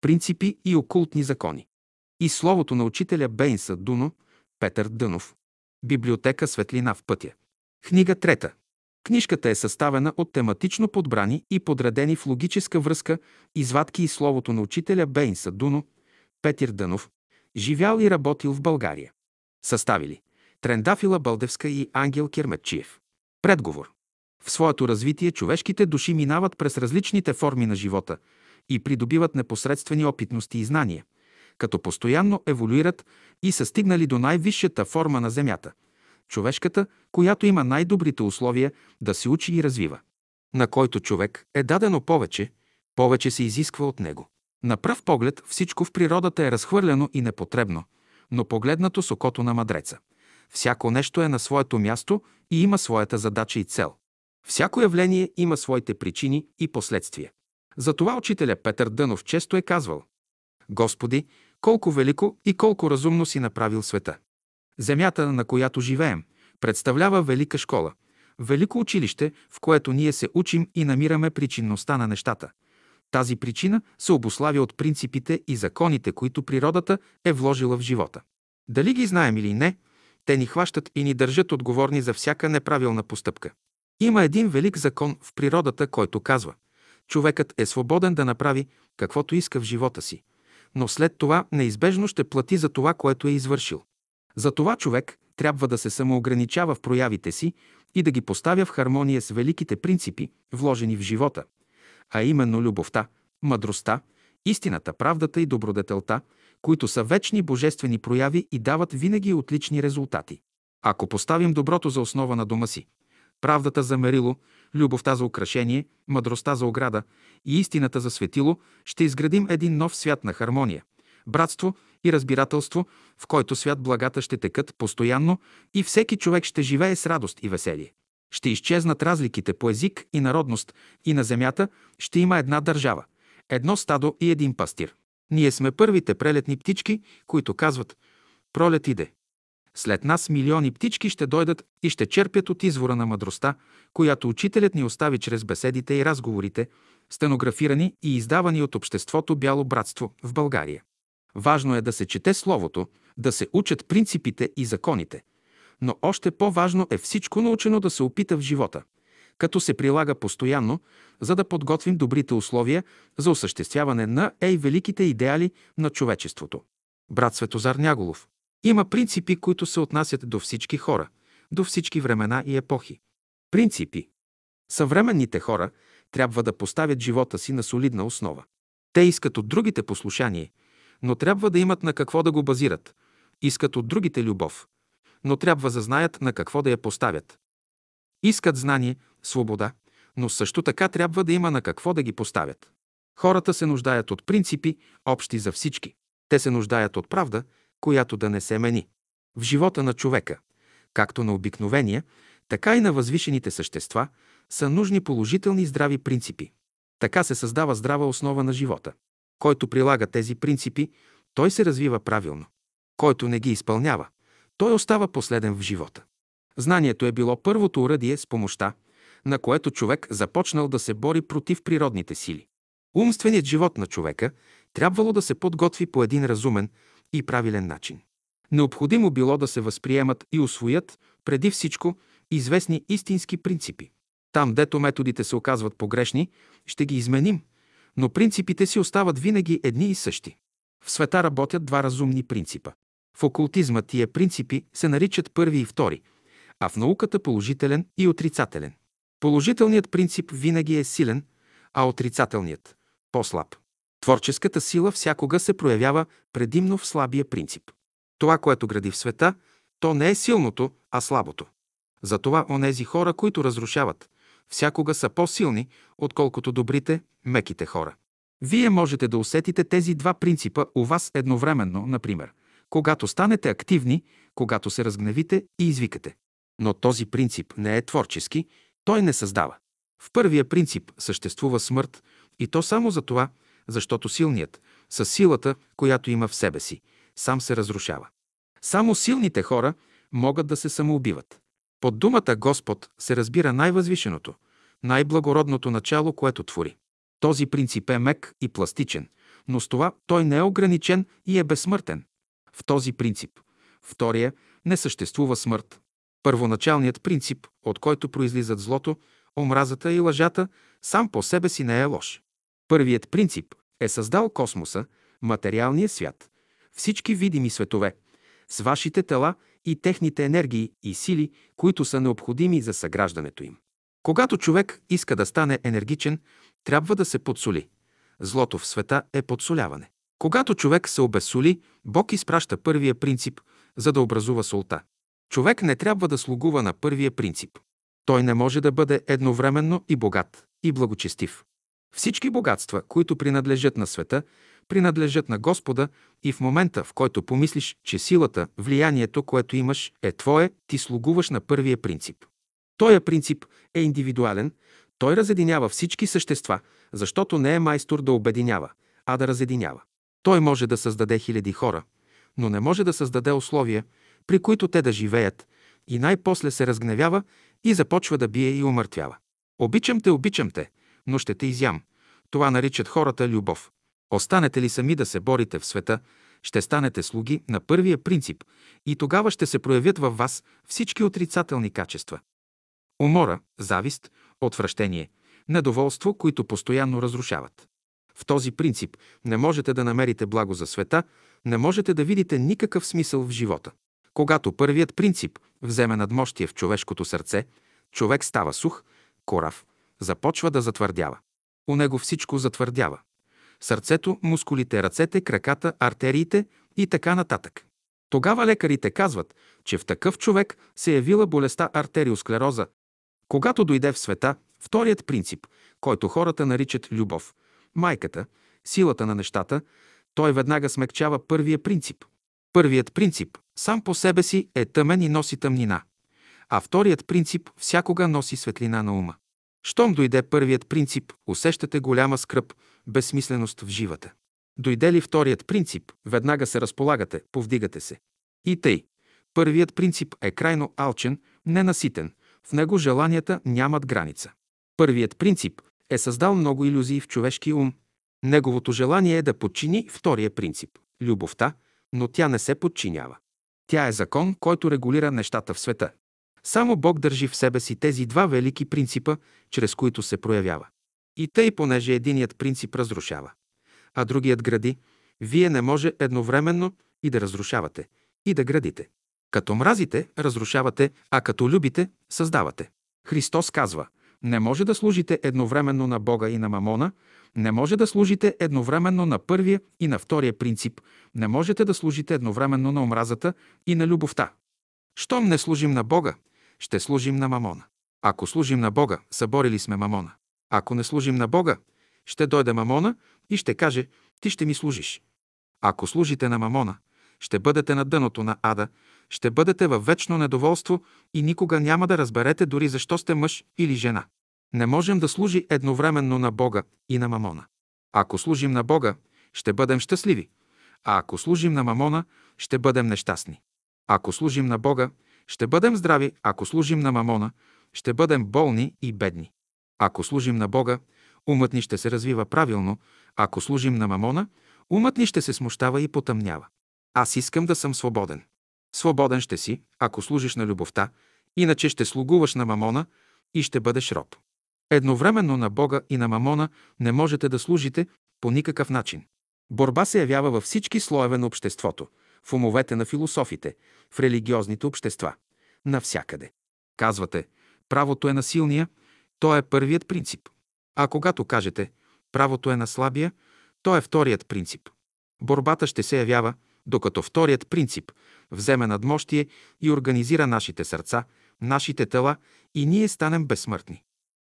принципи и окултни закони. И словото на учителя Бейнса Дуно, Петър Дънов. Библиотека Светлина в пътя. Книга трета. Книжката е съставена от тематично подбрани и подредени в логическа връзка извадки и словото на учителя Бейнса Дуно, Петър Дънов, живял и работил в България. Съставили Трендафила Бълдевска и Ангел Керметчиев. Предговор. В своето развитие човешките души минават през различните форми на живота и придобиват непосредствени опитности и знания, като постоянно еволюират и са стигнали до най-висшата форма на Земята – човешката, която има най-добрите условия да се учи и развива. На който човек е дадено повече, повече се изисква от него. На пръв поглед всичко в природата е разхвърляно и непотребно, но погледнато с окото на мадреца. Всяко нещо е на своето място и има своята задача и цел. Всяко явление има своите причини и последствия. Затова учителя Петър Дънов често е казвал Господи, колко велико и колко разумно си направил света. Земята, на която живеем, представлява велика школа, велико училище, в което ние се учим и намираме причинността на нещата. Тази причина се обославя от принципите и законите, които природата е вложила в живота. Дали ги знаем или не, те ни хващат и ни държат отговорни за всяка неправилна постъпка. Има един велик закон в природата, който казва човекът е свободен да направи каквото иска в живота си, но след това неизбежно ще плати за това, което е извършил. Затова човек трябва да се самоограничава в проявите си и да ги поставя в хармония с великите принципи, вложени в живота, а именно любовта, мъдростта, истината, правдата и добродетелта, които са вечни божествени прояви и дават винаги отлични резултати. Ако поставим доброто за основа на дома си, правдата за мерило, любовта за украшение, мъдростта за ограда и истината за светило, ще изградим един нов свят на хармония, братство и разбирателство, в който свят благата ще текат постоянно и всеки човек ще живее с радост и веселие. Ще изчезнат разликите по език и народност и на земята ще има една държава, едно стадо и един пастир. Ние сме първите прелетни птички, които казват «Пролет иде». След нас милиони птички ще дойдат и ще черпят от извора на мъдростта, която учителят ни остави чрез беседите и разговорите, стенографирани и издавани от Обществото Бяло братство в България. Важно е да се чете Словото, да се учат принципите и законите, но още по-важно е всичко научено да се опита в живота, като се прилага постоянно, за да подготвим добрите условия за осъществяване на ей великите идеали на човечеството. Брат Светозар Няголов. Има принципи, които се отнасят до всички хора, до всички времена и епохи. Принципи. Съвременните хора трябва да поставят живота си на солидна основа. Те искат от другите послушание, но трябва да имат на какво да го базират. Искат от другите любов, но трябва да знаят на какво да я поставят. Искат знание, свобода, но също така трябва да има на какво да ги поставят. Хората се нуждаят от принципи, общи за всички. Те се нуждаят от правда, която да не се мени. В живота на човека, както на обикновения, така и на възвишените същества, са нужни положителни здрави принципи. Така се създава здрава основа на живота. Който прилага тези принципи, той се развива правилно. Който не ги изпълнява, той остава последен в живота. Знанието е било първото уръдие с помощта, на което човек започнал да се бори против природните сили. Умственият живот на човека трябвало да се подготви по един разумен и правилен начин. Необходимо било да се възприемат и освоят преди всичко известни истински принципи. Там, дето методите се оказват погрешни, ще ги изменим, но принципите си остават винаги едни и същи. В света работят два разумни принципа. В окултизма тия принципи се наричат първи и втори, а в науката положителен и отрицателен. Положителният принцип винаги е силен, а отрицателният – по-слаб. Творческата сила всякога се проявява предимно в слабия принцип. Това, което гради в света, то не е силното, а слабото. Затова онези хора, които разрушават, всякога са по-силни, отколкото добрите, меките хора. Вие можете да усетите тези два принципа у вас едновременно, например, когато станете активни, когато се разгневите и извикате. Но този принцип не е творчески, той не създава. В първия принцип съществува смърт и то само за това, защото силният, със силата, която има в себе си, сам се разрушава. Само силните хора могат да се самоубиват. Под думата Господ се разбира най-възвишеното, най-благородното начало, което твори. Този принцип е мек и пластичен, но с това той не е ограничен и е безсмъртен. В този принцип, втория, не съществува смърт. Първоначалният принцип, от който произлизат злото, омразата и лъжата, сам по себе си не е лош. Първият принцип е създал космоса, материалния свят, всички видими светове, с вашите тела и техните енергии и сили, които са необходими за съграждането им. Когато човек иска да стане енергичен, трябва да се подсоли. Злото в света е подсоляване. Когато човек се обезсоли, Бог изпраща първия принцип, за да образува солта. Човек не трябва да слугува на първия принцип. Той не може да бъде едновременно и богат, и благочестив. Всички богатства, които принадлежат на света, принадлежат на Господа и в момента, в който помислиш, че силата, влиянието, което имаш, е твое, ти слугуваш на първия принцип. Тоя принцип е индивидуален, той разединява всички същества, защото не е майстор да обединява, а да разединява. Той може да създаде хиляди хора, но не може да създаде условия, при които те да живеят, и най-после се разгневява и започва да бие и умъртвява. Обичам те, обичам те, но ще те изям. Това наричат хората любов. Останете ли сами да се борите в света, ще станете слуги на първия принцип и тогава ще се проявят във вас всички отрицателни качества. Умора, завист, отвращение, недоволство, които постоянно разрушават. В този принцип не можете да намерите благо за света, не можете да видите никакъв смисъл в живота. Когато първият принцип вземе надмощие в човешкото сърце, човек става сух, корав, започва да затвърдява. У него всичко затвърдява. Сърцето, мускулите, ръцете, краката, артериите и така нататък. Тогава лекарите казват, че в такъв човек се явила болестта артериосклероза. Когато дойде в света, вторият принцип, който хората наричат любов, майката, силата на нещата, той веднага смекчава първия принцип. Първият принцип сам по себе си е тъмен и носи тъмнина, а вторият принцип всякога носи светлина на ума. Щом дойде първият принцип, усещате голяма скръп, безсмисленост в живата. Дойде ли вторият принцип, веднага се разполагате, повдигате се. И тъй. Първият принцип е крайно алчен, ненаситен. В него желанията нямат граница. Първият принцип е създал много иллюзии в човешки ум. Неговото желание е да подчини втория принцип – любовта, но тя не се подчинява. Тя е закон, който регулира нещата в света. Само Бог държи в себе си тези два велики принципа, чрез които се проявява. И тъй, понеже единият принцип разрушава, а другият гради, вие не може едновременно и да разрушавате, и да градите. Като мразите, разрушавате, а като любите, създавате. Христос казва, не може да служите едновременно на Бога и на Мамона, не може да служите едновременно на първия и на втория принцип, не можете да служите едновременно на омразата и на любовта. Щом не служим на Бога, ще служим на Мамона. Ако служим на Бога, съборили сме Мамона. Ако не служим на Бога, ще дойде Мамона и ще каже, ти ще ми служиш. Ако служите на Мамона, ще бъдете на дъното на ада, ще бъдете във вечно недоволство и никога няма да разберете дори защо сте мъж или жена. Не можем да служи едновременно на Бога и на Мамона. Ако служим на Бога, ще бъдем щастливи, а ако служим на Мамона, ще бъдем нещастни. Ако служим на Бога, ще бъдем здрави, ако служим на Мамона, ще бъдем болни и бедни. Ако служим на Бога, умът ни ще се развива правилно, ако служим на Мамона, умът ни ще се смущава и потъмнява. Аз искам да съм свободен. Свободен ще си, ако служиш на любовта, иначе ще слугуваш на Мамона и ще бъдеш роб. Едновременно на Бога и на Мамона не можете да служите по никакъв начин. Борба се явява във всички слоеве на обществото, в умовете на философите, в религиозните общества, навсякъде. Казвате, правото е на силния, то е първият принцип. А когато кажете, правото е на слабия, то е вторият принцип. Борбата ще се явява, докато вторият принцип вземе надмощие и организира нашите сърца, нашите тела и ние станем безсмъртни.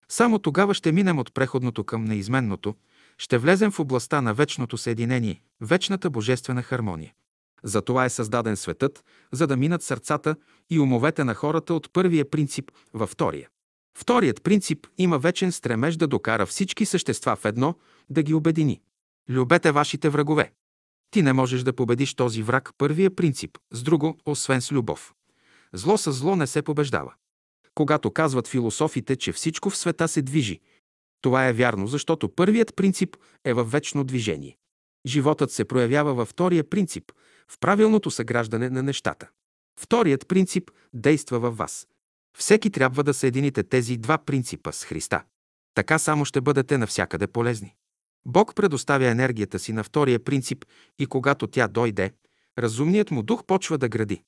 Само тогава ще минем от преходното към неизменното, ще влезем в областта на вечното съединение, вечната божествена хармония. Затова е създаден светът, за да минат сърцата и умовете на хората от първия принцип във втория. Вторият принцип има вечен стремеж да докара всички същества в едно, да ги обедини. Любете вашите врагове. Ти не можеш да победиш този враг, първия принцип, с друго, освен с любов. Зло с зло не се побеждава. Когато казват философите, че всичко в света се движи, това е вярно, защото първият принцип е във вечно движение. Животът се проявява във втория принцип, в правилното съграждане на нещата. Вторият принцип действа във вас. Всеки трябва да съедините тези два принципа с Христа. Така само ще бъдете навсякъде полезни. Бог предоставя енергията си на втория принцип и когато тя дойде, разумният му дух почва да гради.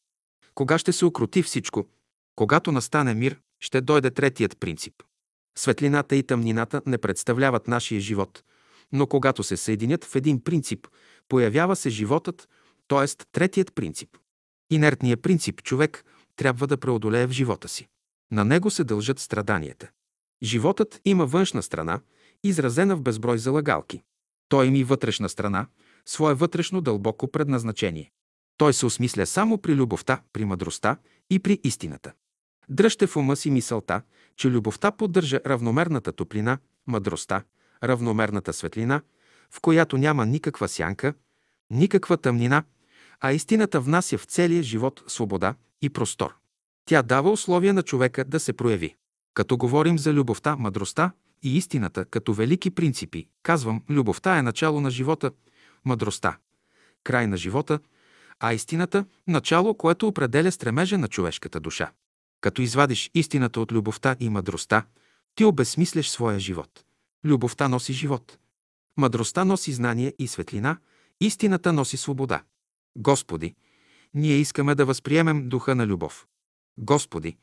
Кога ще се окрути всичко, когато настане мир, ще дойде третият принцип. Светлината и тъмнината не представляват нашия живот, но когато се съединят в един принцип, появява се животът, т.е. третият принцип. Инертният принцип човек трябва да преодолее в живота си. На него се дължат страданията. Животът има външна страна, изразена в безброй залагалки. Той има и вътрешна страна, свое вътрешно дълбоко предназначение. Той се осмисля само при любовта, при мъдростта и при истината. Дръжте в ума си мисълта, че любовта поддържа равномерната топлина, мъдростта, равномерната светлина, в която няма никаква сянка, никаква тъмнина, а истината внася в целия живот свобода и простор. Тя дава условия на човека да се прояви. Като говорим за любовта, мъдростта и истината като велики принципи, казвам, любовта е начало на живота, мъдростта – край на живота, а истината – начало, което определя стремежа на човешката душа. Като извадиш истината от любовта и мъдростта, ти обезсмисляш своя живот. Любовта носи живот. Мъдростта носи знание и светлина, истината носи свобода. Господи, ние искаме да възприемем духа на любов. Господи,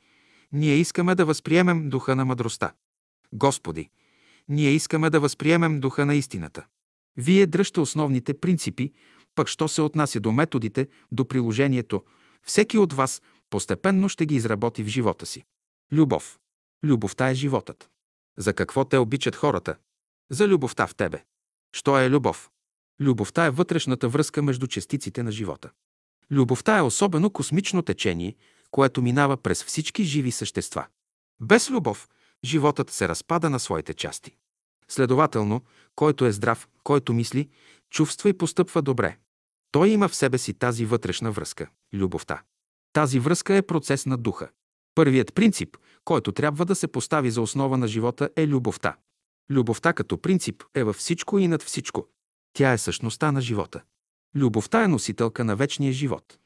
ние искаме да възприемем духа на мъдростта. Господи, ние искаме да възприемем духа на истината. Вие дръжте основните принципи, пък що се отнася до методите, до приложението, всеки от вас постепенно ще ги изработи в живота си. Любов. Любовта е животът. За какво те обичат хората? За любовта в тебе. Що е любов? Любовта е вътрешната връзка между частиците на живота. Любовта е особено космично течение, което минава през всички живи същества. Без любов животът се разпада на своите части. Следователно, който е здрав, който мисли, чувства и постъпва добре, той има в себе си тази вътрешна връзка – любовта. Тази връзка е процес на духа. Първият принцип, който трябва да се постави за основа на живота е любовта. Любовта като принцип е във всичко и над всичко. Тя е същността на живота. Любовта е носителка на вечния живот.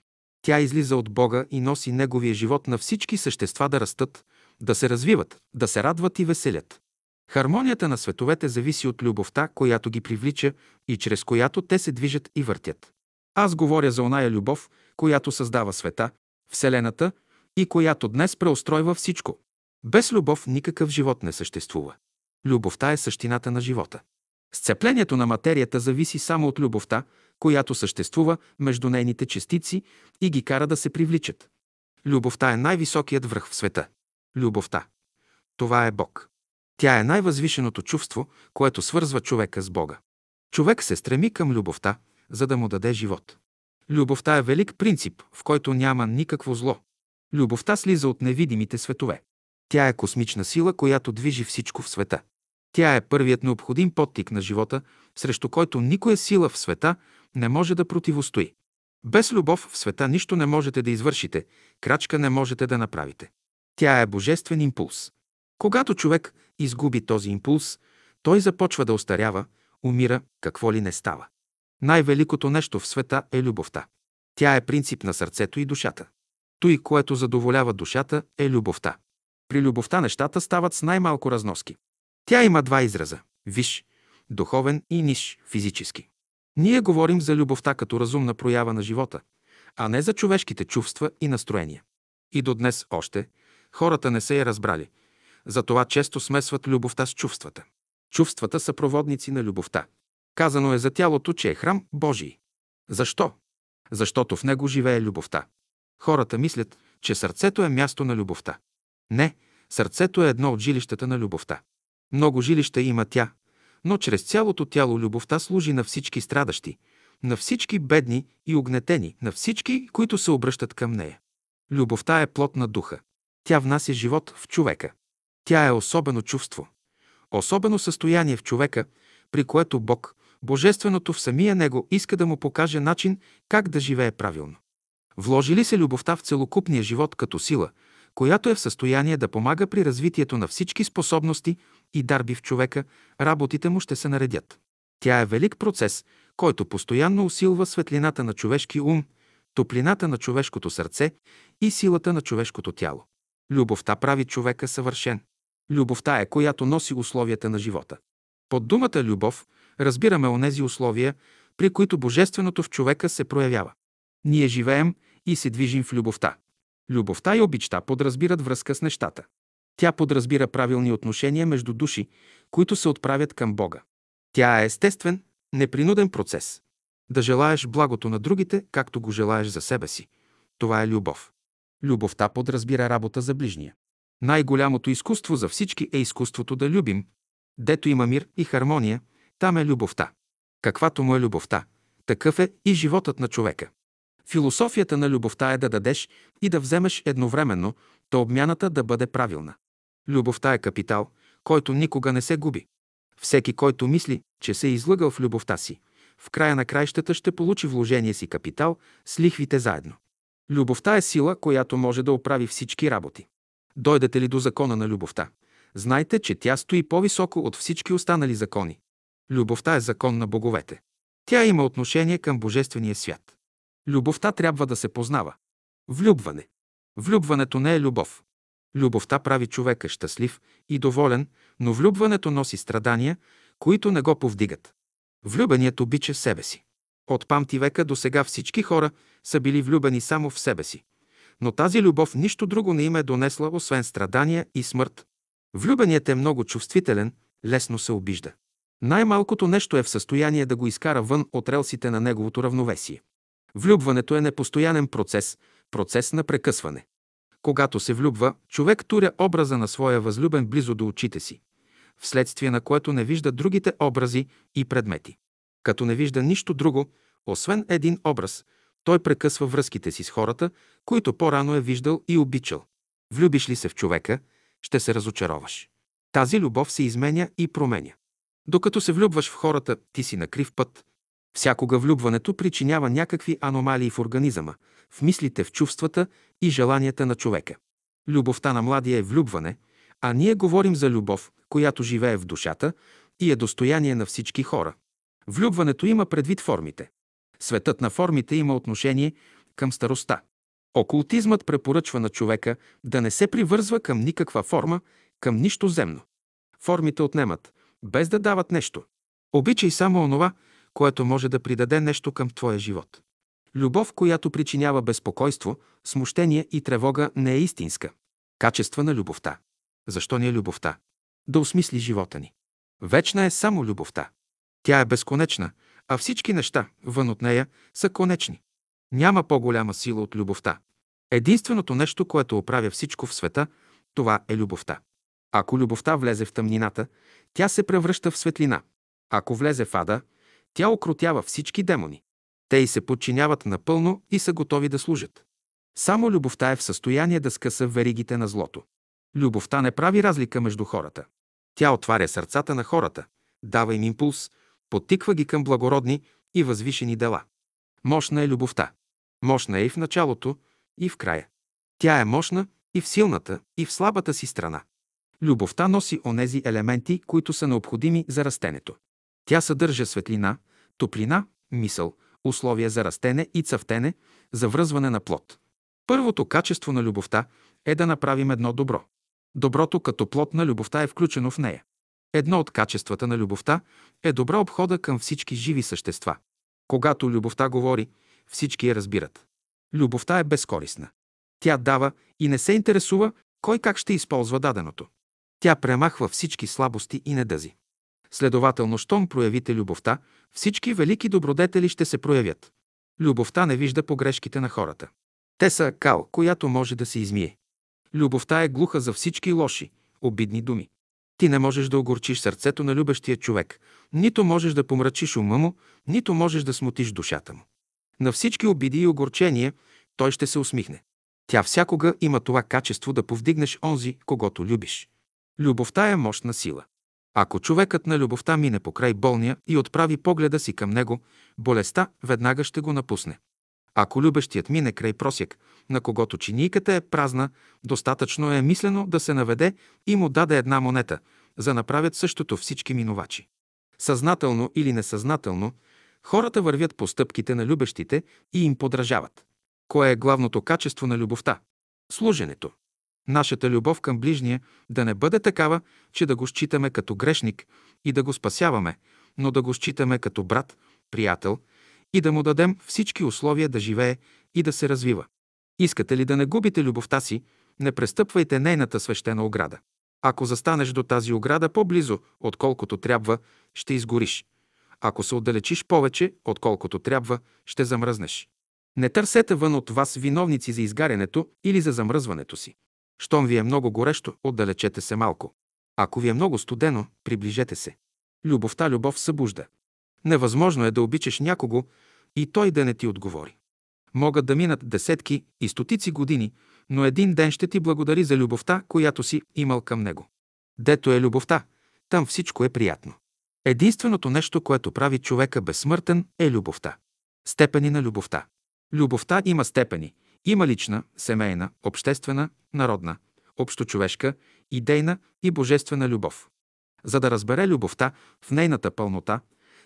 Тя излиза от Бога и носи Неговия живот на всички същества да растат, да се развиват, да се радват и веселят. Хармонията на световете зависи от любовта, която ги привлича и чрез която те се движат и въртят. Аз говоря за оная любов, която създава света, Вселената и която днес преустройва всичко. Без любов никакъв живот не съществува. Любовта е същината на живота. Сцеплението на материята зависи само от любовта, която съществува между нейните частици и ги кара да се привличат. Любовта е най-високият връх в света. Любовта. Това е Бог. Тя е най-възвишеното чувство, което свързва човека с Бога. Човек се стреми към любовта, за да му даде живот. Любовта е велик принцип, в който няма никакво зло. Любовта слиза от невидимите светове. Тя е космична сила, която движи всичко в света. Тя е първият необходим подтик на живота, срещу който никоя сила в света не може да противостои. Без любов в света нищо не можете да извършите, крачка не можете да направите. Тя е божествен импулс. Когато човек изгуби този импулс, той започва да остарява, умира, какво ли не става. Най-великото нещо в света е любовта. Тя е принцип на сърцето и душата. Той, което задоволява душата, е любовта. При любовта нещата стават с най-малко разноски. Тя има два израза – виш, духовен и ниш, физически. Ние говорим за любовта като разумна проява на живота, а не за човешките чувства и настроения. И до днес още хората не са я разбрали. Затова често смесват любовта с чувствата. Чувствата са проводници на любовта. Казано е за тялото, че е храм Божий. Защо? Защото в него живее любовта. Хората мислят, че сърцето е място на любовта. Не, сърцето е едно от жилищата на любовта. Много жилища има тя, но чрез цялото тяло любовта служи на всички страдащи, на всички бедни и огнетени, на всички, които се обръщат към нея. Любовта е плод на духа. Тя внася живот в човека. Тя е особено чувство, особено състояние в човека, при което Бог, Божественото в самия него иска да му покаже начин как да живее правилно. Вложи ли се любовта в целокупния живот като сила, която е в състояние да помага при развитието на всички способности и дарби в човека, работите му ще се наредят. Тя е велик процес, който постоянно усилва светлината на човешки ум, топлината на човешкото сърце и силата на човешкото тяло. Любовта прави човека съвършен. Любовта е, която носи условията на живота. Под думата любов разбираме онези условия, при които божественото в човека се проявява. Ние живеем и се движим в любовта. Любовта и обичта подразбират връзка с нещата. Тя подразбира правилни отношения между души, които се отправят към Бога. Тя е естествен, непринуден процес. Да желаеш благото на другите, както го желаеш за себе си. Това е любов. Любовта подразбира работа за ближния. Най-голямото изкуство за всички е изкуството да любим. Дето има мир и хармония, там е любовта. Каквато му е любовта, такъв е и животът на човека. Философията на любовта е да дадеш и да вземеш едновременно, то обмяната да бъде правилна. Любовта е капитал, който никога не се губи. Всеки, който мисли, че се е излъгал в любовта си, в края на краищата ще получи вложение си капитал с лихвите заедно. Любовта е сила, която може да оправи всички работи. Дойдете ли до закона на любовта? Знайте, че тя стои по-високо от всички останали закони. Любовта е закон на боговете. Тя има отношение към Божествения свят. Любовта трябва да се познава. Влюбване. Влюбването не е любов. Любовта прави човека щастлив и доволен, но влюбването носи страдания, които не го повдигат. Влюбеният обича себе си. От памти века до сега всички хора са били влюбени само в себе си. Но тази любов нищо друго не им е донесла, освен страдания и смърт. Влюбеният е много чувствителен, лесно се обижда. Най-малкото нещо е в състояние да го изкара вън от релсите на неговото равновесие. Влюбването е непостоянен процес, процес на прекъсване. Когато се влюбва, човек туря образа на своя възлюбен близо до очите си, вследствие на което не вижда другите образи и предмети. Като не вижда нищо друго, освен един образ, той прекъсва връзките си с хората, които по-рано е виждал и обичал. Влюбиш ли се в човека, ще се разочароваш. Тази любов се изменя и променя. Докато се влюбваш в хората, ти си на крив път. Всякога влюбването причинява някакви аномалии в организъма, в мислите, в чувствата и желанията на човека. Любовта на младия е влюбване, а ние говорим за любов, която живее в душата и е достояние на всички хора. Влюбването има предвид формите. Светът на формите има отношение към староста. Окултизмът препоръчва на човека да не се привързва към никаква форма, към нищо земно. Формите отнемат, без да дават нещо. Обичай само онова, което може да придаде нещо към твоя живот. Любов, която причинява безпокойство, смущение и тревога, не е истинска. Качества на любовта. Защо ни е любовта? Да осмисли живота ни. Вечна е само любовта. Тя е безконечна, а всички неща, вън от нея, са конечни. Няма по-голяма сила от любовта. Единственото нещо, което оправя всичко в света, това е любовта. Ако любовта влезе в тъмнината, тя се превръща в светлина. Ако влезе в ада, тя окротява всички демони. Те й се подчиняват напълно и са готови да служат. Само любовта е в състояние да скъса веригите на злото. Любовта не прави разлика между хората. Тя отваря сърцата на хората, дава им импулс, потиква ги към благородни и възвишени дела. Мощна е любовта. Мощна е и в началото, и в края. Тя е мощна и в силната, и в слабата си страна. Любовта носи онези елементи, които са необходими за растенето. Тя съдържа светлина, топлина, мисъл, условия за растене и цъфтене, за връзване на плод. Първото качество на любовта е да направим едно добро. Доброто като плод на любовта е включено в нея. Едно от качествата на любовта е добра обхода към всички живи същества. Когато любовта говори, всички я разбират. Любовта е безкорисна. Тя дава и не се интересува кой как ще използва даденото. Тя премахва всички слабости и недъзи. Следователно, щом проявите любовта, всички велики добродетели ще се проявят. Любовта не вижда погрешките на хората. Те са кал, която може да се измие. Любовта е глуха за всички лоши, обидни думи. Ти не можеш да огорчиш сърцето на любещия човек, нито можеш да помрачиш ума му, нито можеш да смутиш душата му. На всички обиди и огорчения той ще се усмихне. Тя всякога има това качество да повдигнеш онзи, когато любиш. Любовта е мощна сила. Ако човекът на любовта мине покрай болния и отправи погледа си към него, болестта веднага ще го напусне. Ако любещият мине край просяк, на когото чинийката е празна, достатъчно е мислено да се наведе и му даде една монета, за направят същото всички минувачи. Съзнателно или несъзнателно, хората вървят по стъпките на любещите и им подражават. Кое е главното качество на любовта? Служенето. Нашата любов към ближния да не бъде такава, че да го считаме като грешник и да го спасяваме, но да го считаме като брат, приятел и да му дадем всички условия да живее и да се развива. Искате ли да не губите любовта си, не престъпвайте нейната свещена ограда. Ако застанеш до тази ограда по-близо, отколкото трябва, ще изгориш. Ако се отдалечиш повече, отколкото трябва, ще замръзнеш. Не търсете вън от вас виновници за изгарянето или за замръзването си. Щом ви е много горещо, отдалечете се малко. Ако ви е много студено, приближете се. Любовта любов събужда. Невъзможно е да обичаш някого и той да не ти отговори. Могат да минат десетки и стотици години, но един ден ще ти благодари за любовта, която си имал към него. Дето е любовта, там всичко е приятно. Единственото нещо, което прави човека безсмъртен, е любовта. Степени на любовта. Любовта има степени. Има лична, семейна, обществена, народна, общочовешка, идейна и божествена любов. За да разбере любовта в нейната пълнота,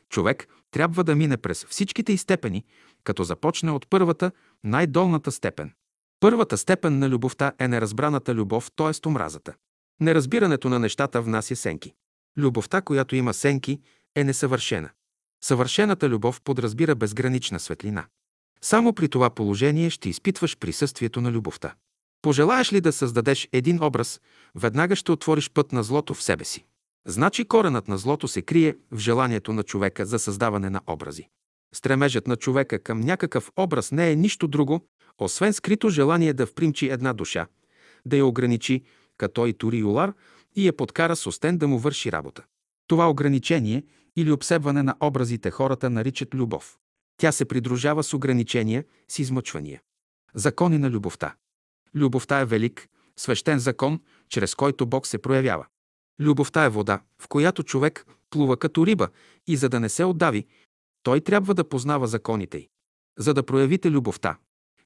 човек трябва да мине през всичките и степени, като започне от първата, най-долната степен. Първата степен на любовта е неразбраната любов, т.е. омразата. Неразбирането на нещата внася сенки. Любовта, която има сенки, е несъвършена. Съвършената любов подразбира безгранична светлина. Само при това положение ще изпитваш присъствието на любовта. Пожелаеш ли да създадеш един образ, веднага ще отвориш път на злото в себе си. Значи коренът на злото се крие в желанието на човека за създаване на образи. Стремежът на човека към някакъв образ не е нищо друго, освен скрито желание да впримчи една душа, да я ограничи, като и тури юлар, и я подкара с остен да му върши работа. Това ограничение или обсебване на образите хората наричат любов. Тя се придружава с ограничения, с измъчвания. Закони на любовта. Любовта е велик, свещен закон, чрез който Бог се проявява. Любовта е вода, в която човек плува като риба и за да не се отдави, той трябва да познава законите й. За да проявите любовта,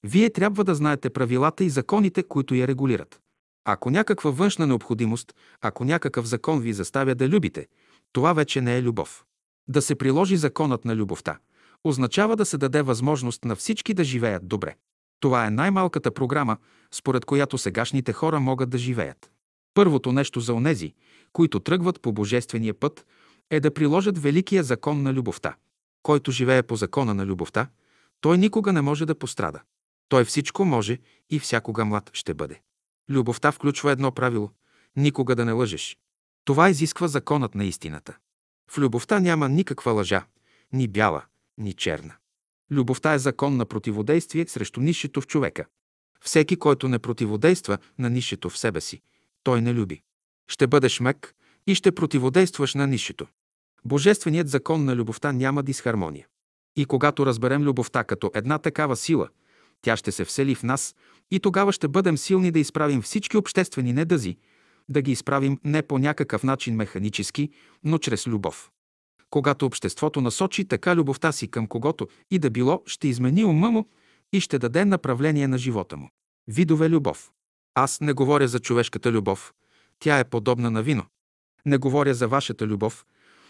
вие трябва да знаете правилата и законите, които я регулират. Ако някаква външна необходимост, ако някакъв закон ви заставя да любите, това вече не е любов. Да се приложи законът на любовта означава да се даде възможност на всички да живеят добре. Това е най-малката програма, според която сегашните хора могат да живеят. Първото нещо за онези, които тръгват по божествения път, е да приложат великия закон на любовта. Който живее по закона на любовта, той никога не може да пострада. Той всичко може и всякога млад ще бъде. Любовта включва едно правило – никога да не лъжеш. Това изисква законът на истината. В любовта няма никаква лъжа, ни бяла, ни черна. Любовта е закон на противодействие срещу нишето в човека. Всеки, който не противодейства на нишето в себе си, той не люби. Ще бъдеш мек и ще противодействаш на нишето. Божественият закон на любовта няма дисхармония. И когато разберем любовта като една такава сила, тя ще се всели в нас и тогава ще бъдем силни да изправим всички обществени недъзи, да ги изправим не по някакъв начин механически, но чрез любов. Когато обществото насочи така любовта си към когото и да било, ще измени ума му и ще даде направление на живота му. Видове любов. Аз не говоря за човешката любов. Тя е подобна на вино. Не говоря за вашата любов.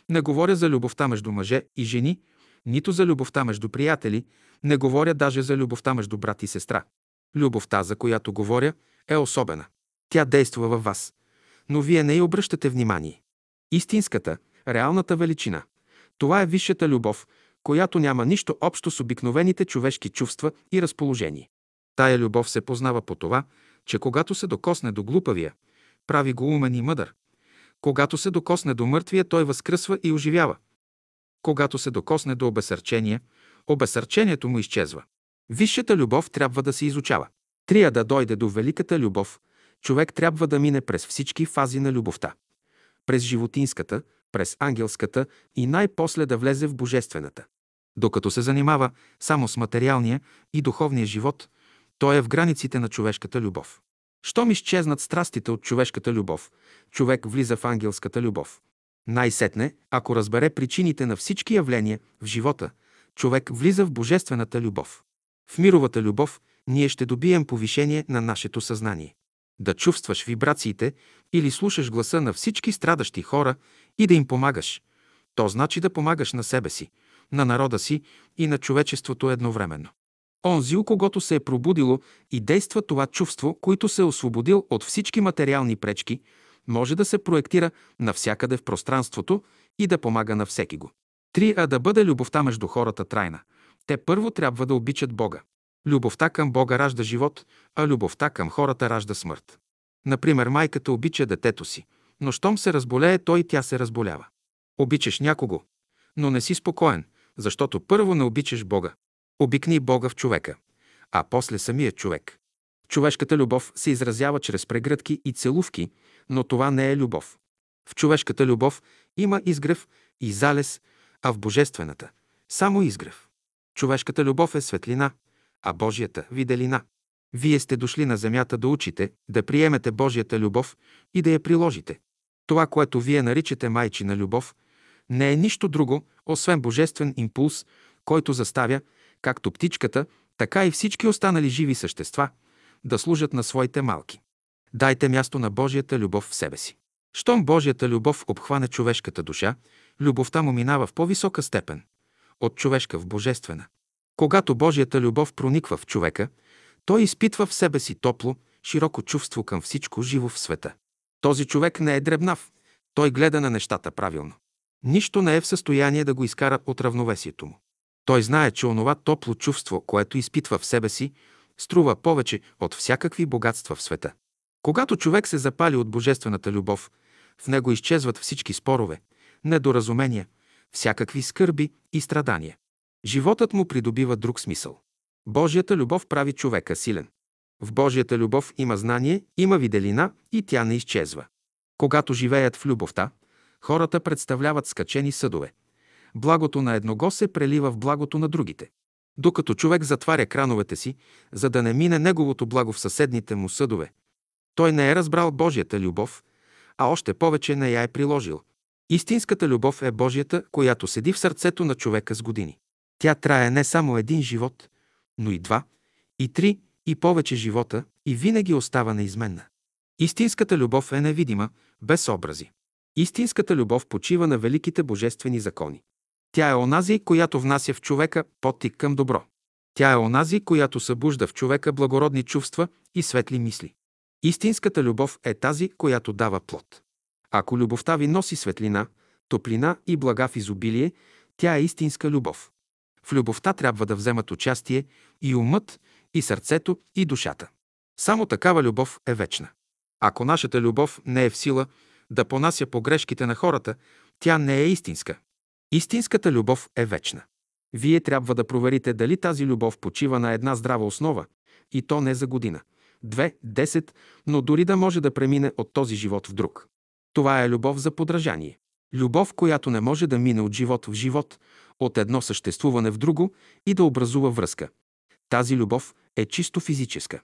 Не говоря за любовта между мъже и жени, нито за любовта между приятели, не говоря даже за любовта между брат и сестра. Любовта, за която говоря, е особена. Тя действа във вас, но вие не й обръщате внимание. Истинската, реалната величина. Това е висшата любов, която няма нищо общо с обикновените човешки чувства и разположение. Тая любов се познава по това, че когато се докосне до глупавия, прави го умен и мъдър. Когато се докосне до мъртвия, той възкръсва и оживява. Когато се докосне до обесърчение, обесърчението му изчезва. Висшата любов трябва да се изучава. Трия да дойде до великата любов, човек трябва да мине през всички фази на любовта. През животинската, през ангелската и най-после да влезе в божествената. Докато се занимава само с материалния и духовния живот, той е в границите на човешката любов. Щом изчезнат страстите от човешката любов, човек влиза в ангелската любов. Най-сетне, ако разбере причините на всички явления в живота, човек влиза в божествената любов. В мировата любов ние ще добием повишение на нашето съзнание. Да чувстваш вибрациите или слушаш гласа на всички страдащи хора и да им помагаш. То значи да помагаш на себе си, на народа си и на човечеството едновременно. Онзи, у когото се е пробудило и действа това чувство, който се е освободил от всички материални пречки, може да се проектира навсякъде в пространството и да помага на всеки го. Три, а да бъде любовта между хората трайна. Те първо трябва да обичат Бога. Любовта към Бога ражда живот, а любовта към хората ражда смърт. Например, майката обича детето си, но щом се разболее, той и тя се разболява. Обичаш някого, но не си спокоен, защото първо не обичаш Бога. Обикни Бога в човека, а после самия човек. Човешката любов се изразява чрез прегръдки и целувки, но това не е любов. В човешката любов има изгрев и залез, а в божествената – само изгрев. Човешката любов е светлина, а Божията – виделина. Вие сте дошли на земята да учите, да приемете Божията любов и да я приложите. Това, което вие наричате майчина любов, не е нищо друго, освен божествен импулс, който заставя, както птичката, така и всички останали живи същества, да служат на своите малки. Дайте място на Божията любов в себе си. Щом Божията любов обхване човешката душа, любовта му минава в по-висока степен – от човешка в божествена. Когато Божията любов прониква в човека, той изпитва в себе си топло, широко чувство към всичко живо в света. Този човек не е дребнав, той гледа на нещата правилно. Нищо не е в състояние да го изкара от равновесието му. Той знае, че онова топло чувство, което изпитва в себе си, струва повече от всякакви богатства в света. Когато човек се запали от божествената любов, в него изчезват всички спорове, недоразумения, всякакви скърби и страдания. Животът му придобива друг смисъл. Божията любов прави човека силен. В Божията любов има знание, има виделина и тя не изчезва. Когато живеят в любовта, хората представляват скачени съдове. Благото на едного се прелива в благото на другите. Докато човек затваря крановете си, за да не мине неговото благо в съседните му съдове, той не е разбрал Божията любов, а още повече не я е приложил. Истинската любов е Божията, която седи в сърцето на човека с години. Тя трае не само един живот, но и два, и три, и повече живота и винаги остава неизменна. Истинската любов е невидима, без образи. Истинската любов почива на великите божествени закони. Тя е онази, която внася в човека потик към добро. Тя е онази, която събужда в човека благородни чувства и светли мисли. Истинската любов е тази, която дава плод. Ако любовта ви носи светлина, топлина и блага в изобилие, тя е истинска любов. Любовта трябва да вземат участие и умът, и сърцето, и душата. Само такава любов е вечна. Ако нашата любов не е в сила да понася погрешките на хората, тя не е истинска. Истинската любов е вечна. Вие трябва да проверите дали тази любов почива на една здрава основа, и то не за година, две, десет, но дори да може да премине от този живот в друг. Това е любов за подражание. Любов, която не може да мине от живот в живот, от едно съществуване в друго и да образува връзка. Тази любов е чисто физическа.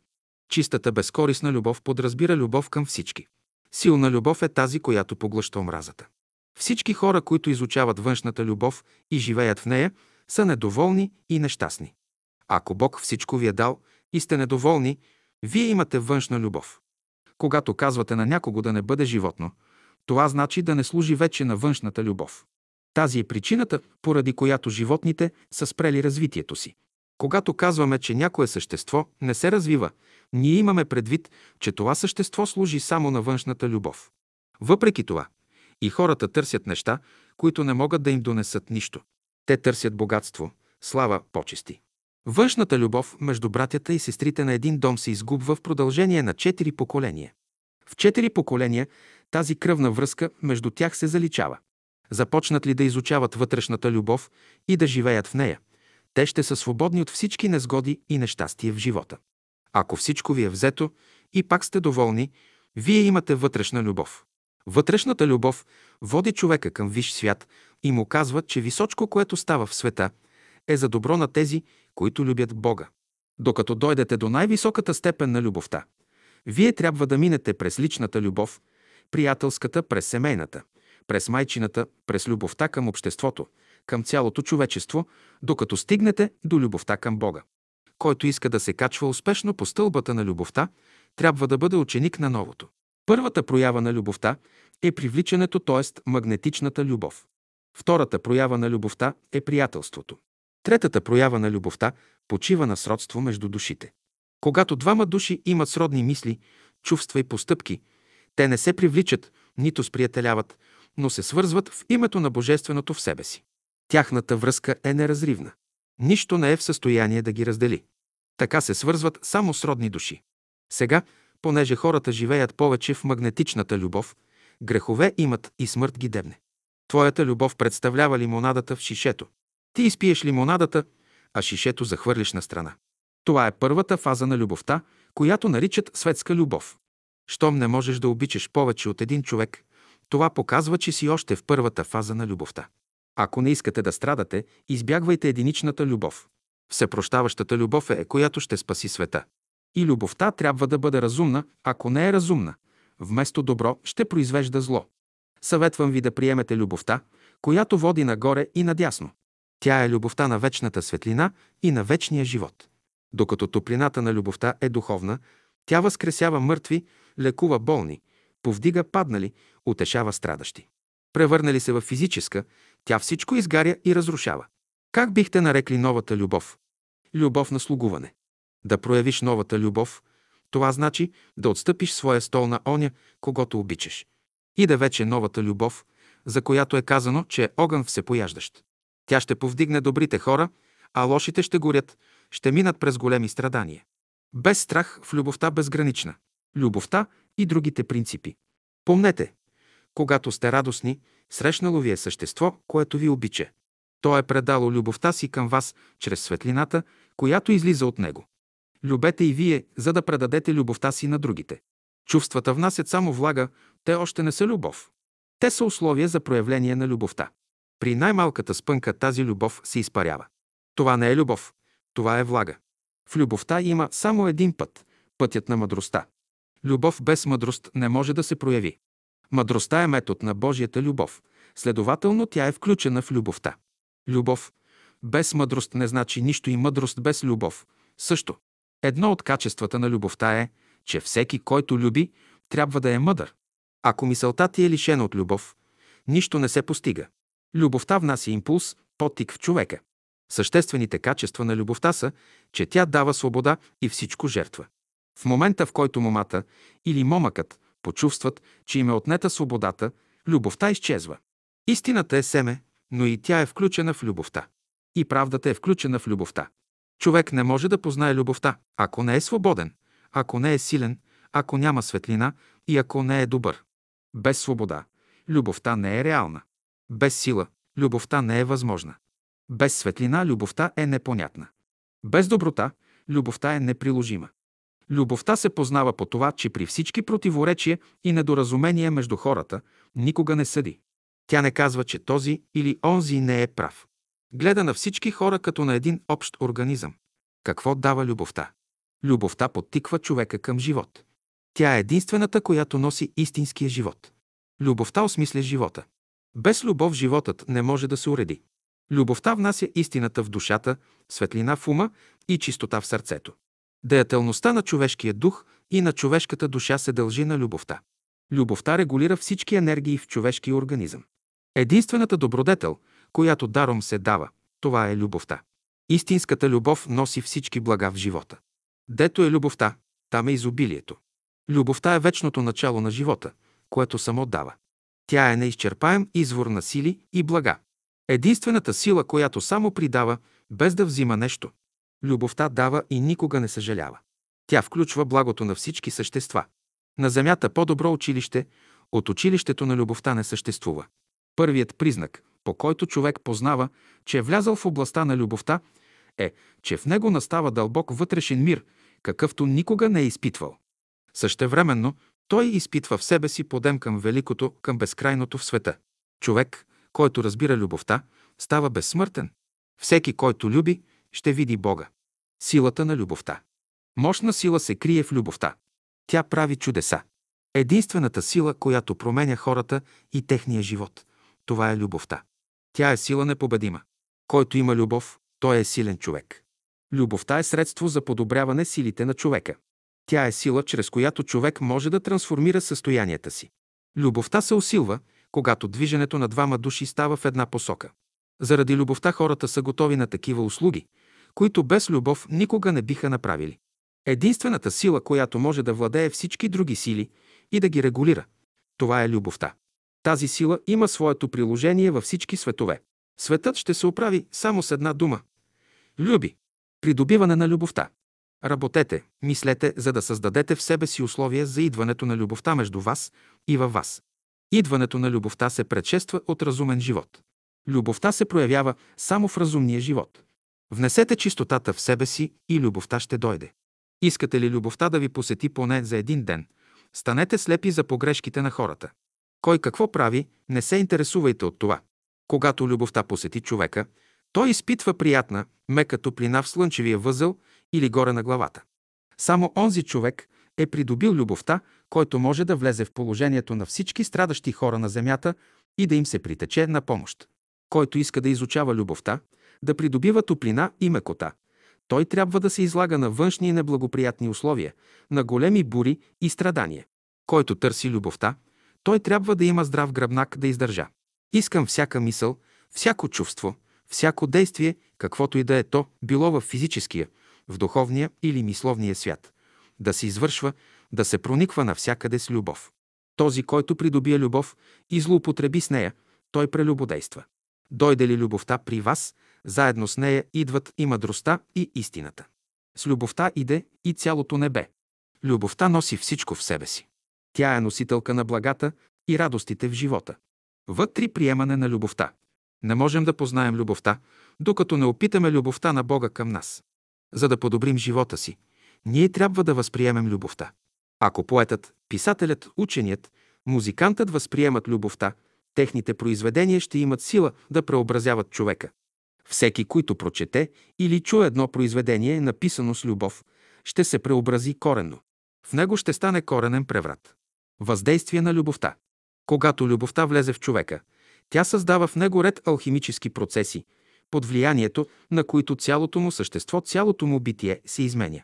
Чистата безкорисна любов подразбира любов към всички. Силна любов е тази, която поглъща омразата. Всички хора, които изучават външната любов и живеят в нея, са недоволни и нещастни. Ако Бог всичко ви е дал и сте недоволни, вие имате външна любов. Когато казвате на някого да не бъде животно, това значи да не служи вече на външната любов. Тази е причината, поради която животните са спрели развитието си. Когато казваме, че някое същество не се развива, ние имаме предвид, че това същество служи само на външната любов. Въпреки това, и хората търсят неща, които не могат да им донесат нищо. Те търсят богатство, слава, почести. Външната любов между братята и сестрите на един дом се изгубва в продължение на четири поколения. В четири поколения тази кръвна връзка между тях се заличава. Започнат ли да изучават вътрешната любов и да живеят в нея, те ще са свободни от всички незгоди и нещастие в живота. Ако всичко ви е взето и пак сте доволни, вие имате вътрешна любов. Вътрешната любов води човека към виш свят и му казва, че височко, което става в света, е за добро на тези, които любят Бога. Докато дойдете до най-високата степен на любовта, вие трябва да минете през личната любов, приятелската през семейната, през майчината, през любовта към обществото, към цялото човечество, докато стигнете до любовта към Бога. Който иска да се качва успешно по стълбата на любовта, трябва да бъде ученик на новото. Първата проява на любовта е привличането, т.е. магнетичната любов. Втората проява на любовта е приятелството. Третата проява на любовта почива на сродство между душите. Когато двама души имат сродни мисли, чувства и постъпки, те не се привличат, нито сприятеляват, но се свързват в името на Божественото в себе си. Тяхната връзка е неразривна. Нищо не е в състояние да ги раздели. Така се свързват само сродни души. Сега, понеже хората живеят повече в магнетичната любов, грехове имат и смърт ги дебне. Твоята любов представлява лимонадата в шишето. Ти изпиеш лимонадата, а шишето захвърлиш на страна. Това е първата фаза на любовта, която наричат светска любов. Щом не можеш да обичаш повече от един човек, това показва, че си още в първата фаза на любовта. Ако не искате да страдате, избягвайте единичната любов. Всепрощаващата любов е, която ще спаси света. И любовта трябва да бъде разумна, ако не е разумна. Вместо добро ще произвежда зло. Съветвам ви да приемете любовта, която води нагоре и надясно. Тя е любовта на вечната светлина и на вечния живот. Докато топлината на любовта е духовна, тя възкресява мъртви, лекува болни, повдига паднали, утешава страдащи. Превърнали се в физическа, тя всичко изгаря и разрушава. Как бихте нарекли новата любов? Любов на слугуване. Да проявиш новата любов, това значи да отстъпиш своя стол на оня, когато обичаш. И да вече новата любов, за която е казано, че е огън всепояждащ. Тя ще повдигне добрите хора, а лошите ще горят, ще минат през големи страдания. Без страх в любовта безгранична. Любовта и другите принципи. Помнете, когато сте радостни, срещнало ви е същество, което ви обича. То е предало любовта си към вас чрез светлината, която излиза от него. Любете и вие, за да предадете любовта си на другите. Чувствата внасят само влага, те още не са любов. Те са условия за проявление на любовта. При най-малката спънка тази любов се изпарява. Това не е любов, това е влага. В любовта има само един път – пътят на мъдростта. Любов без мъдрост не може да се прояви. Мъдростта е метод на Божията любов, следователно тя е включена в любовта. Любов без мъдрост не значи нищо и мъдрост без любов също. Едно от качествата на любовта е, че всеки, който люби, трябва да е мъдър. Ако мисълта ти е лишена от любов, нищо не се постига. Любовта внася импулс, потик в човека. Съществените качества на любовта са, че тя дава свобода и всичко жертва. В момента, в който момата или момъкът почувстват, че им е отнета свободата, любовта изчезва. Истината е семе, но и тя е включена в любовта. И правдата е включена в любовта. Човек не може да познае любовта, ако не е свободен, ако не е силен, ако няма светлина и ако не е добър. Без свобода любовта не е реална. Без сила любовта не е възможна. Без светлина любовта е непонятна. Без доброта любовта е неприложима. Любовта се познава по това, че при всички противоречия и недоразумения между хората никога не съди. Тя не казва, че този или онзи не е прав. Гледа на всички хора като на един общ организъм. Какво дава любовта? Любовта подтиква човека към живот. Тя е единствената, която носи истинския живот. Любовта осмисля живота. Без любов животът не може да се уреди. Любовта внася истината в душата, светлина в ума и чистота в сърцето. Деятелността на човешкия дух и на човешката душа се дължи на любовта. Любовта регулира всички енергии в човешкия организъм. Единствената добродетел, която даром се дава, това е любовта. Истинската любов носи всички блага в живота. Дето е любовта, там е изобилието. Любовта е вечното начало на живота, което само дава. Тя е неизчерпаем извор на сили и блага. Единствената сила, която само придава, без да взима нещо. Любовта дава и никога не съжалява. Тя включва благото на всички същества. На Земята по-добро училище от училището на любовта не съществува. Първият признак, по който човек познава, че е влязъл в областта на любовта, е, че в него настава дълбок вътрешен мир, какъвто никога не е изпитвал. Същевременно, той изпитва в себе си подем към великото, към безкрайното в света. Човек, който разбира любовта, става безсмъртен. Всеки, който люби, ще види Бога. Силата на любовта. Мощна сила се крие в любовта. Тя прави чудеса. Единствената сила, която променя хората и техния живот. Това е любовта. Тя е сила непобедима. Който има любов, той е силен човек. Любовта е средство за подобряване силите на човека. Тя е сила, чрез която човек може да трансформира състоянията си. Любовта се усилва, когато движенето на двама души става в една посока. Заради любовта хората са готови на такива услуги, които без любов никога не биха направили. Единствената сила, която може да владее всички други сили и да ги регулира, това е любовта. Тази сила има своето приложение във всички светове. Светът ще се оправи само с една дума – люби. Придобиване на любовта. Работете, мислете, за да създадете в себе си условия за идването на любовта между вас и във вас. Идването на любовта се предшества от разумен живот. Любовта се проявява само в разумния живот. Внесете чистотата в себе си и любовта ще дойде. Искате ли любовта да ви посети поне за един ден? Станете слепи за погрешките на хората. Кой какво прави, не се интересувайте от това. Когато любовта посети човека, той изпитва приятна, мека топлина в слънчевия възъл или горе на главата. Само онзи човек е придобил любовта, който може да влезе в положението на всички страдащи хора на земята и да им се притече на помощ. Който иска да изучава любовта, да придобива топлина и мекота, той трябва да се излага на външни и неблагоприятни условия, на големи бури и страдания. Който търси любовта, той трябва да има здрав гръбнак да издържа. Искам всяка мисъл, всяко чувство, всяко действие, каквото и да е то, било в физическия, в духовния или мисловния свят, да се извършва, да се прониква навсякъде с любов. Този, който придобие любов и злоупотреби с нея, той прелюбодейства. Дойде ли любовта при вас, заедно с нея идват и мъдростта, и истината. С любовта иде и цялото небе. Любовта носи всичко в себе си. Тя е носителка на благата и радостите в живота. Вътре приемане на любовта. Не можем да познаем любовта, докато не опитаме любовта на Бога към нас. За да подобрим живота си, ние трябва да възприемем любовта. Ако поетът, писателят, ученият, музикантът възприемат любовта, техните произведения ще имат сила да преобразяват човека. Всеки, който прочете или чуе едно произведение, написано с любов, ще се преобрази коренно. В него ще стане коренен преврат. Въздействие на любовта. Когато любовта влезе в човека, тя създава в него ред алхимически процеси, под влиянието на които цялото му същество, цялото му битие се изменя.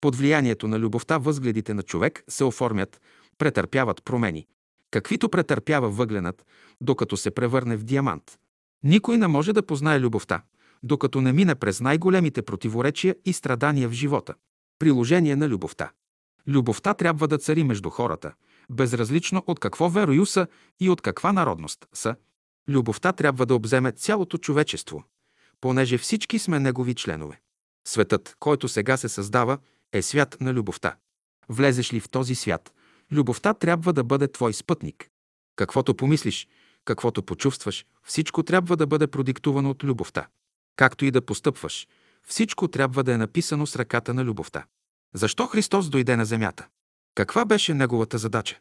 Под влиянието на любовта възгледите на човек се оформят, претърпяват промени, каквито претърпява въгленът, докато се превърне в диамант. Никой не може да познае любовта, докато не мине през най-големите противоречия и страдания в живота. Приложение на любовта. Любовта трябва да цари между хората, безразлично от какво верою са и от каква народност са. Любовта трябва да обземе цялото човечество, понеже всички сме негови членове. Светът, който сега се създава, е свят на любовта. Влезеш ли в този свят, любовта трябва да бъде твой спътник. Каквото помислиш, каквото почувстваш, всичко трябва да бъде продиктувано от любовта. Както и да постъпваш, всичко трябва да е написано с ръката на любовта. Защо Христос дойде на земята? Каква беше неговата задача?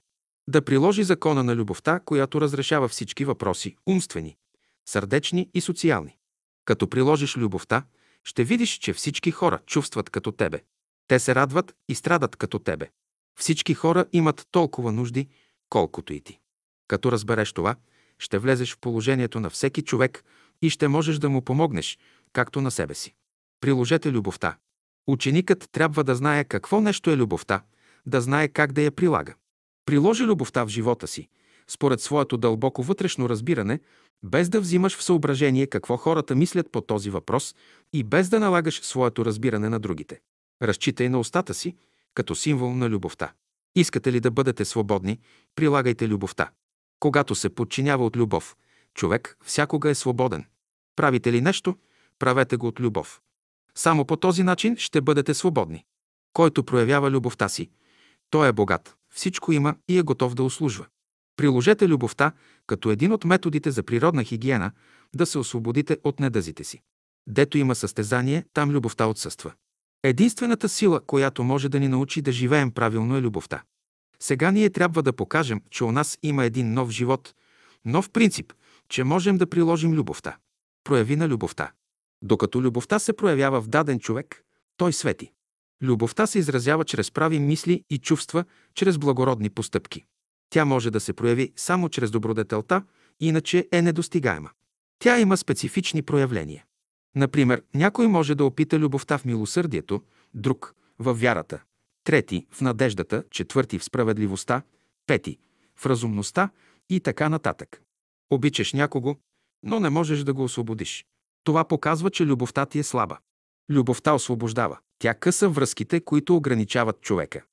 Да приложи закона на любовта, която разрешава всички въпроси – умствени, сърдечни и социални. Като приложиш любовта, ще видиш, че всички хора чувстват като тебе. Те се радват и страдат като тебе. Всички хора имат толкова нужди, колкото и ти. Като разбереш това, ще влезеш в положението на всеки човек и ще можеш да му помогнеш, както на себе си. Приложете любовта. Ученикът трябва да знае какво нещо е любовта, да знае как да я прилага. Приложи любовта в живота си, според своето дълбоко вътрешно разбиране, без да взимаш в съображение какво хората мислят по този въпрос и без да налагаш своето разбиране на другите. Разчитай на устата си, като символ на любовта. Искате ли да бъдете свободни, прилагайте любовта. Когато се подчинява от любов, човек всякога е свободен. Правите ли нещо, правете го от любов. Само по този начин ще бъдете свободни. Който проявява любовта си, той е богат, всичко има и е готов да услужва. Приложете любовта като един от методите за природна хигиена да се освободите от недъзите си. Дето има състезание, там любовта отсъства. Единствената сила, която може да ни научи да живеем правилно е любовта. Сега ние трябва да покажем, че у нас има един нов живот, нов принцип, че можем да приложим любовта. Прояви на любовта. Докато любовта се проявява в даден човек, той свети. Любовта се изразява чрез прави мисли и чувства, чрез благородни постъпки. Тя може да се прояви само чрез добродетелта, иначе е недостигаема. Тя има специфични проявления. Например, някой може да опита любовта в милосърдието, друг – в вярата, трети – в надеждата, четвърти – в справедливостта, пети – в разумността и така нататък. Обичаш някого, но не можеш да го освободиш. Това показва, че любовта ти е слаба. Любовта освобождава. Тя къса връзките, които ограничават човека.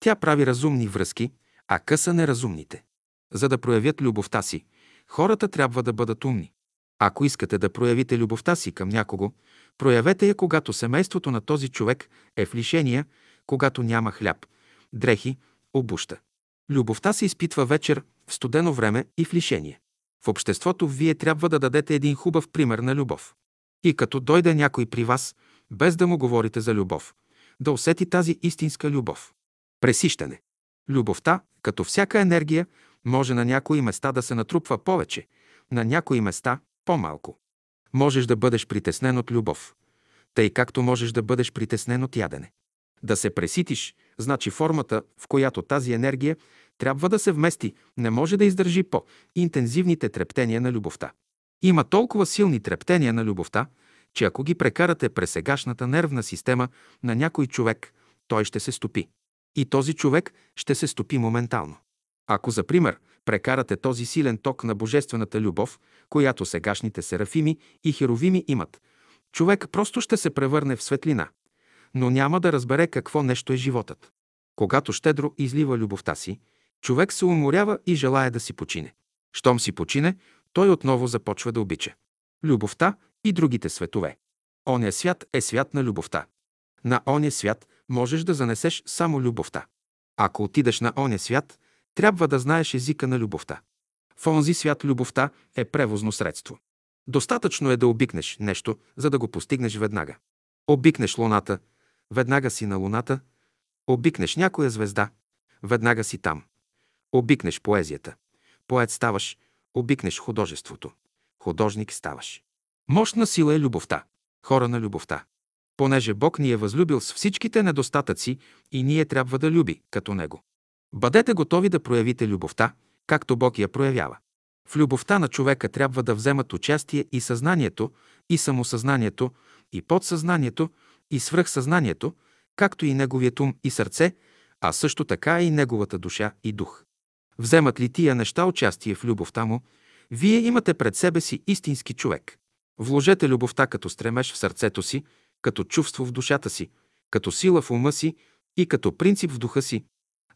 Тя прави разумни връзки, а къса неразумните. За да проявят любовта си, хората трябва да бъдат умни. Ако искате да проявите любовта си към някого, проявете я, когато семейството на този човек е в лишения, когато няма хляб, дрехи, обуща. Любовта се изпитва вечер, в студено време и в лишение. В обществото вие трябва да дадете един хубав пример на любов. И като дойде някой при вас, без да му говорите за любов, да усети тази истинска любов. Пресищане. Любовта, като всяка енергия, може на някои места да се натрупва повече, на някои места по-малко. Можеш да бъдеш притеснен от любов, тъй както можеш да бъдеш притеснен от ядене. Да се преситиш, значи формата, в която тази енергия трябва да се вмести, не може да издържи по-интензивните трептения на любовта. Има толкова силни трептения на любовта, че ако ги прекарате през сегашната нервна система на някой човек, той ще се стопи. И този човек ще се стопи моментално. Ако, за пример, прекарате този силен ток на божествената любов, която сегашните серафими и херовими имат, човек просто ще се превърне в светлина, но няма да разбере какво нещо е животът. Когато щедро излива любовта си, човек се уморява и желая да си почине. Щом си почине, той отново започва да обича. Любовта и другите светове. Оня свят е свят на любовта. На оня свят можеш да занесеш само любовта. Ако отидеш на оня свят, трябва да знаеш езика на любовта. В онзи свят любовта е превозно средство. Достатъчно е да обикнеш нещо, за да го постигнеш веднага. Обикнеш луната, веднага си на луната, обикнеш някоя звезда, веднага си там. Обикнеш поезията, поет ставаш, обикнеш художеството, художник ставаш. Мощна сила е любовта, хора на любовта. Понеже Бог ни е възлюбил с всичките недостатъци и ние трябва да люби като Него. Бъдете готови да проявите любовта, както Бог я проявява. В любовта на човека трябва да вземат участие и съзнанието, и самосъзнанието, и подсъзнанието, и свръхсъзнанието, както и неговият ум и сърце, а също така и неговата душа и дух. Вземат ли тия неща участие в любовта му, вие имате пред себе си истински човек. Вложете любовта като стремеж в сърцето си, като чувство в душата си, като сила в ума си и като принцип в духа си.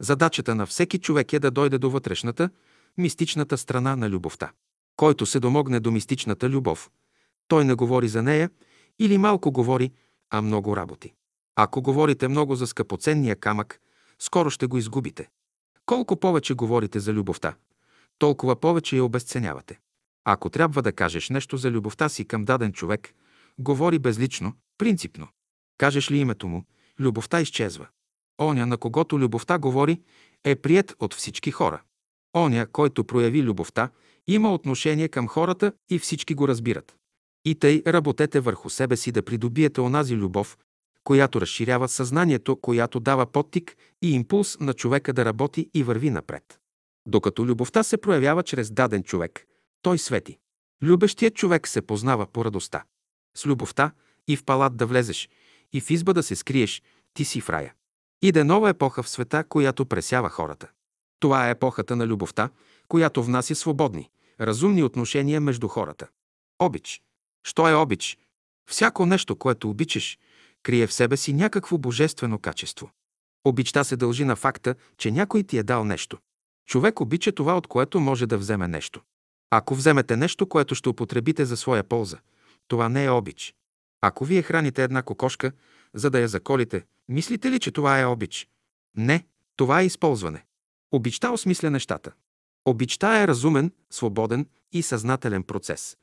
Задачата на всеки човек е да дойде до вътрешната, мистичната страна на любовта. Който се домогне до мистичната любов, той не говори за нея или малко говори, а много работи. Ако говорите много за скъпоценния камък, скоро ще го изгубите. Колко повече говорите за любовта, толкова повече я обесценявате. Ако трябва да кажеш нещо за любовта си към даден човек, говори безлично, принципно. Кажеш ли името му, любовта изчезва. Оня, на когото любовта говори, е прият от всички хора. Оня, който прояви любовта, има отношение към хората и всички го разбират. И тъй работете върху себе си да придобиете онази любов, която разширява съзнанието, която дава подтик и импулс на човека да работи и върви напред. Докато любовта се проявява чрез даден човек, той свети. Любещият човек се познава по радостта. С любовта и в палат да влезеш, и в изба да се скриеш, ти си в рая. Иде нова епоха в света, която пресява хората. Това е епохата на любовта, която внася свободни, разумни отношения между хората. Обич. Що е обич? Всяко нещо, което обичаш, крие в себе си някакво божествено качество. Обичта се дължи на факта, че някой ти е дал нещо. Човек обича това, от което може да вземе нещо. Ако вземете нещо, което ще употребите за своя полза, това не е обич. Ако вие храните една кокошка, за да я заколите, мислите ли, че това е обич? Не, това е използване. Обичта осмисля нещата. Обичта е разумен, свободен и съзнателен процес.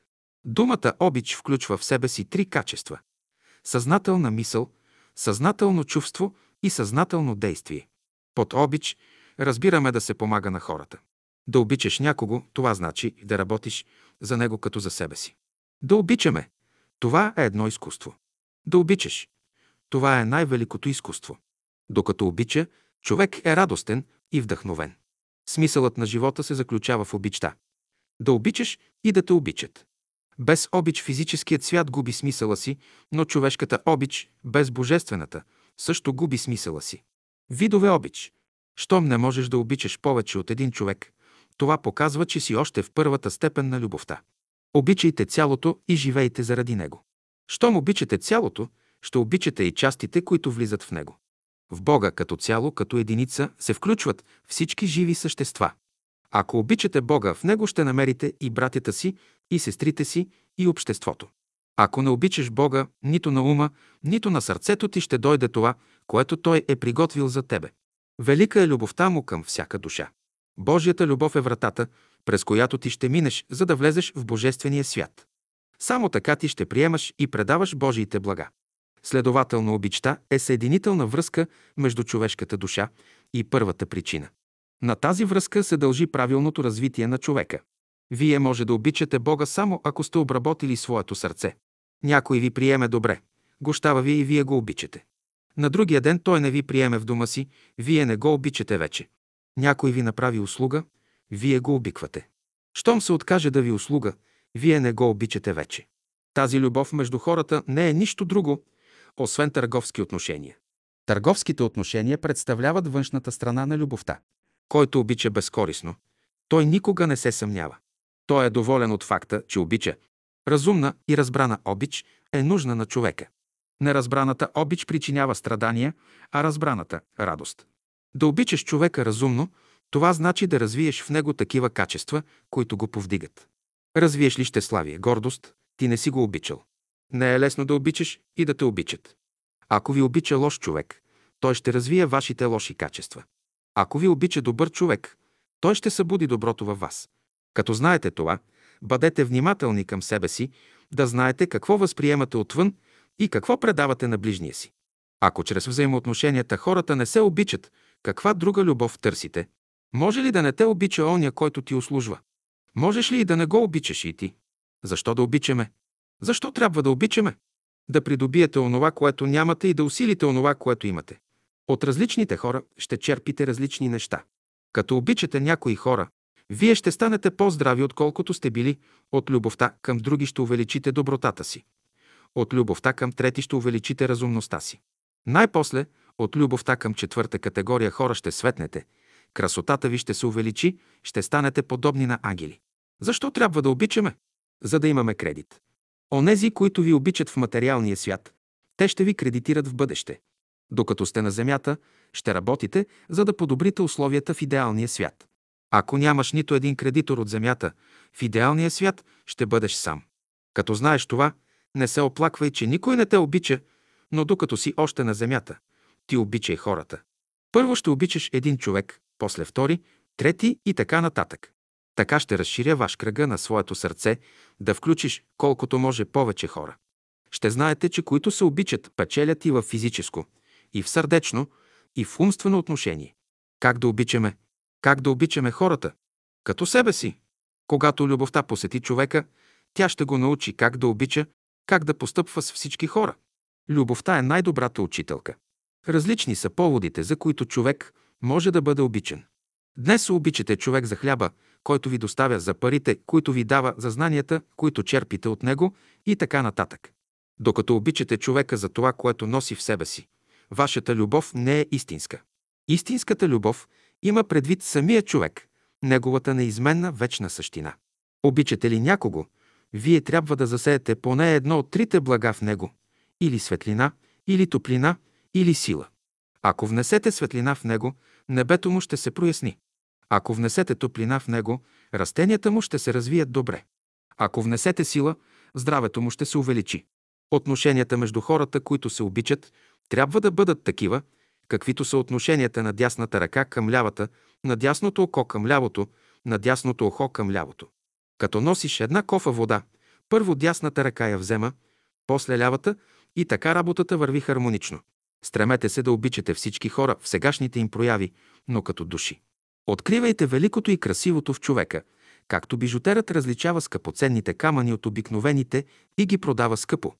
Думата обич включва в себе си три качества – съзнателна мисъл, съзнателно чувство и съзнателно действие. Под обич разбираме да се помага на хората. Да обичаш някого, това значи да работиш за него като за себе си. Да обичаме, това е едно изкуство. Да обичаш, това е най-великото изкуство. Докато обича, човек е радостен и вдъхновен. Смисълът на живота се заключава в обичта. Да обичаш и да те обичат. Без обич физическият свят губи смисъла си, но човешката обич, без божествената, също губи смисъла си. Видове обич. Щом не можеш да обичаш повече от един човек, Това показва, че си още в първата степен на любовта. Обичайте цялото и живейте заради него. Щом обичате цялото, ще обичате и частите, които влизат в него. В Бога като цяло, като единица, се включват всички живи същества. Ако обичате Бога, в Него ще намерите и братята си, и сестрите си, и обществото. Ако не обичаш Бога, нито на ума, нито на сърцето ти ще дойде това, което Той е приготвил за тебе. Велика е любовта му към всяка душа. Божията любов е вратата, през която ти ще минеш, за да влезеш в Божествения свят. Само така ти ще приемаш и предаваш Божиите блага. Следователно, обичта е съединителна връзка между човешката душа и първата причина. На тази връзка се дължи правилното развитие на човека. Вие може да обичате Бога само ако сте обработили своето сърце. Някой ви приеме добре, гощава ви и вие го обичате. На другия ден той не ви приеме в дома си, вие не го обичате вече. Някой ви направи услуга, вие го обиквате. Щом се откаже да ви услуга, вие не го обичате вече. Тази любов между хората не е нищо друго, освен търговски отношения. Търговските отношения представляват външната страна на любовта. Който обича безкорисно, той никога не се съмнява. Той е доволен от факта, че обича. Разумна и разбрана обич е нужна на човека. Неразбраната обич причинява страдания, а разбраната – радост. Да обичаш човека разумно, това значи да развиеш в него такива качества, които го повдигат. Развиеш ли щеславие, гордост, ти не си го обичал. Не е лесно да обичаш и да те обичат. Ако ви обича лош човек, той ще развие вашите лоши качества. Ако ви обича добър човек, той ще събуди доброто във вас. Като знаете това, бъдете внимателни към себе си, да знаете какво възприемате отвън и какво предавате на ближния си. Ако чрез взаимоотношенията хората не се обичат, каква друга любов търсите? Може ли да не те обича оня, който ти услужва? Можеш ли и да не го обичаш и ти? Защо да обичаме? Защо трябва да обичаме? Да придобиете онова, което нямате и да усилите онова, което имате. От различните хора ще черпите различни неща. Като обичате някои хора, вие ще станете по-здрави, отколкото сте били. От любовта към други ще увеличите добротата си. От любовта към трети ще увеличите разумността си. Най-после, от любовта към четвърта категория хора ще светнете. Красотата ви ще се увеличи, ще станете подобни на ангели. Защо трябва да обичаме? За да имаме кредит. Онези, които ви обичат в материалния свят, те ще ви кредитират в бъдеще. Докато сте на земята, ще работите, за да подобрите условията в идеалния свят. Ако нямаш нито един кредитор от земята, в идеалния свят ще бъдеш сам. Като знаеш това, не се оплаквай, че никой не те обича, но докато си още на земята, ти обичай хората. Първо ще обичаш един човек, после втори, трети и така нататък. Така ще разширя ваш кръга на своето сърце, да включиш колкото може повече хора. Ще знаете, че които се обичат, печелят и в физическо, и в сърдечно, и в умствено отношение. Как да обичаме? Как да обичаме хората? Като себе си. Когато любовта посети човека, тя ще го научи как да обича, как да постъпва с всички хора. Любовта е най-добрата учителка. Различни са поводите, за които човек може да бъде обичан. Днес обичате човек за хляба, който ви доставя, за парите, които ви дава, за знанията, които черпите от него и така нататък. Докато обичате човека за това, което носи в себе си, вашата любов не е истинска. Истинската любов има предвид самия човек, неговата неизменна вечна същина. Обичате ли някого, вие трябва да засеете поне едно от трите блага в него – или светлина, или топлина, или сила. Ако внесете светлина в него, небето му ще се проясни. Ако внесете топлина в него, растенията му ще се развият добре. Ако внесете сила, здравето му ще се увеличи. Отношенията между хората, които се обичат, трябва да бъдат такива, каквито са отношенията на дясната ръка към лявата, на дясното око към лявото, на дясното ухо към лявото. Като носиш една кофа вода, първо дясната ръка я взема, после лявата и така работата върви хармонично. Стремете се да обичате всички хора в сегашните им прояви, но като души. Откривайте великото и красивото в човека, както бижутерът различава скъпоценните камъни от обикновените и ги продава скъпо.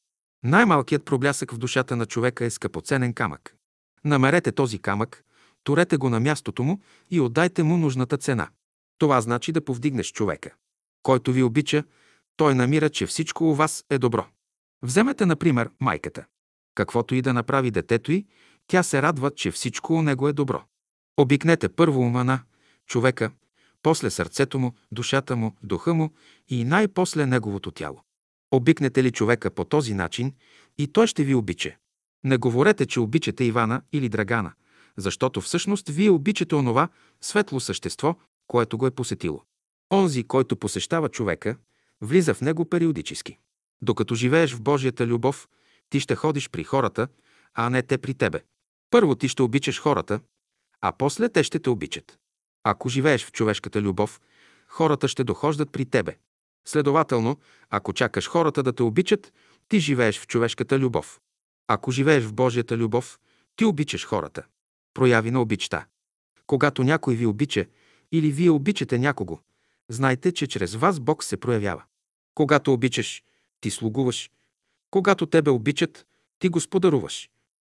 Най-малкият проблясък в душата на човека е скъпоценен камък. Намерете този камък, турете го на мястото му и отдайте му нужната цена. Това значи да повдигнеш човека. Който ви обича, той намира, че всичко у вас е добро. Вземете, например, майката. Каквото и да направи детето й, тя се радва, че всичко у него е добро. Обикнете първо ума на човека, после сърцето му, душата му, духа му и най-после неговото тяло. Обикнете ли човека по този начин и той ще ви обича. Не говорете, че обичате Ивана или Драгана, защото всъщност вие обичате онова светло същество, което го е посетило. Онзи, който посещава човека, влиза в него периодически. Докато живееш в Божията любов, ти ще ходиш при хората, а не те при тебе. Първо ти ще обичаш хората, а после те ще те обичат. Ако живееш в човешката любов, хората ще дохождат при тебе. Следователно, ако чакаш хората да те обичат, ти живееш в човешката любов. Ако живееш в Божията любов, ти обичаш хората. Прояви на обичта. Когато някой ви обича или вие обичате някого, знайте, че чрез вас Бог се проявява. Когато обичаш, ти слугуваш. Когато тебе обичат, ти господаруваш.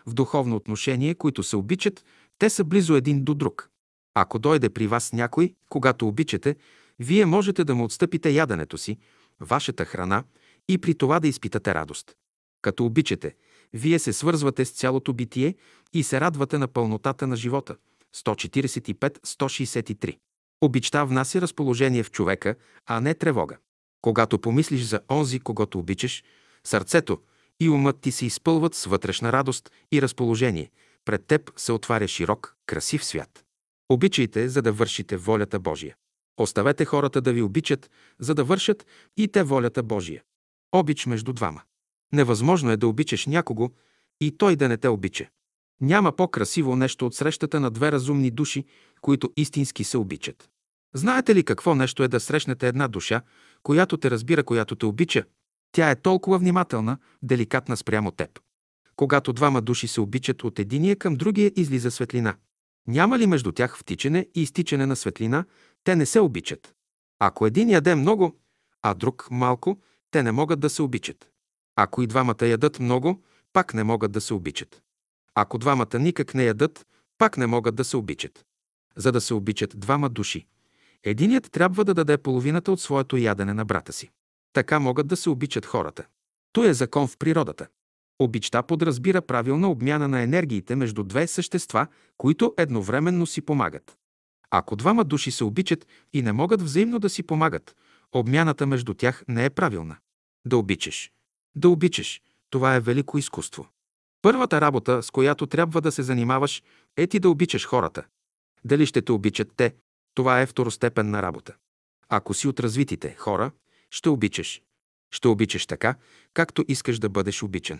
В духовно отношение, които се обичат, те са близо един до друг. Ако дойде при вас някой, когато обичате, вие можете да му отстъпите яденето си, вашата храна и при това да изпитате радост. Като обичате, вие се свързвате с цялото битие и се радвате на пълнотата на живота. 145-163 Обичта внася разположение в човека, а не тревога. Когато помислиш за онзи, когато обичаш, сърцето и умът ти се изпълват с вътрешна радост и разположение. Пред теб се отваря широк, красив свят. Обичайте, за да вършите волята Божия. Оставете хората да ви обичат, за да вършат и те волята Божия. Обич между двама. Невъзможно е да обичаш някого и той да не те обича. Няма по-красиво нещо от срещата на две разумни души, които истински се обичат. Знаете ли какво нещо е да срещнете една душа, която те разбира, която те обича? Тя е толкова внимателна, деликатна спрямо теб. Когато двама души се обичат от единия към другия, излиза светлина. Няма ли между тях втичане и изтичане на светлина, те не се обичат. Ако един яде много, а друг малко, те не могат да се обичат. Ако и двамата ядат много, пак не могат да се обичат. Ако двамата никак не ядат, пак не могат да се обичат. За да се обичат двама души, единият трябва да даде половината от своето ядене на брата си. Така могат да се обичат хората. То е закон в природата. Обичта подразбира правилна обмяна на енергиите между две същества, които едновременно си помагат. Ако двама души се обичат и не могат взаимно да си помагат, обмяната между тях не е правилна. Да обичаш. Да обичаш. Това е велико изкуство. Първата работа, с която трябва да се занимаваш, е ти да обичаш хората. Дали ще те обичат те, това е второстепенна работа. Ако си от развитите хора, ще обичаш. Ще обичаш така, както искаш да бъдеш обичан.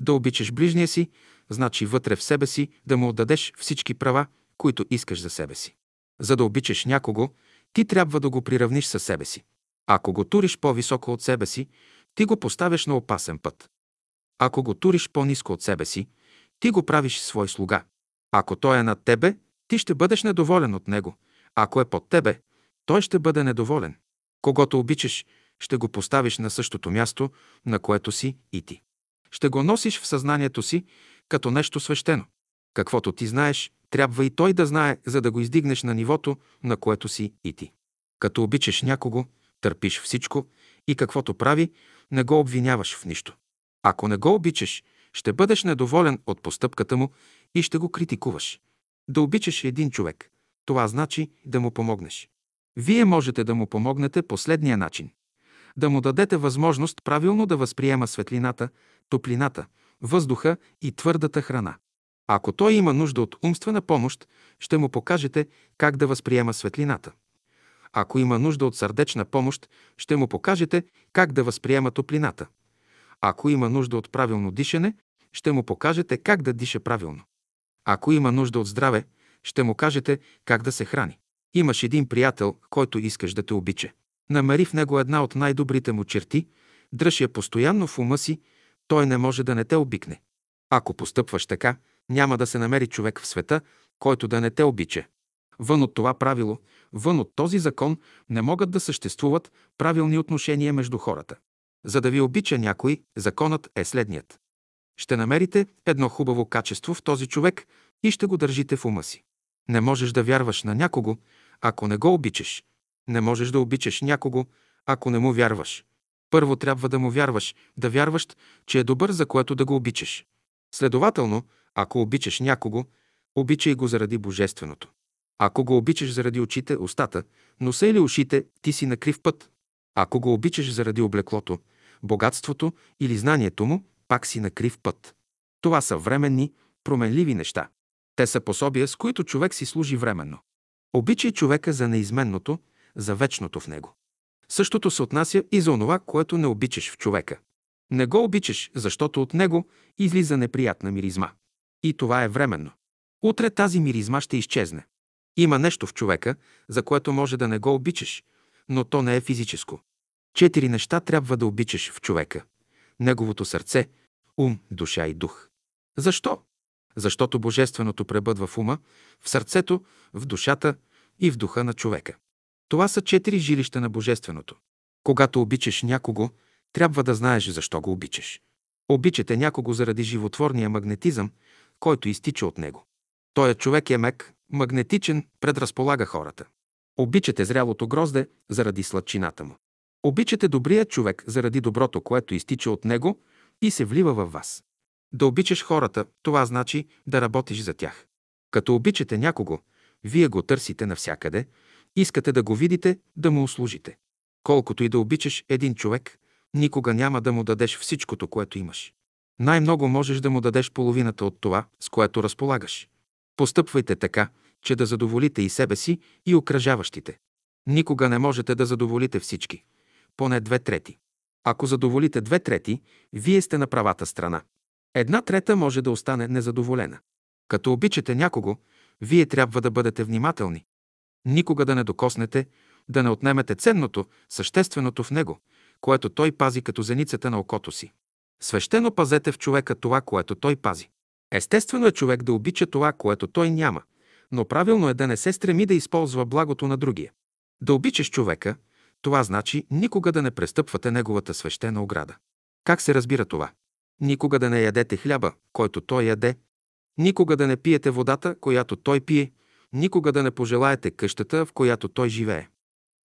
Да обичаш ближния си, значи вътре в себе си да му отдадеш всички права, които искаш за себе си. За да обичаш някого, ти трябва да го приравниш със себе си. Ако го туриш по-високо от себе си, ти го поставяш на опасен път. Ако го туриш по-низко от себе си, ти го правиш свой слуга. Ако той е над тебе, ти ще бъдеш недоволен от него. Ако е под тебе, той ще бъде недоволен. Когато обичаш, ще го поставиш на същото място, на което си и ти. Ще го носиш в съзнанието си като нещо свещено. Каквото ти знаеш, трябва и той да знае, за да го издигнеш на нивото, на което си и ти. Като обичаш някого, търпиш всичко и каквото прави, не го обвиняваш в нищо. Ако не го обичаш, ще бъдеш недоволен от постъпката му и ще го критикуваш. Да обичаш един човек, това значи да му помогнеш. Вие можете да му помогнете последния начин. Да му дадете възможност правилно да възприема светлината, топлината, въздуха и твърдата храна. Ако той има нужда от умствена помощ, ще му покажете как да възприема светлината. Ако има нужда от сърдечна помощ, ще му покажете как да възприема топлината. Ако има нужда от правилно дишане, ще му покажете как да диша правилно. Ако има нужда от здраве, ще му кажете как да се храни. Имаш един приятел, който искаш да те обича. Намери в него една от най-добрите му черти, дръж я постоянно в ума си, той не може да не те обикне. Ако постъпваш така, няма да се намери човек в света, който да не те обича. Вън от това правило, вън от този закон не могат да съществуват правилни отношения между хората. За да ви обича някой, законът е следният. Ще намерите едно хубаво качество в този човек и ще го държите в ума си. Не можеш да вярваш на някого, ако не го обичаш. Не можеш да обичаш някого, ако не му вярваш. Първо трябва да му вярваш, да вярваш, че е добър, за което да го обичаш. Следователно, ако обичаш някого, обичай го заради Божественото. Ако го обичаш заради очите, устата, носа или ушите, ти си на крив път. Ако го обичаш заради облеклото, богатството или знанието му, пак си на крив път. Това са временни, променливи неща. Те са пособия, с които човек си служи временно. Обичай човека за неизменното, за вечното в него. Същото се отнася и за онова, което не обичаш в човека. Не го обичаш, защото от него излиза неприятна миризма. И това е временно. Утре тази миризма ще изчезне. Има нещо в човека, за което може да не го обичаш, но то не е физическо. Четири неща трябва да обичаш в човека. Неговото сърце, ум, душа и дух. Защо? Защото Божественото пребъдва в ума, в сърцето, в душата и в духа на човека. Това са четири жилища на Божественото. Когато обичаш някого, трябва да знаеш защо го обичаш. Обичате някого заради животворния магнетизъм, който изтича от него. Той човек е мек, магнетичен, предразполага хората. Обичате зрялото грозде заради сладчината му. Обичате добрия човек заради доброто, което изтича от него и се влива във вас. Да обичаш хората, това значи да работиш за тях. Като обичате някого, вие го търсите навсякъде, искате да го видите, да му услужите. Колкото и да обичаш един човек, никога няма да му дадеш всичкото, което имаш. Най-много можеш да му дадеш половината от това, с което разполагаш. Постъпвайте така, че да задоволите и себе си, и окръжаващите. Никога не можете да задоволите всички. Поне две трети. Ако задоволите две трети, вие сте на правата страна. Една трета може да остане незадоволена. Като обичате някого, вие трябва да бъдете внимателни. Никога да не докоснете, да не отнемете ценното, същественото в него, което той пази като зеницата на окото си. Свещено пазете в човека това, което той пази. Естествено е човек да обича това, което той няма, но правилно е да не се стреми да използва благото на другия. Да обичаш човека, това значи никога да не престъпвате неговата свещена ограда. Как се разбира това? Никога да не ядете хляба, който той яде, никога да не пиете водата, която той пие, никога да не пожелаете къщата, в която той живее.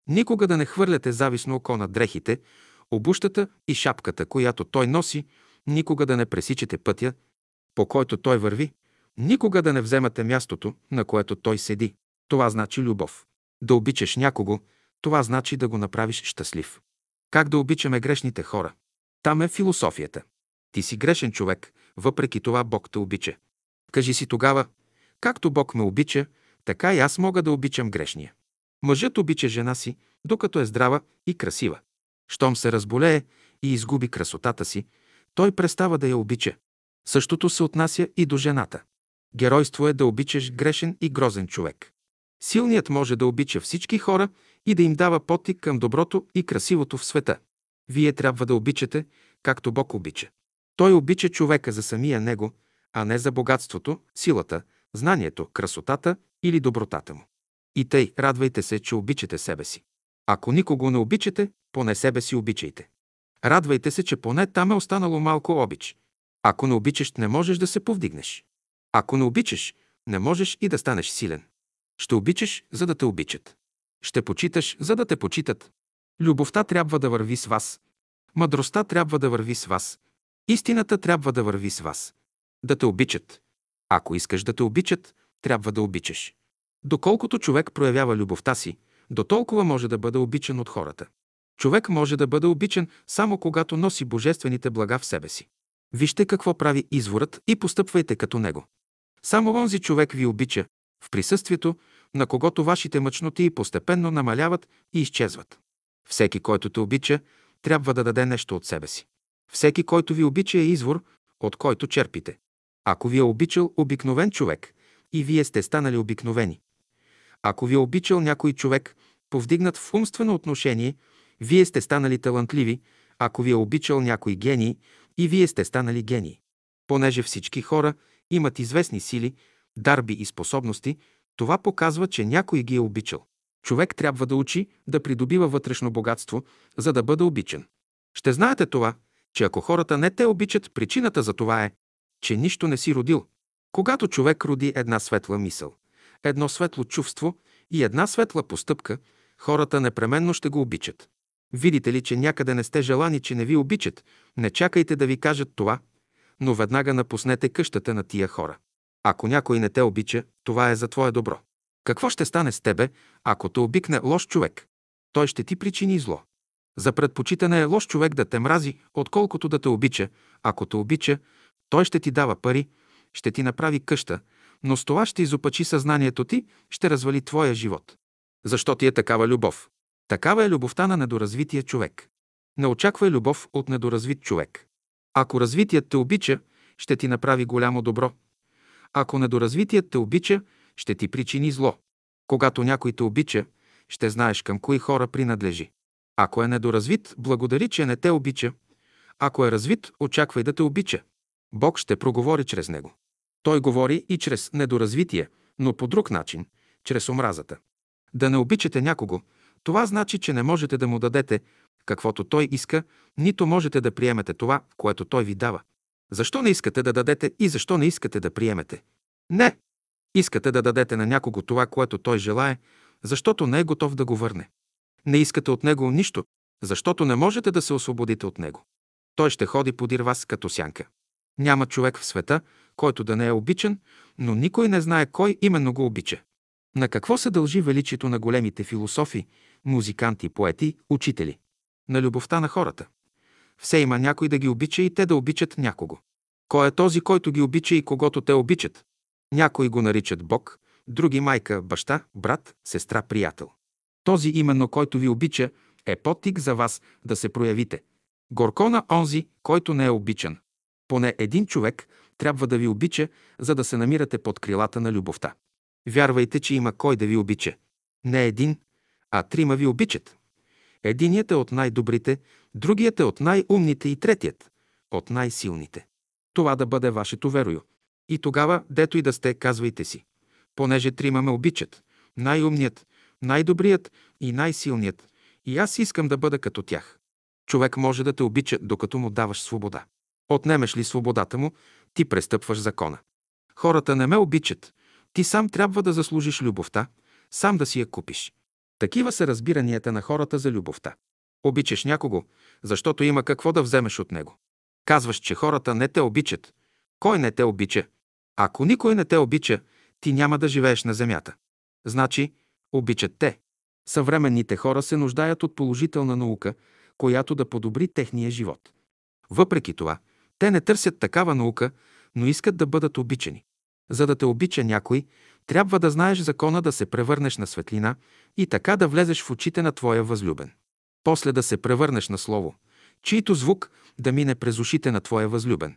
Никога да не хвърляте зависно око на дрехите, обущата и шапката, която той носи, никога да не пресичате пътя, по който той върви, никога да не вземате мястото, на което той седи. Това значи любов. Да обичаш някого, това значи да го направиш щастлив. Как да обичаме грешните хора? Там е философията. Ти си грешен човек, въпреки това Бог те обича. Кажи си тогава, както Бог ме обича, така и аз мога да обичам грешния. Мъжът обича жена си, докато е здрава и красива. Щом се разболее и изгуби красотата си, той престава да я обича. Същото се отнася и до жената. Геройство е да обичаш грешен и грозен човек. Силният може да обича всички хора и да им дава потик към доброто и красивото в света. Вие трябва да обичате, както Бог обича. Той обича човека за самия него, а не за богатството, силата, знанието, красотата или добротата му. И тъй, радвайте се, че обичате себе си. Ако никого не обичате, поне себе си обичайте. Радвайте се, че поне там е останало малко обич. Ако не обичаш, не можеш да се повдигнеш. Ако не обичаш, не можеш и да станеш силен. Ще обичаш, за да те обичат. Ще почиташ, за да те почитат. Любовта трябва да върви с вас. Мъдростта трябва да върви с вас. Истината трябва да върви с вас. Да те обичат. Ако искаш да те обичат, трябва да обичаш. Доколкото човек проявява любовта си, до толкова може да бъде обичан от хората. Човек може да бъде обичан само когато носи божествените блага в себе си. Вижте какво прави изворът и постъпвайте като него. Само онзи човек ви обича в присъствието, на когото вашите мъчноти постепенно намаляват и изчезват. Всеки, който те обича, трябва да даде нещо от себе си. Всеки, който ви обича, е извор, от който черпите. Ако ви е обичал обикновен човек, и вие сте станали обикновени. Ако ви е обичал някой човек, повдигнат в умствено отношение, вие сте станали талантливи, ако ви е обичал някой гений, и вие сте станали гении. Понеже всички хора имат известни сили, дарби и способности, това показва, че някой ги е обичал. Човек трябва да учи да придобива вътрешно богатство, за да бъде обичан. Ще знаете това, че ако хората не те обичат, причината за това е, че нищо не си родил. Когато човек роди една светла мисъл, едно светло чувство и една светла постъпка, хората непременно ще го обичат. Видите ли, че някъде не сте желани, че не ви обичат, не чакайте да ви кажат това, но веднага напуснете къщата на тия хора. Ако някой не те обича, това е за твое добро. Какво ще стане с тебе, ако те обикне лош човек? Той ще ти причини зло. За предпочитане е лош човек да те мрази, отколкото да те обича. Ако те обича, той ще ти дава пари, ще ти направи къща, но с това ще изопачи съзнанието ти, ще развали твоя живот. Защо ти е такава любов? Такава е любовта на недоразвития човек. Не очаквай любов от недоразвит човек. Ако развитият те обича, ще ти направи голямо добро. Ако недоразвитият те обича, ще ти причини зло. Когато някой те обича, ще знаеш към кои хора принадлежи. Ако е недоразвит, благодари, че не те обича. Ако е развит, очаквай да те обича. Бог ще проговори чрез него. Той говори и чрез недоразвитие, но по друг начин, чрез омразата. Да не обичате някого, това значи, че не можете да му дадете каквото той иска, нито можете да приемете това, което той ви дава. Защо не искате да дадете и защо не искате да приемете? Не! Искате да дадете на някого това, което той желае, защото не е готов да го върне. Не искате от него нищо, защото не можете да се освободите от него. Той ще ходи подир вас като сянка. Няма човек в света, който да не е обичан, но никой не знае кой именно го обича. На какво се дължи величието на големите философи, музиканти, поети, учители? На любовта на хората. Все има някой да ги обича и те да обичат някого. Кой е този, който ги обича и когото те обичат? Някои го наричат Бог, други майка, баща, брат, сестра, приятел. Този именно, който ви обича, е потик за вас да се проявите. Горко на онзи, който не е обичан. Поне един човек трябва да ви обича, за да се намирате под крилата на любовта. Вярвайте, че има кой да ви обича. Не един, а трима ви обичат. Единият е от най-добрите, другият е от най-умните и третият – от най-силните. Това да бъде вашето верою. И тогава, дето и да сте, казвайте си. Понеже трима ме обичат, най-умният, най-добрият и най-силният, и аз искам да бъда като тях. Човек може да те обича, докато му даваш свобода. Отнемеш ли свободата му, ти престъпваш закона. Хората не ме обичат. Ти сам трябва да заслужиш любовта, сам да си я купиш. Такива са разбиранията на хората за любовта. Обичаш някого, защото има какво да вземеш от него. Казваш, че хората не те обичат. Кой не те обича? Ако никой не те обича, ти няма да живееш на земята. Значи, обичат те. Съвременните хора се нуждаят от положителна наука, която да подобри техния живот. Въпреки това, те не търсят такава наука, но искат да бъдат обичани. За да те обича някой, трябва да знаеш закона да се превърнеш на светлина и така да влезеш в очите на твоя възлюбен. После да се превърнеш на слово, чието звук да мине през ушите на твоя възлюбен.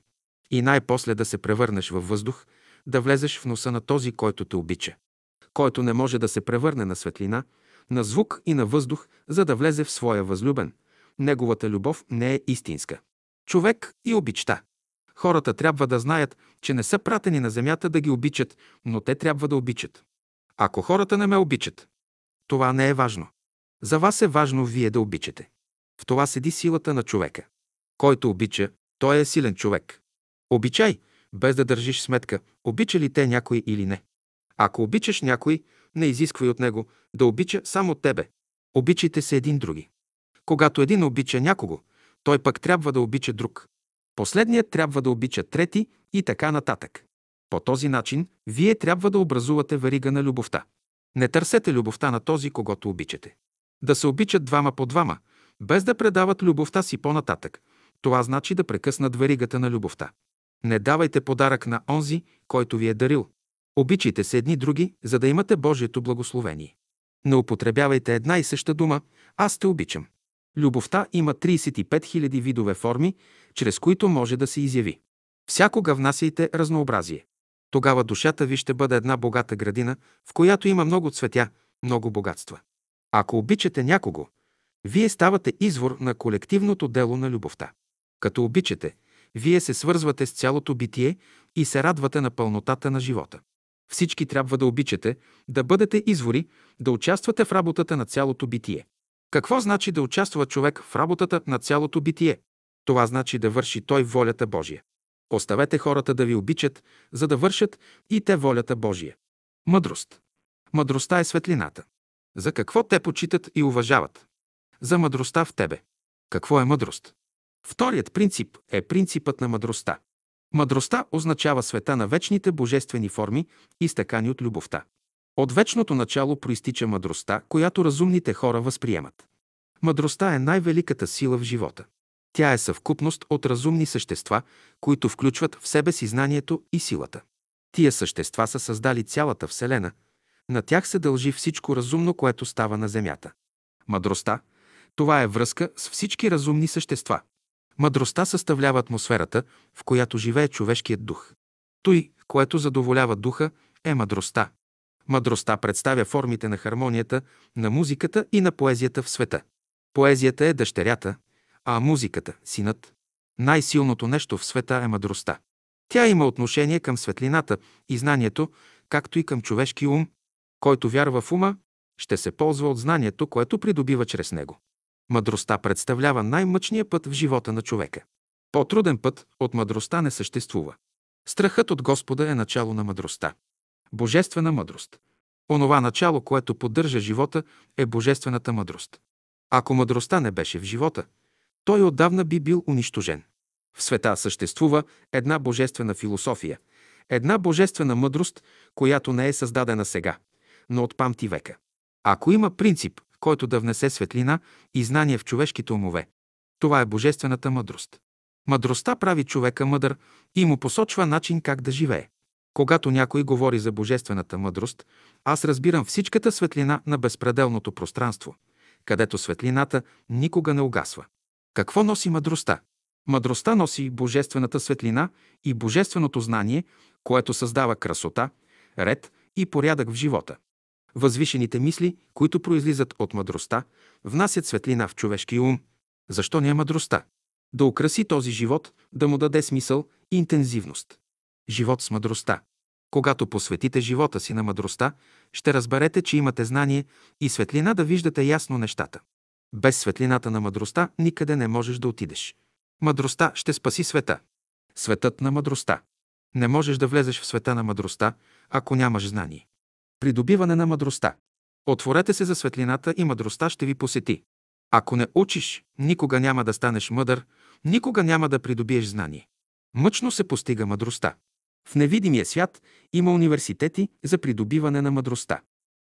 И най-после да се превърнеш във въздух, да влезеш в носа на този, който те обича. Който не може да се превърне на светлина, на звук и на въздух, за да влезе в своя възлюбен. Неговата любов не е истинска. Човек и обичта. Хората трябва да знаят, че не са пратени на земята да ги обичат, но те трябва да обичат. Ако хората не ме обичат, това не е важно. За вас е важно вие да обичате. В това седи силата на човека. Който обича, той е силен човек. Обичай, без да държиш сметка, обича ли те някой или не. Ако обичаш някой, не изисквай от него да обича само тебе. Обичайте се един други. Когато един обича някого, той пък трябва да обича друг. Последният трябва да обича трети и така нататък. По този начин вие трябва да образувате варига на любовта. Не търсете любовта на този, когато обичате. Да се обичат двама по двама, без да предават любовта си по-нататък. Това значи да прекъснат варигата на любовта. Не давайте подарък на онзи, който ви е дарил. Обичайте се едни други, за да имате Божието благословение. Не употребявайте една и съща дума «Аз те обичам». Любовта има 35 000 видове форми, чрез които може да се изяви. Всякога внасяйте разнообразие. Тогава душата ви ще бъде една богата градина, в която има много цветя, много богатства. Ако обичате някого, вие ставате извор на колективното дело на любовта. Като обичате, вие се свързвате с цялото битие и се радвате на пълнотата на живота. Всички трябва да обичате, да бъдете извори, да участвате в работата на цялото битие. Какво значи да участва човек в работата на цялото битие? Това значи да върши той волята Божия. Оставете хората да ви обичат, за да вършат и те волята Божия. Мъдрост. Мъдростта е светлината. За какво те почитат и уважават? За мъдростта в тебе. Какво е мъдрост? Вторият принцип е принципът на мъдростта. Мъдростта означава света на вечните божествени форми, изтъкани от любовта. От вечното начало проистича мъдростта, която разумните хора възприемат. Мъдростта е най-великата сила в живота. Тя е съвкупност от разумни същества, които включват в себе си знанието и силата. Тия същества са създали цялата Вселена. На тях се дължи всичко разумно, което става на Земята. Мъдростта – това е връзка с всички разумни същества. Мъдростта съставлява атмосферата, в която живее човешкият дух. Той, което задоволява духа, е мъдростта. Мъдростта представя формите на хармонията, на музиката и на поезията в света. Поезията е дъщерята, а музиката – синът. Най-силното нещо в света е мъдростта. Тя има отношение към светлината и знанието, както и към човешки ум. Който вярва в ума, ще се ползва от знанието, което придобива чрез него. Мъдростта представлява най-мъчния път в живота на човека. По-труден път от мъдростта не съществува. Страхът от Господа е начало на мъдростта. Божествена мъдрост. Онова начало, което поддържа живота, е божествената мъдрост. Ако мъдростта не беше в живота, той отдавна би бил унищожен. В света съществува една божествена философия, една божествена мъдрост, която не е създадена сега, но от памти века. Ако има принцип, който да внесе светлина и знание в човешките умове, това е божествената мъдрост. Мъдростта прави човека мъдър и му посочва начин как да живее. Когато някой говори за божествената мъдрост, аз разбирам всичката светлина на безпределното пространство, където светлината никога не угасва. Какво носи мъдростта? Мъдростта носи божествената светлина и божественото знание, което създава красота, ред и порядък в живота. Възвишените мисли, които произлизат от мъдростта, внасят светлина в човешкия ум. Защо не е мъдростта? Да украси този живот, да му даде смисъл и интензивност. Живот с мъдростта. Когато посветите живота си на мъдростта, ще разберете, че имате знание и светлина да виждате ясно нещата. Без светлината на мъдростта никъде не можеш да отидеш. Мъдростта ще спаси света. Светът на мъдростта. Не можеш да влезеш в света на мъдростта, ако нямаш знание. Придобиване на мъдростта. Отворете се за светлината и мъдростта ще ви посети. Ако не учиш, никога няма да станеш мъдър, никога няма да придобиеш знание. Мъчно се постига мъдростта. В невидимия свят има университети за придобиване на мъдростта.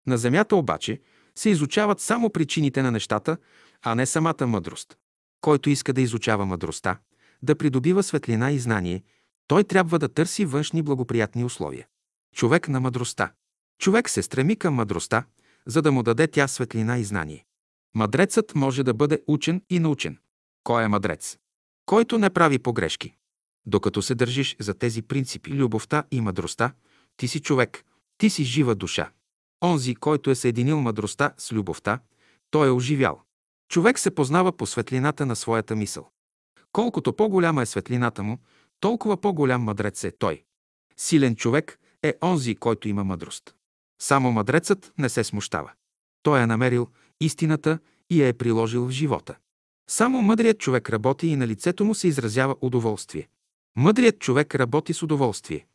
На Земята обаче се изучават само причините на нещата, а не самата мъдрост. Който иска да изучава мъдростта, да придобива светлина и знание, той трябва да търси външни благоприятни условия. Човек на мъдростта. Човек се стреми към мъдростта, за да му даде тя светлина и знание. Мъдрецът може да бъде учен и научен. Кой е мъдрец? Който не прави погрешки. Докато се държиш за тези принципи, любовта и мъдростта, ти си човек, ти си жива душа. Онзи, който е съединил мъдростта с любовта, той е оживял. Човек се познава по светлината на своята мисъл. Колкото по-голяма е светлината му, толкова по-голям мъдрец е той. Силен човек е онзи, който има мъдрост. Само мъдрецът не се смущава. Той е намерил истината и я е приложил в живота. Само мъдрият човек работи и на лицето му се изразява удоволствие. Мъдрият човек работи с удоволствие.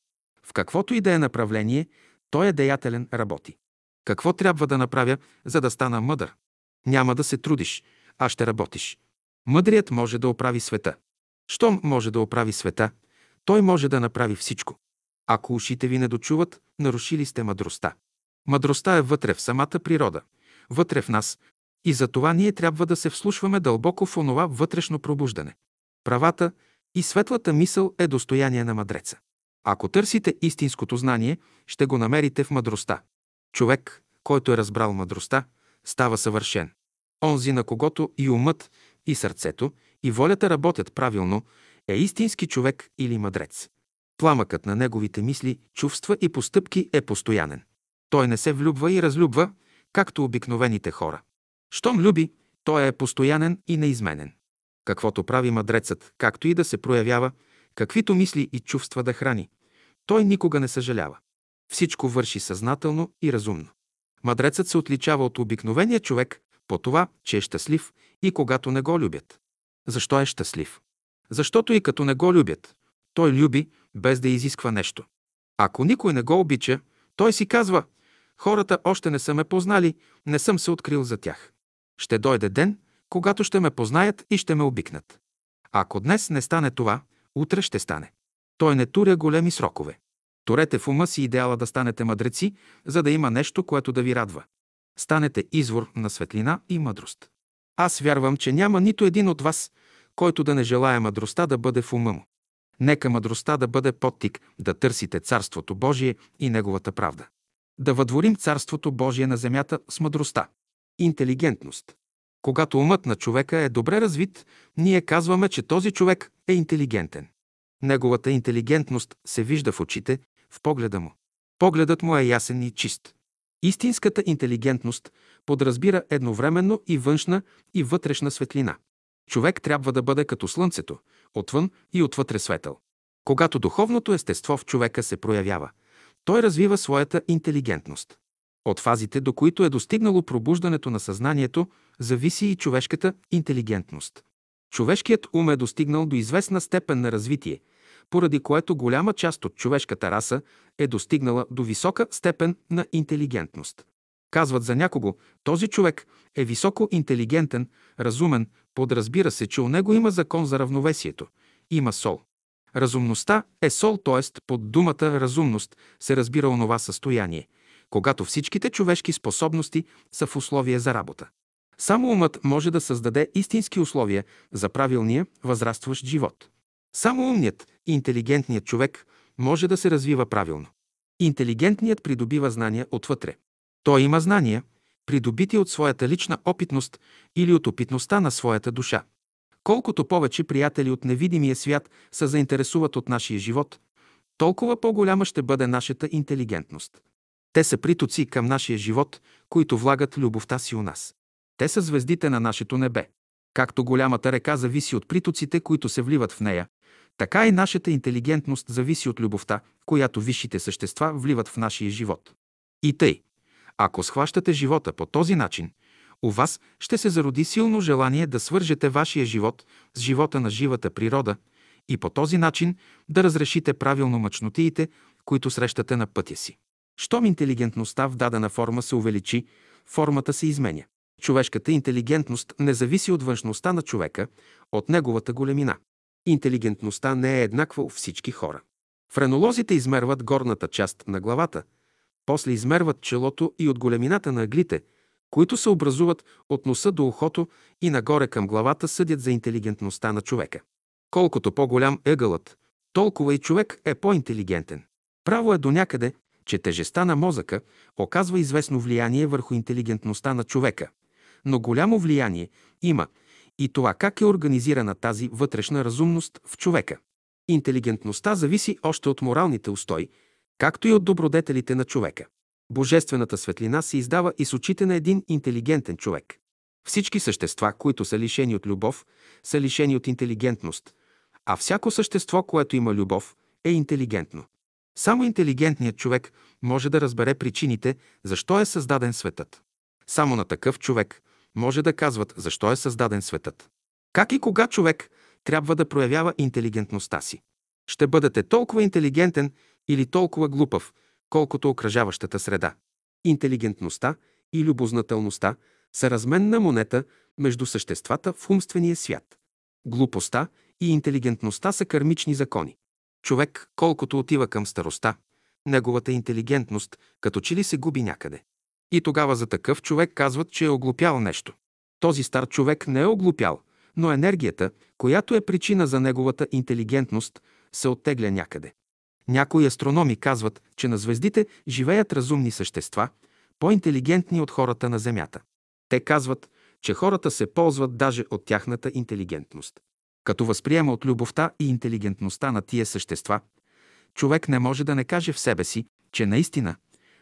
В каквото и да е направление, той е деятелен работи. Какво трябва да направя, за да стана мъдър? Няма да се трудиш, а ще работиш. Мъдрият може да оправи света. Щом може да оправи света, той може да направи всичко. Ако ушите ви не дочуват, нарушили сте мъдростта. Мъдростта е вътре в самата природа, вътре в нас, и за това ние трябва да се вслушваме дълбоко в онова вътрешно пробуждане. Правата и светлата мисъл е достояние на мъдреца. Ако търсите истинското знание, ще го намерите в мъдростта. Човек, който е разбрал мъдростта, става съвършен. Онзи, на когото и умът, и сърцето, и волята работят правилно, е истински човек или мъдрец. Пламъкът на неговите мисли, чувства и постъпки е постоянен. Той не се влюбва и разлюбва, както обикновените хора. Щом люби, той е постоянен и неизменен. Каквото прави мъдрецът, както и да се проявява, каквито мисли и чувства да храни, той никога не съжалява. Всичко върши съзнателно и разумно. Мъдрецът се отличава от обикновения човек по това, че е щастлив и когато не го любят. Защо е щастлив? Защото и като не го любят, той люби, без да изисква нещо. Ако никой не го обича, той си казва, хората още не са ме познали, не съм се открил за тях. Ще дойде ден, когато ще ме познаят и ще ме обикнат. Ако днес не стане това, утре ще стане. Той не туря големи срокове. Вторете в ума си идеала да станете мъдреци, за да има нещо, което да ви радва. Станете извор на светлина и мъдрост. Аз вярвам, че няма нито един от вас, който да не желая мъдростта да бъде в ума му. Нека мъдростта да бъде подтик да търсите Царството Божие и Неговата правда. Да въдворим Царството Божие на земята с мъдростта. Интелигентност. Когато умът на човека е добре развит, ние казваме, че този човек е интелигентен. Неговата интелигентност се вижда в очите, в погледа му. Погледът му е ясен и чист. Истинската интелигентност подразбира едновременно и външна, и вътрешна светлина. Човек трябва да бъде като слънцето, отвън и отвътре светъл. Когато духовното естество в човека се проявява, той развива своята интелигентност. От фазите, до които е достигнало пробуждането на съзнанието, зависи и човешката интелигентност. Човешкият ум е достигнал до известна степен на развитие, поради което голяма част от човешката раса е достигнала до висока степен на интелигентност. Казват за някого, този човек е високо интелигентен, разумен, подразбира се, че у него има закон за равновесието, има сол. Разумността е сол, т.е. под думата разумност се разбира онова състояние, когато всичките човешки способности са в условие за работа. Само умът може да създаде истински условия за правилния, възрастващ живот. Само умният и интелигентният човек може да се развива правилно. Интелигентният придобива знания отвътре. Той има знания, придобити от своята лична опитност или от опитността на своята душа. Колкото повече приятели от невидимия свят се заинтересуват от нашия живот, толкова по-голяма ще бъде нашата интелигентност. Те са притоци към нашия живот, които влагат любовта си у нас. Те са звездите на нашето небе. Както голямата река зависи от притоците, които се вливат в нея, така и нашата интелигентност зависи от любовта, която висшите същества вливат в нашия живот. И тъй, ако схващате живота по този начин, у вас ще се зароди силно желание да свържете вашия живот с живота на живата природа и по този начин да разрешите правилно мъчнотиите, които срещате на пътя си. Щом интелигентността в дадена форма се увеличи, формата се изменя. Човешката интелигентност не зависи от външността на човека, от неговата големина. Интелигентността не е еднаква у всички хора. Френолозите измерват горната част на главата, после измерват челото и от големината на аглите, които се образуват от носа до ухото и нагоре към главата съдят за интелигентността на човека. Колкото по-голям ъгълът, толкова и човек е по-интелигентен. Право е до някъде, че тежестта на мозъка оказва известно влияние върху интелигентността на човека. Но голямо влияние има и това как е организирана тази вътрешна разумност в човека. Интелигентността зависи още от моралните устои, както и от добродетелите на човека. Божествената светлина се издава и с очите на един интелигентен човек. Всички същества, които са лишени от любов, са лишени от интелигентност, а всяко същество, което има любов, е интелигентно. Само интелигентният човек може да разбере причините, защо е създаден светът. Само на такъв човек може да казват защо е създаден светът. Как и кога човек трябва да проявява интелигентността си. Ще бъдете толкова интелигентен или толкова глупав, колкото окръжаващата среда. Интелигентността и любознателността са разменна монета между съществата в умствения свят. Глупостта и интелигентността са кармични закони. Човек, колкото отива към староста, неговата интелигентност като че ли се губи някъде. И тогава за такъв човек казват, че е оглупял нещо. Този стар човек не е оглупял, но енергията, която е причина за неговата интелигентност, се оттегля някъде. Някои астрономи казват, че на звездите живеят разумни същества, по-интелигентни от хората на Земята. Те казват, че хората се ползват даже от тяхната интелигентност. Като възприема от любовта и интелигентността на тия същества, човек не може да не каже в себе си, че наистина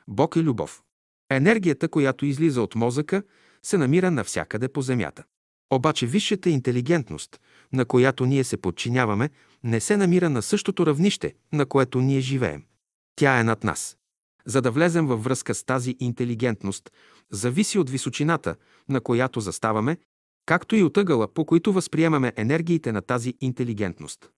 Бог е любов. Енергията, която излиза от мозъка, се намира навсякъде по Земята. Обаче висшата интелигентност, на която ние се подчиняваме, не се намира на същото равнище, на което ние живеем. Тя е над нас. За да влезем във връзка с тази интелигентност, зависи от височината, на която заставаме, както и от ъгъла, по които възприемаме енергиите на тази интелигентност.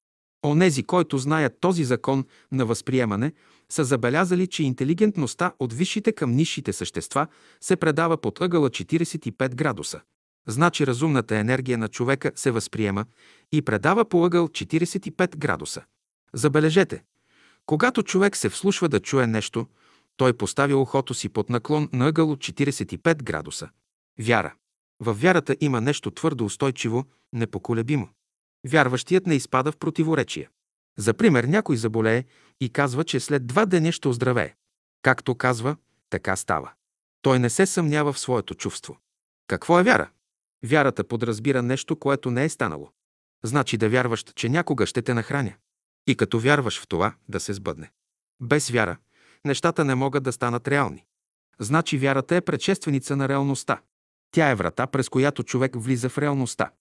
Онези, които знаят този закон на възприемане, са забелязали, че интелигентността от висшите към нисшите същества се предава под ъгъла 45 градуса. Значи разумната енергия на човека се възприема и предава по ъгъл 45 градуса. Забележете, Когато човек се вслушва да чуе нещо, той поставя ухото си под наклон на ъгъл от 45 градуса. Вяра. В вярата има нещо твърдо устойчиво, непоколебимо. Вярващият не изпада в противоречие. За пример, някой заболее и казва, че след два деня ще оздравее. Както казва, така става. Той не се съмнява в своето чувство. Какво е вяра? Вярата подразбира нещо, което не е станало. Значи да вярваш, че някога ще те нахраня. И като вярваш в това, да се сбъдне. Без вяра, нещата не могат да станат реални. Значи вярата е предшественица на реалността. Тя е врата, през която човек влиза в реалността.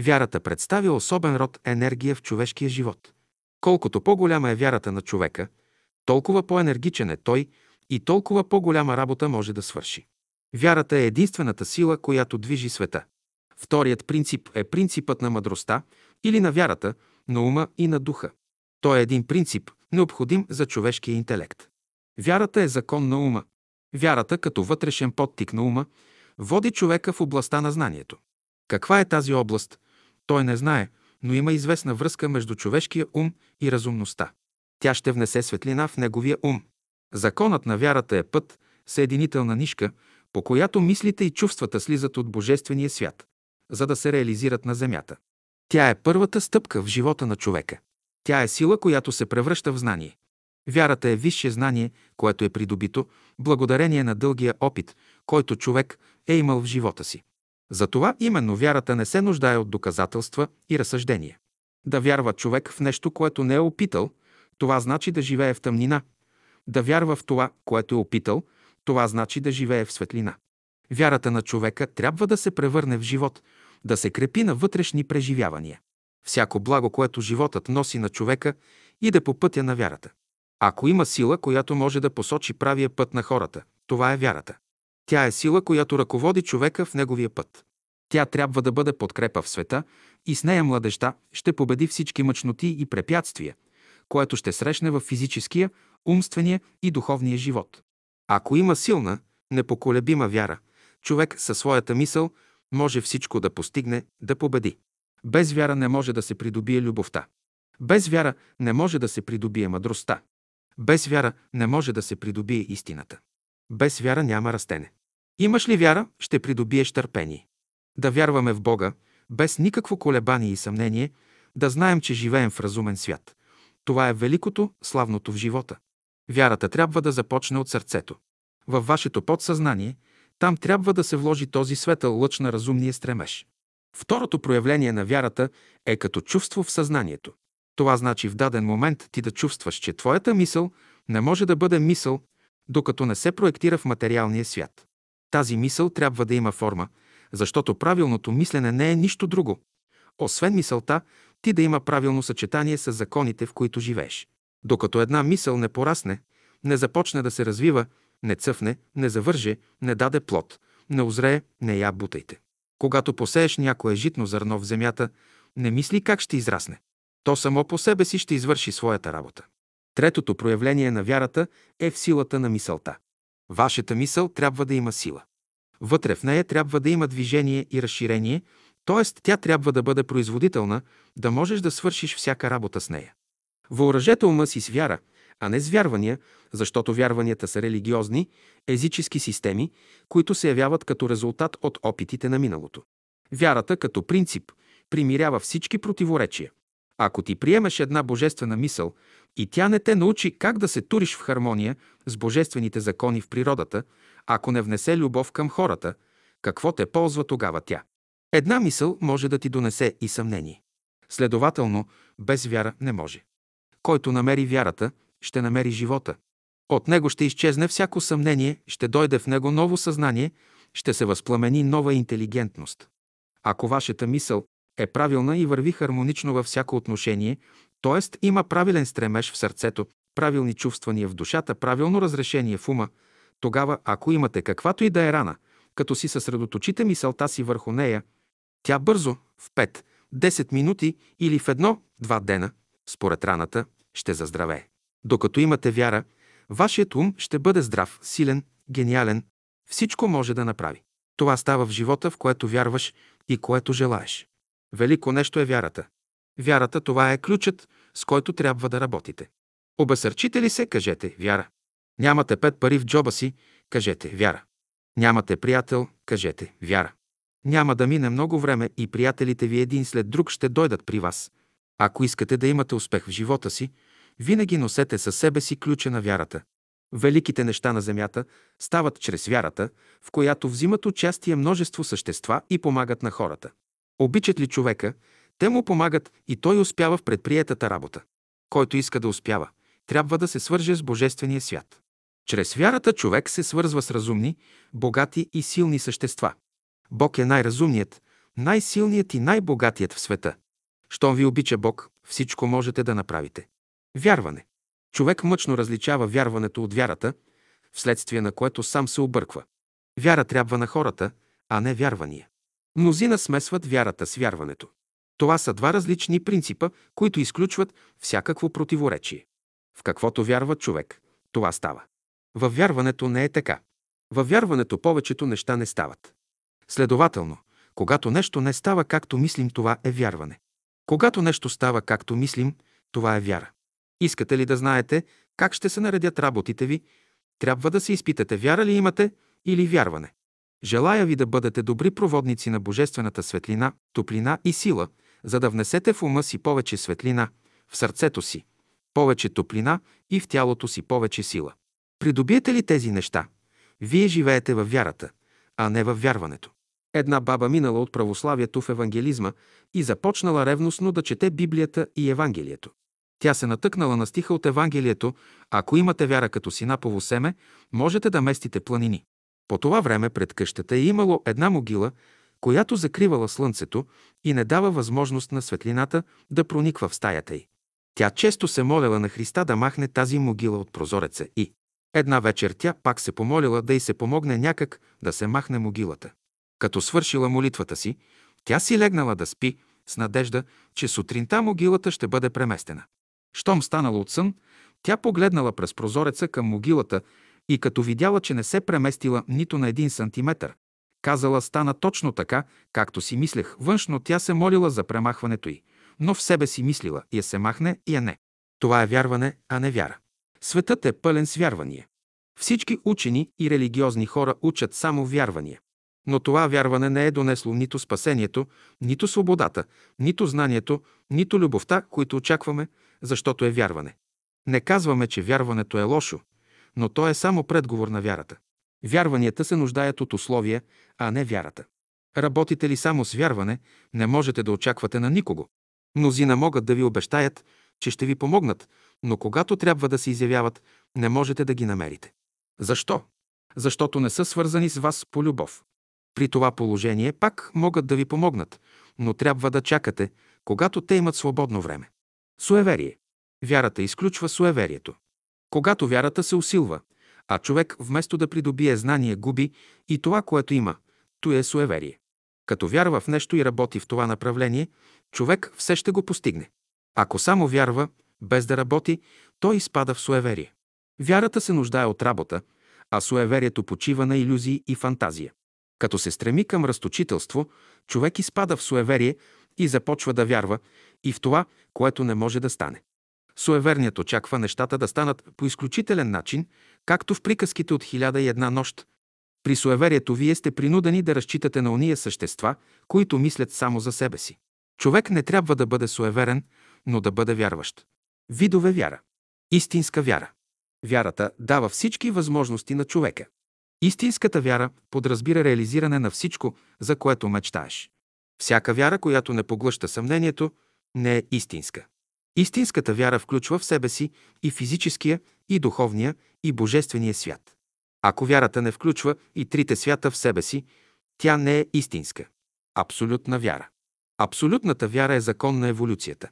Вярата представя особен род енергия в човешкия живот. Колкото по-голяма е вярата на човека, толкова по-енергичен е той и толкова по-голяма работа може да свърши. Вярата е единствената сила, която движи света. Вторият принцип е принципът на мъдростта или на вярата, на ума и на духа. Той е един принцип, необходим за човешкия интелект. Вярата е закон на ума. Вярата, като вътрешен подтик на ума, води човека в областта на знанието. Каква е тази област? Той не знае, но има известна връзка между човешкия ум и разумността. Тя ще внесе светлина в неговия ум. Законът на вярата е път, съединителна нишка, по която мислите и чувствата слизат от Божествения свят, за да се реализират на земята. Тя е първата стъпка в живота на човека. Тя е сила, която се превръща в знание. Вярата е висше знание, което е придобито благодарение на дългия опит, който човек е имал в живота си. Затова именно вярата не се нуждае от доказателства и разсъждения. Да вярва човек в нещо, което не е опитал, това значи да живее в тъмнина. Да вярва в това, което е опитал, това значи да живее в светлина. Вярата на човека трябва да се превърне в живот, да се крепи на вътрешни преживявания. Всяко благо, което животът носи на човека, иде по пътя на вярата. Ако има сила, която може да посочи правия път на хората, това е вярата. Тя е сила, която ръководи човека в неговия път. Тя трябва да бъде подкрепа в света и с нея младеща ще победи всички мъчноти и препятствия, което ще срещне в физическия, умствения и духовния живот. Ако има силна, непоколебима вяра, човек със своята мисъл може всичко да постигне, да победи. Без вяра не може да се придобие любовта. Без вяра не може да се придобие мъдростта. Без вяра не може да се придобие истината. Без вяра няма растене. Имаш ли вяра, ще придобиеш търпение. Да вярваме в Бога, без никакво колебание и съмнение, да знаем, че живеем в разумен свят. Това е великото, славното в живота. Вярата трябва да започне от сърцето. Във вашето подсъзнание, там трябва да се вложи този светъл лъч на разумния стремеж. Второто проявление на вярата е като чувство в съзнанието. Това значи в даден момент ти да чувстваш, че твоята мисъл не може да бъде мисъл, докато не се проектира в материалния свят. Тази мисъл трябва да има форма, защото правилното мислене не е нищо друго, освен мисълта ти да има правилно съчетание с законите, в които живееш. Докато една мисъл не порасне, не започне да се развива, не цъфне, не завърже, не даде плод, не озрее, не я бутайте. Когато посееш някое житно зърно в земята, не мисли как ще израсне. То само по себе си ще извърши своята работа. Третото проявление на вярата е в силата на мисълта. Вашата мисъл трябва да има сила. Вътре в нея трябва да има движение и разширение, т.е. тя трябва да бъде производителна, да можеш да свършиш всяка работа с нея. Въоръжете ума си с вяра, а не с вярвания, защото вярванията са религиозни, езически системи, които се явяват като резултат от опитите на миналото. Вярата като принцип примирява всички противоречия. Ако ти приемеш една божествена мисъл и тя не те научи как да се туриш в хармония с божествените закони в природата, ако не внесе любов към хората, какво те ползва тогава тя? Една мисъл може да ти донесе и съмнение. Следователно, без вяра не може. Който намери вярата, ще намери живота. От него ще изчезне всяко съмнение, ще дойде в него ново съзнание, ще се възпламени нова интелигентност. Ако вашата мисъл е правилна и върви хармонично във всяко отношение, т.е. има правилен стремеж в сърцето, правилни чувствания в душата, правилно разрешение в ума, тогава, ако имате каквато и да е рана, като си съсредоточите мисълта си върху нея, тя бързо, в 5-10 минути или в едно-два дена, според раната, ще заздравее. Докато имате вяра, вашият ум ще бъде здрав, силен, гениален, всичко може да направи. Това става в живота, в което вярваш и което желаеш. Велико нещо е вярата. Вярата това е ключът, с който трябва да работите. Обесърчите ли се, кажете вяра. Нямате пет пари в джоба си, кажете вяра. Нямате приятел, кажете вяра. Няма да мине много време и приятелите ви един след друг ще дойдат при вас. Ако искате да имате успех в живота си, винаги носете със себе си ключа на вярата. Великите неща на Земята стават чрез вярата, в която взимат участие множество същества и помагат на хората. Обичат ли човека, те му помагат и той успява в предприетата работа. Който иска да успява, трябва да се свърже с Божествения свят. Чрез вярата човек се свързва с разумни, богати и силни същества. Бог е най-разумният, най-силният и най-богатият в света. Щом ви обича Бог, всичко можете да направите. Вярване. Човек мъчно различава вярването от вярата, вследствие на което сам се обърква. Вяра трябва на хората, а не вярвания. Мнозина смесват вярата с вярването. Това са два различни принципа, които изключват всякакво противоречие. В каквото вярва човек, това става. Във вярването не е така. Във вярването повечето неща не стават. Следователно, когато нещо не става както мислим, това е вярване. Когато нещо става както мислим, това е вяра. Искате ли да знаете как ще се наредят работите ви, трябва да се изпитате вяра ли имате или вярване. Желая ви да бъдете добри проводници на Божествената светлина, топлина и сила, за да внесете в ума си повече светлина, в сърцето си, повече топлина и в тялото си повече сила. Придобиете ли тези неща, вие живеете във вярата, а не във вярването. Една баба минала от православието в евангелизма и започнала ревностно да чете Библията и Евангелието. Тя се натъкнала на стиха от Евангелието «Ако имате вяра като синапово семе, можете да местите планини». По това време пред къщата е имало една могила, която закривала слънцето и не дава възможност на светлината да прониква в стаята й. Тя често се молила на Христа да махне тази могила от прозореца и една вечер тя пак се помолила да й се помогне някак да се махне могилата. Като свършила молитвата си, тя си легнала да спи с надежда, че сутринта могилата ще бъде преместена. Щом станала от сън, тя погледнала през прозореца към могилата и като видяла, че не се преместила нито на един сантиметър, казала стана точно така, както си мислех. Външно тя се молила за премахването й, но в себе си мислила, я се махне, я не. Това е вярване, а не вяра. Светът е пълен с вярвания. Всички учени и религиозни хора учат само вярвания. Но това вярване не е донесло нито спасението, нито свободата, нито знанието, нито любовта, които очакваме, защото е вярване. Не казваме, че вярването е лошо, но то е само предговор на вярата. Вярванията се нуждаят от условия, а не вярата. Работите ли само с вярване, не можете да очаквате на никого. Мнозина могат да ви обещаят, че ще ви помогнат, но когато трябва да се изявяват, не можете да ги намерите. Защо? Защото не са свързани с вас по любов. При това положение пак могат да ви помогнат, но трябва да чакате, когато те имат свободно време. Суеверие. Вярата изключва суеверието. Когато вярата се усилва, а човек вместо да придобие знание губи и това, което има, то е суеверие. Като вярва в нещо и работи в това направление, човек все ще го постигне. Ако само вярва, без да работи, той изпада в суеверие. Вярата се нуждае от работа, а суеверието почива на иллюзии и фантазия. Като се стреми към разточителство, човек изпада в суеверие и започва да вярва и в това, което не може да стане. Суеверният очаква нещата да станат по изключителен начин, както в приказките от хиляда и една нощ. При суеверието вие сте принудени да разчитате на ония същества, които мислят само за себе си. Човек не трябва да бъде суеверен, но да бъде вярващ. Видове вяра. Истинска вяра. Вярата дава всички възможности на човека. Истинската вяра подразбира реализиране на всичко, за което мечтаеш. Всяка вяра, която не поглъща съмнението, не е истинска. Истинската вяра включва в себе си и физическия, и духовния, и божествения свят. Ако вярата не включва и трите свята в себе си, тя не е истинска. Абсолютна вяра. Абсолютната вяра е закон на еволюцията.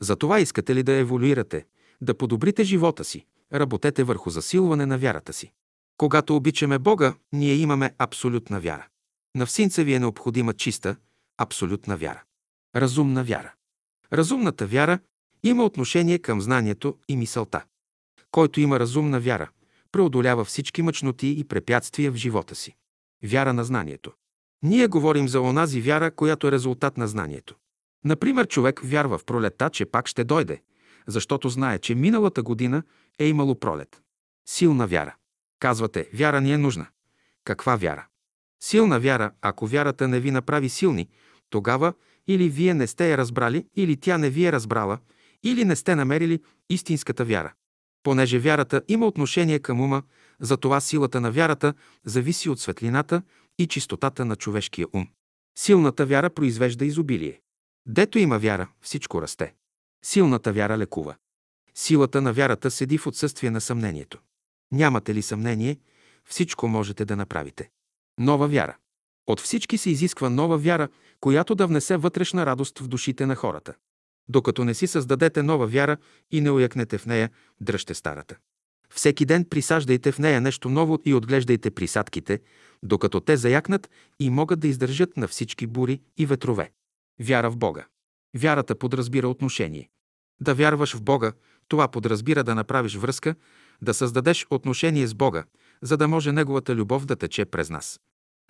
Затова искате ли да еволюирате, да подобрите живота си, работете върху засилване на вярата си. Когато обичаме Бога, ние имаме абсолютна вяра. На всинца ви е необходима чиста, абсолютна вяра. Разумна вяра. Разумната вяра има отношение към знанието и мисълта. Който има разумна вяра, преодолява всички мъчноти и препятствия в живота си. Вяра на знанието. Ние говорим за онази вяра, която е резултат на знанието. Например, човек вярва в пролетта, че пак ще дойде, защото знае, че миналата година е имало пролет. Силна вяра. Казвате, вяра ни е нужна. Каква вяра? Силна вяра, ако вярата не ви направи силни, тогава или вие не сте я разбрали, или тя не ви е разбрала, или не сте намерили истинската вяра. Понеже вярата има отношение към ума, затова силата на вярата зависи от светлината и чистотата на човешкия ум. Силната вяра произвежда изобилие. Дето има вяра, всичко расте. Силната вяра лекува. Силата на вярата седи в отсъствие на съмнението. Нямате ли съмнение, всичко можете да направите. Нова вяра. От всички се изисква нова вяра, която да внесе вътрешна радост в душите на хората. Докато не си създадете нова вяра и не уякнете в нея, дръжте старата. Всеки ден присаждайте в нея нещо ново и отглеждайте присадките, докато те заякнат и могат да издържат на всички бури и ветрове. Вяра в Бога. Вярата подразбира отношение. Да вярваш в Бога, това подразбира да направиш връзка, да създадеш отношение с Бога, за да може Неговата любов да тече през нас.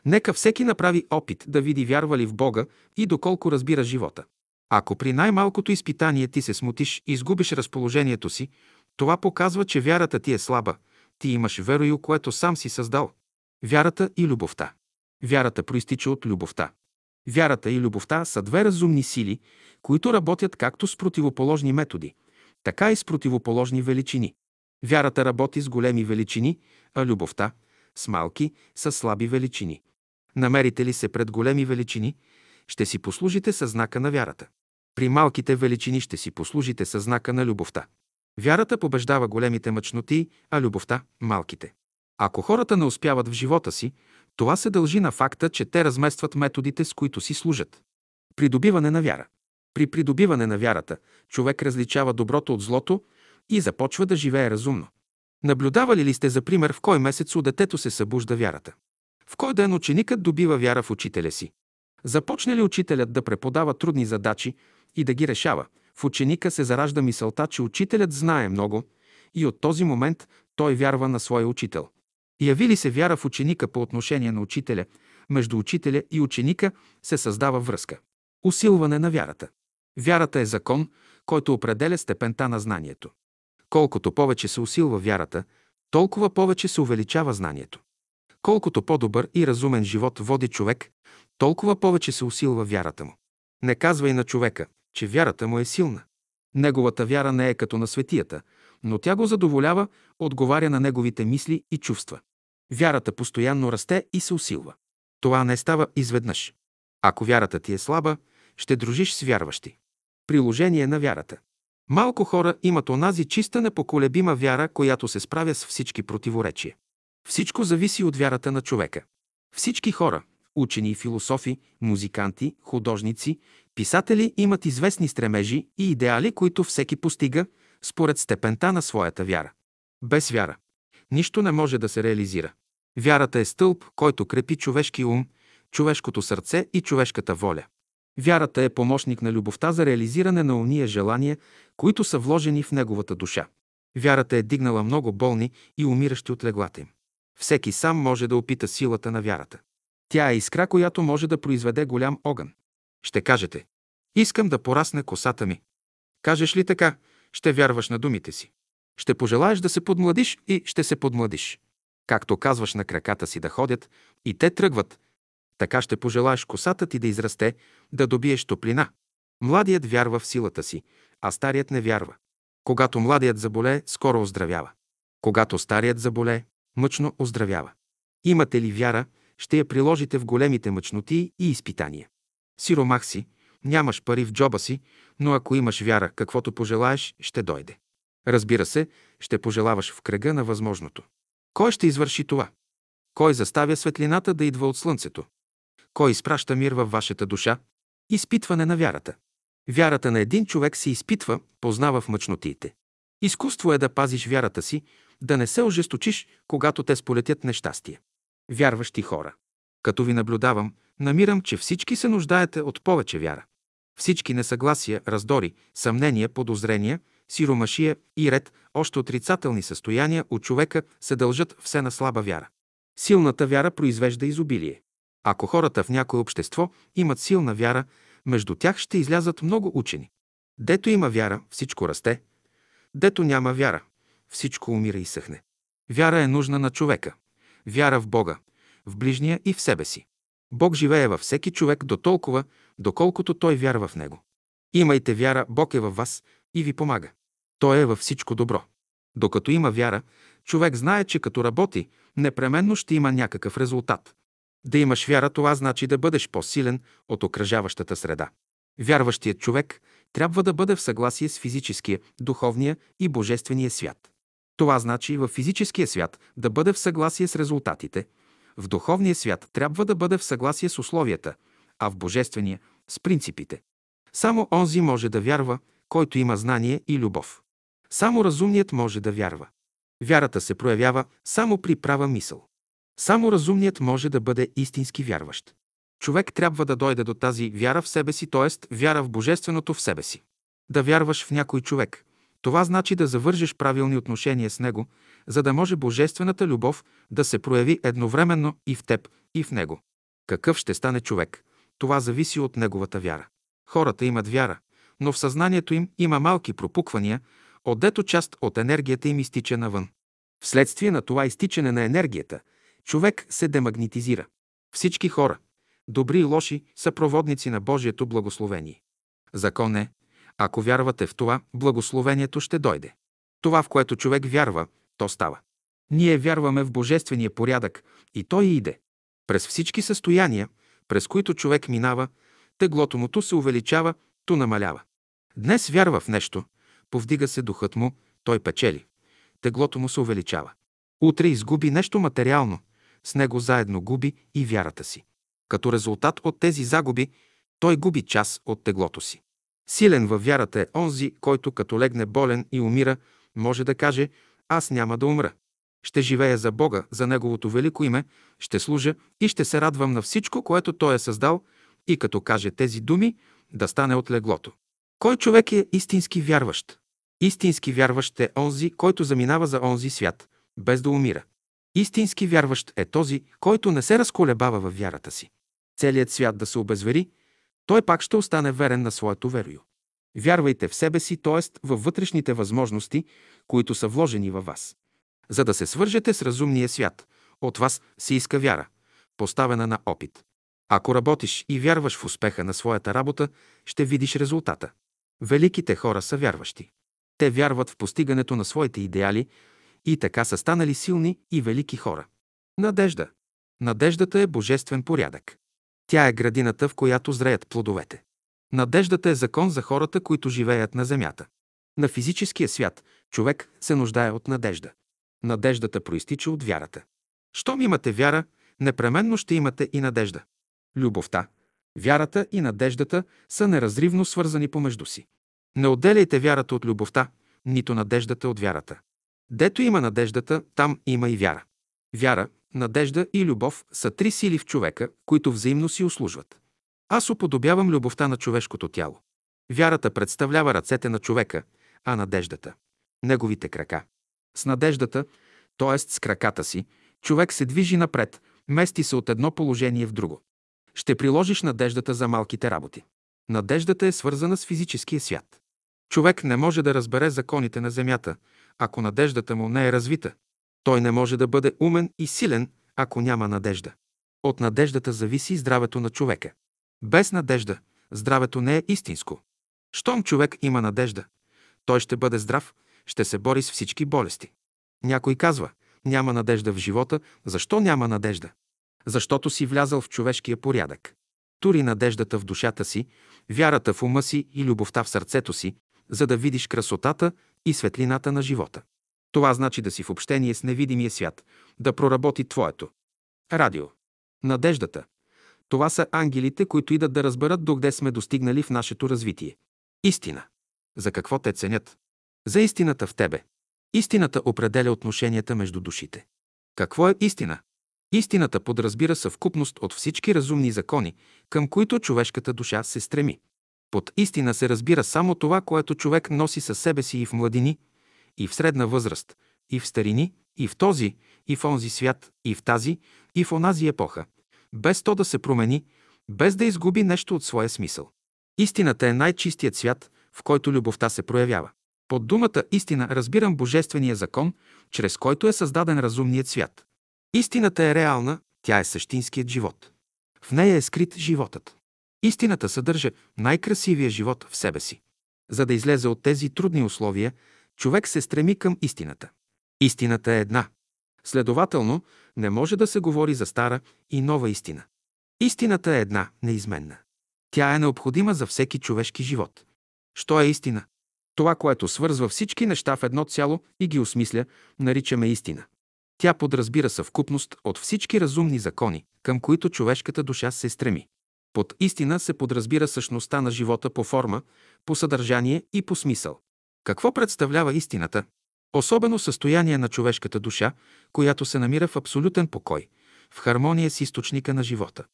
Нека всеки направи опит да види вярва ли в Бога и доколко разбира живота. Ако при най-малкото изпитание ти се смутиш и изгубиш разположението си, това показва, че вярата ти е слаба. Ти имаш верою, което сам си създал. Вярата и любовта. Вярата проистича от любовта. Вярата и любовта са две разумни сили, които работят както с противоположни методи, така и с противоположни величини. Вярата работи с големи величини, а любовта – с малки, с слаби величини. Намерите ли се пред големи величини, ще си послужите със знака на вярата. При малките величини ще си послужите със знака на любовта. Вярата побеждава големите мъчноти, а любовта – малките. Ако хората не успяват в живота си, това се дължи на факта, че те разместват методите, с които си служат. Придобиване на вяра. При придобиване на вярата, човек различава доброто от злото и започва да живее разумно. Наблюдавали ли сте, за пример, в кой месец у детето се събужда вярата? В кой ден ученикът добива вяра в учителя си? Започне ли учителят да преподава трудни задачи и да ги решава, в ученика се заражда мисълта, че учителят знае много и от този момент той вярва на своя учител. Яви ли се вяра в ученика по отношение на учителя, между учителя и ученика се създава връзка. Усилване на вярата. Вярата е закон, който определя степента на знанието. Колкото повече се усилва вярата, толкова повече се увеличава знанието. Колкото по-добър и разумен живот води човек, толкова повече се усилва вярата му. Не казвай на човека, че вярата му е силна. Неговата вяра не е като на светията, но тя го задоволява, отговаря на неговите мисли и чувства. Вярата постоянно расте и се усилва. Това не става изведнъж. Ако вярата ти е слаба, ще дружиш с вярващи. Приложение на вярата. Малко хора имат онази чиста непоколебима вяра, която се справя с всички противоречия. Всичко зависи от вярата на човека. Всички хора, учени, философи, музиканти, художници, писатели имат известни стремежи и идеали, които всеки постига според степента на своята вяра. Без вяра нищо не може да се реализира. Вярата е стълб, който крепи човешки ум, човешкото сърце и човешката воля. Вярата е помощник на любовта за реализиране на уния желания, които са вложени в неговата душа. Вярата е дигнала много болни и умиращи от леглата им. Всеки сам може да опита силата на вярата. Тя е искра, която може да произведе голям огън. Ще кажете, искам да порасне косата ми. Кажеш ли така, ще вярваш на думите си. Ще пожелаеш да се подмладиш и ще се подмладиш. Както казваш на краката си да ходят и те тръгват, така ще пожелаеш косата ти да израсте, да добиеш топлина. Младият вярва в силата си, а старият не вярва. Когато младият заболее, скоро оздравява. Когато старият заболее, мъчно оздравява. Имате ли вяра, ще я приложите в големите мъчноти и изпитания. Сиромах си, нямаш пари в джоба си, но ако имаш вяра, каквото пожелаеш, ще дойде. Разбира се, ще пожелаваш в кръга на възможното. Кой ще извърши това? Кой заставя светлината да идва от слънцето? Кой изпраща мир във вашата душа? Изпитване на вярата. Вярата на един човек се изпитва, познава в мъчнотиите. Изкуство е да пазиш вярата си, да не се ожесточиш, когато те сполетят нещастие. Вярващи хора. Като ви наблюдавам, намирам, че всички се нуждаете от повече вяра. Всички несъгласия, раздори, съмнения, подозрения, сиромашия и ред още отрицателни състояния от човека се дължат все на слаба вяра. Силната вяра произвежда изобилие. Ако хората в някое общество имат силна вяра, между тях ще излязат много учени. Дето има вяра, всичко расте, Дето няма вяра, всичко умира и съхне. Вяра е нужна на човека. Вяра в Бога, в ближния и в себе си. Бог живее във всеки човек до толкова, доколкото той вярва в него. Имайте вяра, Бог е във вас и ви помага. Той е във всичко добро. Докато има вяра, човек знае, че като работи, непременно ще има някакъв резултат. Да имаш вяра, това значи да бъдеш по-силен от окръжаващата среда. Вярващият човек трябва да бъде в съгласие с физическия, духовния и божествения свят. Това значи в физическия свят да бъде в съгласие с резултатите, в духовния свят трябва да бъде в съгласие с условията, а в божествения – с принципите. Само онзи може да вярва, който има знание и любов. Само разумният може да вярва. Вярата се проявява само при права мисъл. Само разумният може да бъде истински вярващ. Човек трябва да дойде до тази вяра в себе си, т.е. вяра в Божественото в себе си. Да вярваш в някой човек. Това значи да завържеш правилни отношения с него, за да може Божествената любов да се прояви едновременно и в теб, и в него. Какъв ще стане човек? Това зависи от неговата вяра. Хората имат вяра, но в съзнанието им има малки пропуквания, отдето част от енергията им изтича навън. Вследствие на това изтичане на енергията, човек се демагнетизира. Всички хора, добри и лоши, са проводници на Божието благословение. Закон е, ако вярвате в това, благословението ще дойде. Това, в което човек вярва, то става. Ние вярваме в божествения порядък и той иде. През всички състояния, през които човек минава, теглото му се увеличава, ту намалява. Днес вярва в нещо, повдига се духът му, той печели. Теглото му се увеличава. Утре изгуби нещо материално, с него заедно губи и вярата си. Като резултат от тези загуби, той губи час от теглото си. Силен във вярата е онзи, който като легне болен и умира, може да каже «Аз няма да умра». Ще живея за Бога, за Неговото велико име, ще служа и ще се радвам на всичко, което Той е създал и като каже тези думи, да стане от леглото. Кой човек е истински вярващ? Истински вярващ е онзи, който заминава за онзи свят, без да умира. Истински вярващ е този, който не се разколебава във вярата си. Целият свят да се обезвери, той пак ще остане верен на своето верою. Вярвайте в себе си, т.е. във вътрешните възможности, които са вложени във вас. За да се свържете с разумния свят, от вас се иска вяра, поставена на опит. Ако работиш и вярваш в успеха на своята работа, ще видиш резултата. Великите хора са вярващи. Те вярват в постигането на своите идеали и така са станали силни и велики хора. Надежда. Надеждата е божествен порядък. Тя е градината, в която зреят плодовете. Надеждата е закон за хората, които живеят на земята. На физическия свят човек се нуждае от надежда. Надеждата проистича от вярата. Щом имате вяра, непременно ще имате и надежда. Любовта, вярата и надеждата са неразривно свързани помежду си. Не отделяйте вярата от любовта, нито надеждата от вярата. Дето има надеждата, там има и вяра. Вяра, надежда и любов са три сили в човека, които взаимно си услужват. Аз уподобявам любовта на човешкото тяло. Вярата представлява ръцете на човека, а надеждата – неговите крака. С надеждата, т.е. с краката си, човек се движи напред, мести се от едно положение в друго. Ще приложиш надеждата за малките работи. Надеждата е свързана с физическия свят. Човек не може да разбере законите на Земята, ако надеждата му не е развита. Той не може да бъде умен и силен, ако няма надежда. От надеждата зависи здравето на човека. Без надежда здравето не е истинско. Щом човек има надежда, той ще бъде здрав, ще се бори с всички болести. Някой казва, няма надежда в живота. Защо няма надежда? Защото си влязал в човешкия порядък. Тури надеждата в душата си, вярата в ума си и любовта в сърцето си, за да видиш красотата и светлината на живота. Това значи да си в общение с невидимия свят, да проработи твоето. Радио. Надеждата. Това са ангелите, които идат да разберат докъде сме достигнали в нашето развитие. Истина. За какво те ценят? За истината в тебе. Истината определя отношенията между душите. Какво е истина? Истината подразбира съвкупност от всички разумни закони, към които човешката душа се стреми. Под истина се разбира само това, което човек носи със себе си и в младини, и в средна възраст, и в старини, и в този, и в онзи свят, и в тази, и в онази епоха, без то да се промени, без да изгуби нещо от своя смисъл. Истината е най-чистият свят, в който любовта се проявява. Под думата истина разбирам божествения закон, чрез който е създаден разумният свят. Истината е реална, тя е същинският живот. В нея е скрит животът. Истината съдържа най-красивия живот в себе си. За да излезе от тези трудни условия, човек се стреми към истината. Истината е една. Следователно, не може да се говори за стара и нова истина. Истината е една, неизменна. Тя е необходима за всеки човешки живот. Що е истина? Това, което свързва всички неща в едно цяло и ги осмисля, наричаме истина. Тя подразбира съвкупност от всички разумни закони, към които човешката душа се стреми. Под истина се подразбира същността на живота по форма, по съдържание и по смисъл. Какво представлява истината? Особено състояние на човешката душа, която се намира в абсолютен покой, в хармония с източника на живота.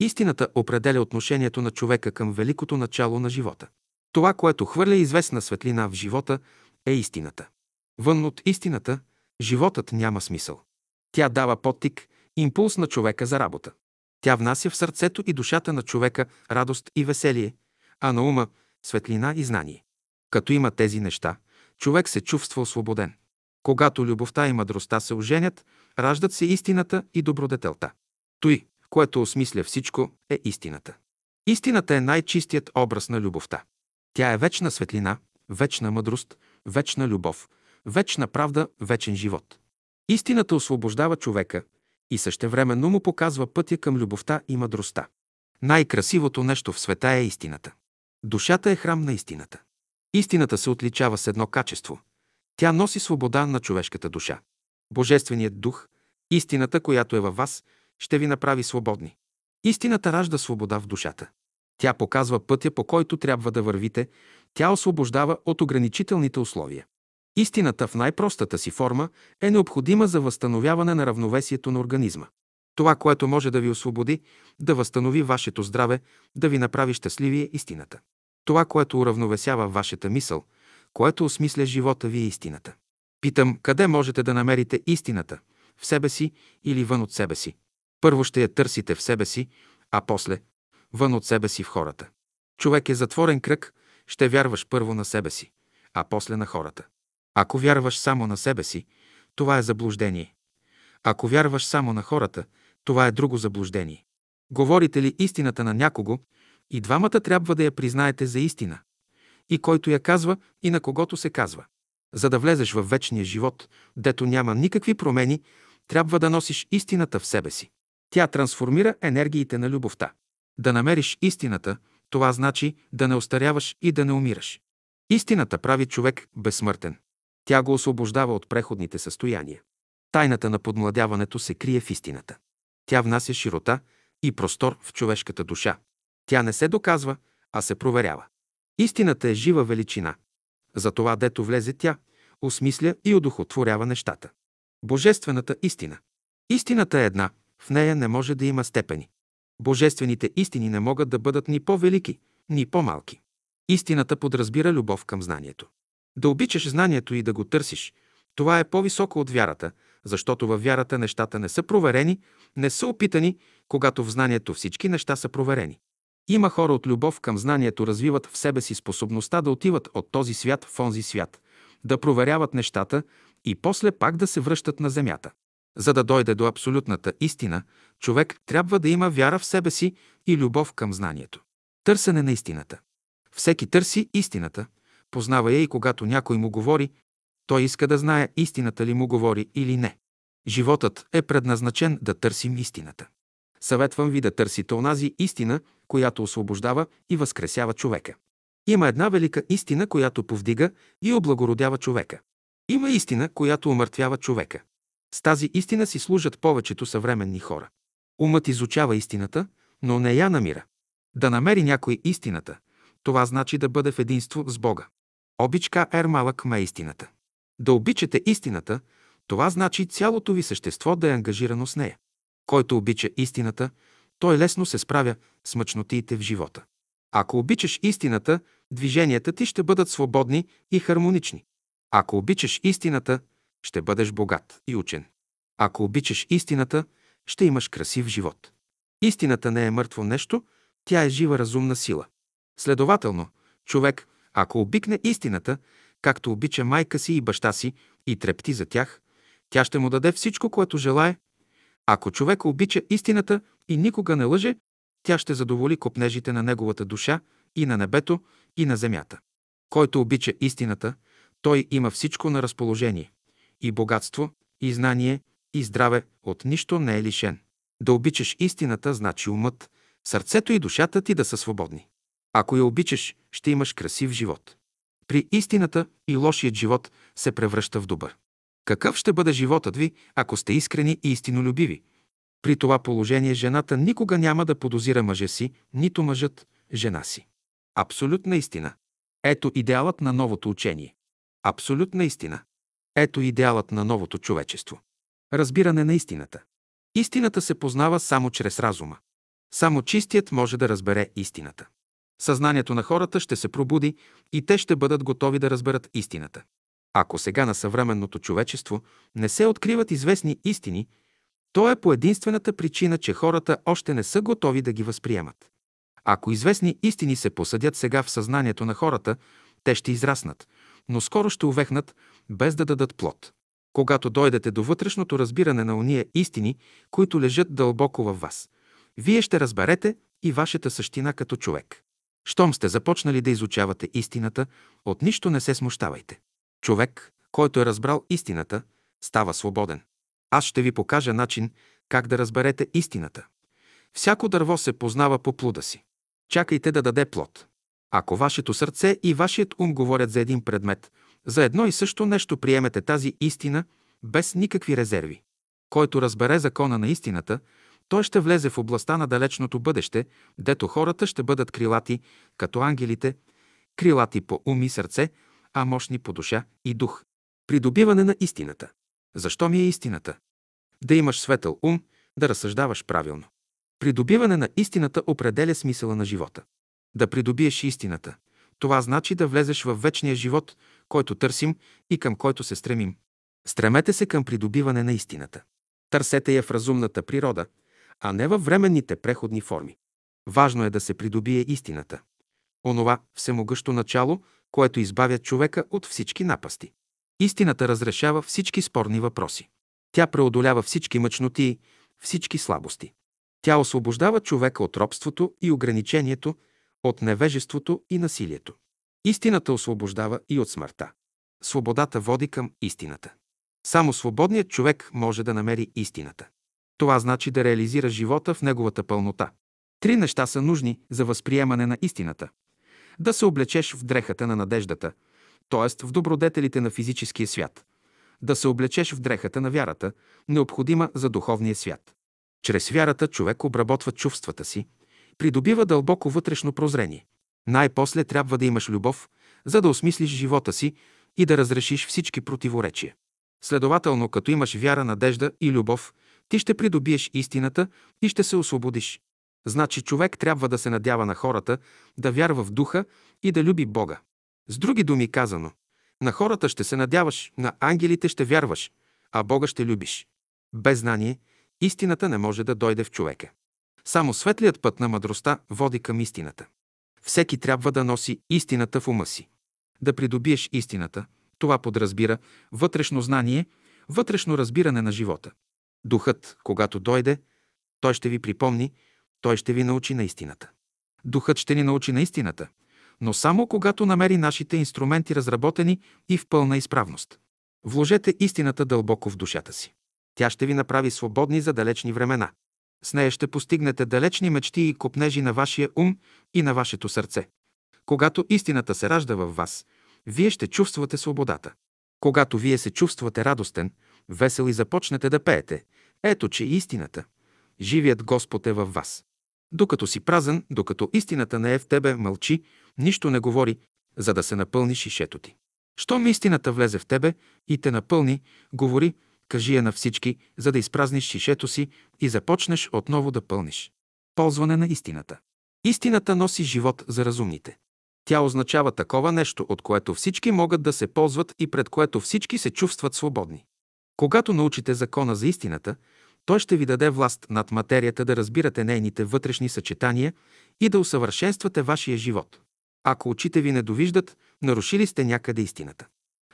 Истината определя отношението на човека към великото начало на живота. Това, което хвърля известна светлина в живота, е истината. Вън от истината, животът няма смисъл. Тя дава подтик, импулс на човека за работа. Тя внася в сърцето и душата на човека радост и веселие, а на ума – светлина и знание. Като има тези неща, човек се чувства освободен. Когато любовта и мъдростта се оженят, раждат се истината и добродетелта. Той, което осмисля всичко, е истината. Истината е най-чистият образ на любовта. Тя е вечна светлина, вечна мъдрост, вечна любов, вечна правда, вечен живот. Истината освобождава човека и същевременно му показва пътя към любовта и мъдростта. Най-красивото нещо в света е истината. Душата е храм на истината. Истината се отличава с едно качество. Тя носи свобода на човешката душа. Божественият дух, истината, която е във вас, ще ви направи свободни. Истината ражда свобода в душата. Тя показва пътя, по който трябва да вървите, тя освобождава от ограничителните условия. Истината в най-простата си форма е необходима за възстановяване на равновесието на организма. Това, което може да ви освободи, да възстанови вашето здраве, да ви направи щастливи е истината. Това, което уравновесява вашата мисъл, което осмисля живота ви е истината. Питам, къде можете да намерите истината? В себе си или вън от себе си? Първо ще я търсите в себе си, а после вън от себе си в хората. Човек е затворен кръг, ще вярваш първо на себе си, а после на хората. Ако вярваш само на себе си, това е заблуждение. Ако вярваш само на хората, това е друго заблуждение. Говорите ли истината на някого, и двамата трябва да я признаете за истина. И който я казва, и на когото се казва. За да влезеш в вечния живот, дето няма никакви промени, трябва да носиш истината в себе си. Тя трансформира енергиите на любовта. Да намериш истината, това значи да не остаряваш и да не умираш. Истината прави човек безсмъртен. Тя го освобождава от преходните състояния. Тайната на подмладяването се крие в истината. Тя внася широта и простор в човешката душа. Тя не се доказва, а се проверява. Истината е жива величина. За това, дето влезе тя, осмисля и одухотворява нещата. Божествената истина. Истината е една, в нея не може да има степени. Божествените истини не могат да бъдат ни по-велики, ни по-малки. Истината подразбира любов към знанието. Да обичаш знанието и да го търсиш, това е по-високо от вярата, защото във вярата нещата не са проверени, не са опитани, когато в знанието всички неща са проверени. Има хора от любов към знанието развиват в себе си способността да отиват от този свят в онзи свят, да проверяват нещата и после пак да се връщат на земята. За да дойде до абсолютната истина, човек трябва да има вяра в себе си и любов към знанието. Търсене на истината. Всеки търси истината, познава я и когато някой му говори, той иска да знае истината ли му говори или не. Животът е предназначен да търсим истината. Съветвам ви да търсите онази истина, която освобождава и възкресява човека. Има една велика истина, която повдига и облагородява човека. Има истина, която умъртвява човека. С тази истина си служат повечето съвременни хора. Умът изучава истината, но не я намира. Да намери някой истината, това значи да бъде в единство с Бога. Обичка ер малък ме истината. Да обичате истината, това значи цялото ви същество да е ангажирано с нея. Който обича истината, той лесно се справя с мъчнотиите в живота. Ако обичаш истината, движенията ти ще бъдат свободни и хармонични. Ако обичаш истината, ще бъдеш богат и учен. Ако обичаш истината, ще имаш красив живот. Истината не е мъртво нещо, тя е жива разумна сила. Следователно, човек, ако обикне истината, както обича майка си и баща си и трепти за тях, тя ще му даде всичко, което желае. Ако човек обича истината и никога не лъже, тя ще задоволи копнежите на неговата душа и на небето, и на земята. Който обича истината, той има всичко на разположение. И богатство, и знание, и здраве от нищо не е лишен. Да обичаш истината, значи умът, сърцето и душата ти да са свободни. Ако я обичаш, ще имаш красив живот. При истината и лошият живот се превръща в добър. Какъв ще бъде животът ви, ако сте искрени и истинолюбиви? При това положение жената никога няма да подозира мъжа си, нито мъжът – жена си. Абсолютна истина. Ето идеалът на новото учение. Абсолютна истина. Ето идеалът на новото човечество. Разбиране на истината. Истината се познава само чрез разума. Само чистият може да разбере истината. Съзнанието на хората ще се пробуди и те ще бъдат готови да разберат истината. Ако сега на съвременното човечество не се откриват известни истини, то е по единствената причина, че хората още не са готови да ги възприемат. Ако известни истини се посъдят сега в съзнанието на хората, те ще израснат, но скоро ще увехнат, без да дадат плод. Когато дойдете до вътрешното разбиране на уния истини, които лежат дълбоко във вас, вие ще разберете и вашата същина като човек. Щом сте започнали да изучавате истината, от нищо не се смущавайте. Човек, който е разбрал истината, става свободен. Аз ще ви покажа начин как да разберете истината. Всяко дърво се познава по плуда си. Чакайте да даде плод. Ако вашето сърце и вашият ум говорят за един предмет, за едно и също нещо приемете тази истина без никакви резерви. Който разбере закона на истината, той ще влезе в областта на далечното бъдеще, дето хората ще бъдат крилати, като ангелите, крилати по ум и сърце, а мощни по душа и дух. Придобиване на истината. Защо ми е истината? Да имаш светъл ум, да разсъждаваш правилно. Придобиване на истината определя смисъла на живота. Да придобиеш истината. Това значи да влезеш в вечния живот, който търсим и към който се стремим. Стремете се към придобиване на истината. Търсете я в разумната природа, а не във временните преходни форми. Важно е да се придобие истината. Онова всемогъщо начало, което избавя човека от всички напасти. Истината разрешава всички спорни въпроси. Тя преодолява всички мъчноти, всички слабости. Тя освобождава човека от робството и ограничението, от невежеството и насилието. Истината освобождава и от смъртта. Свободата води към истината. Само свободният човек може да намери истината. Това значи да реализира живота в неговата пълнота. Три неща са нужни за възприемане на истината. Да се облечеш в дрехата на надеждата, т.е. в добродетелите на физическия свят. Да се облечеш в дрехата на вярата, необходима за духовния свят. Чрез вярата човек обработва чувствата си, придобива дълбоко вътрешно прозрение. Най-после трябва да имаш любов, за да осмислиш живота си и да разрешиш всички противоречия. Следователно, като имаш вяра, надежда и любов, ти ще придобиеш истината и ще се освободиш. Значи човек трябва да се надява на хората, да вярва в духа и да люби Бога. С други думи казано, на хората ще се надяваш, на ангелите ще вярваш, а Бога ще любиш. Без знание, истината не може да дойде в човека. Само светлият път на мъдростта води към истината. Всеки трябва да носи истината в ума си. Да придобиеш истината, това подразбира вътрешно знание, вътрешно разбиране на живота. Духът, когато дойде, той ще ви припомни, той ще ви научи на истината. Духът ще ни научи на истината, но само когато намери нашите инструменти разработени и в пълна изправност. Вложете истината дълбоко в душата си. Тя ще ви направи свободни за далечни времена. С нея ще постигнете далечни мечти и копнежи на вашия ум и на вашето сърце. Когато истината се ражда във вас, вие ще чувствате свободата. Когато вие се чувствате радостен, весел и започнете да пеете, ето, че истината, живият Господ е във вас. Докато си празен, докато истината не е в тебе, мълчи, нищо не говори, за да се напълни шишето ти. Щом истината влезе в тебе и те напълни, говори, кажи я на всички, за да изпразниш шишето си и започнеш отново да пълниш. Ползване на истината. Истината носи живот за разумните. Тя означава такова нещо, от което всички могат да се ползват и пред което всички се чувстват свободни. Когато научите закона за истината, той ще ви даде власт над материята да разбирате нейните вътрешни съчетания и да усъвършенствате вашия живот. Ако очите ви не довиждат, нарушили сте някъде истината.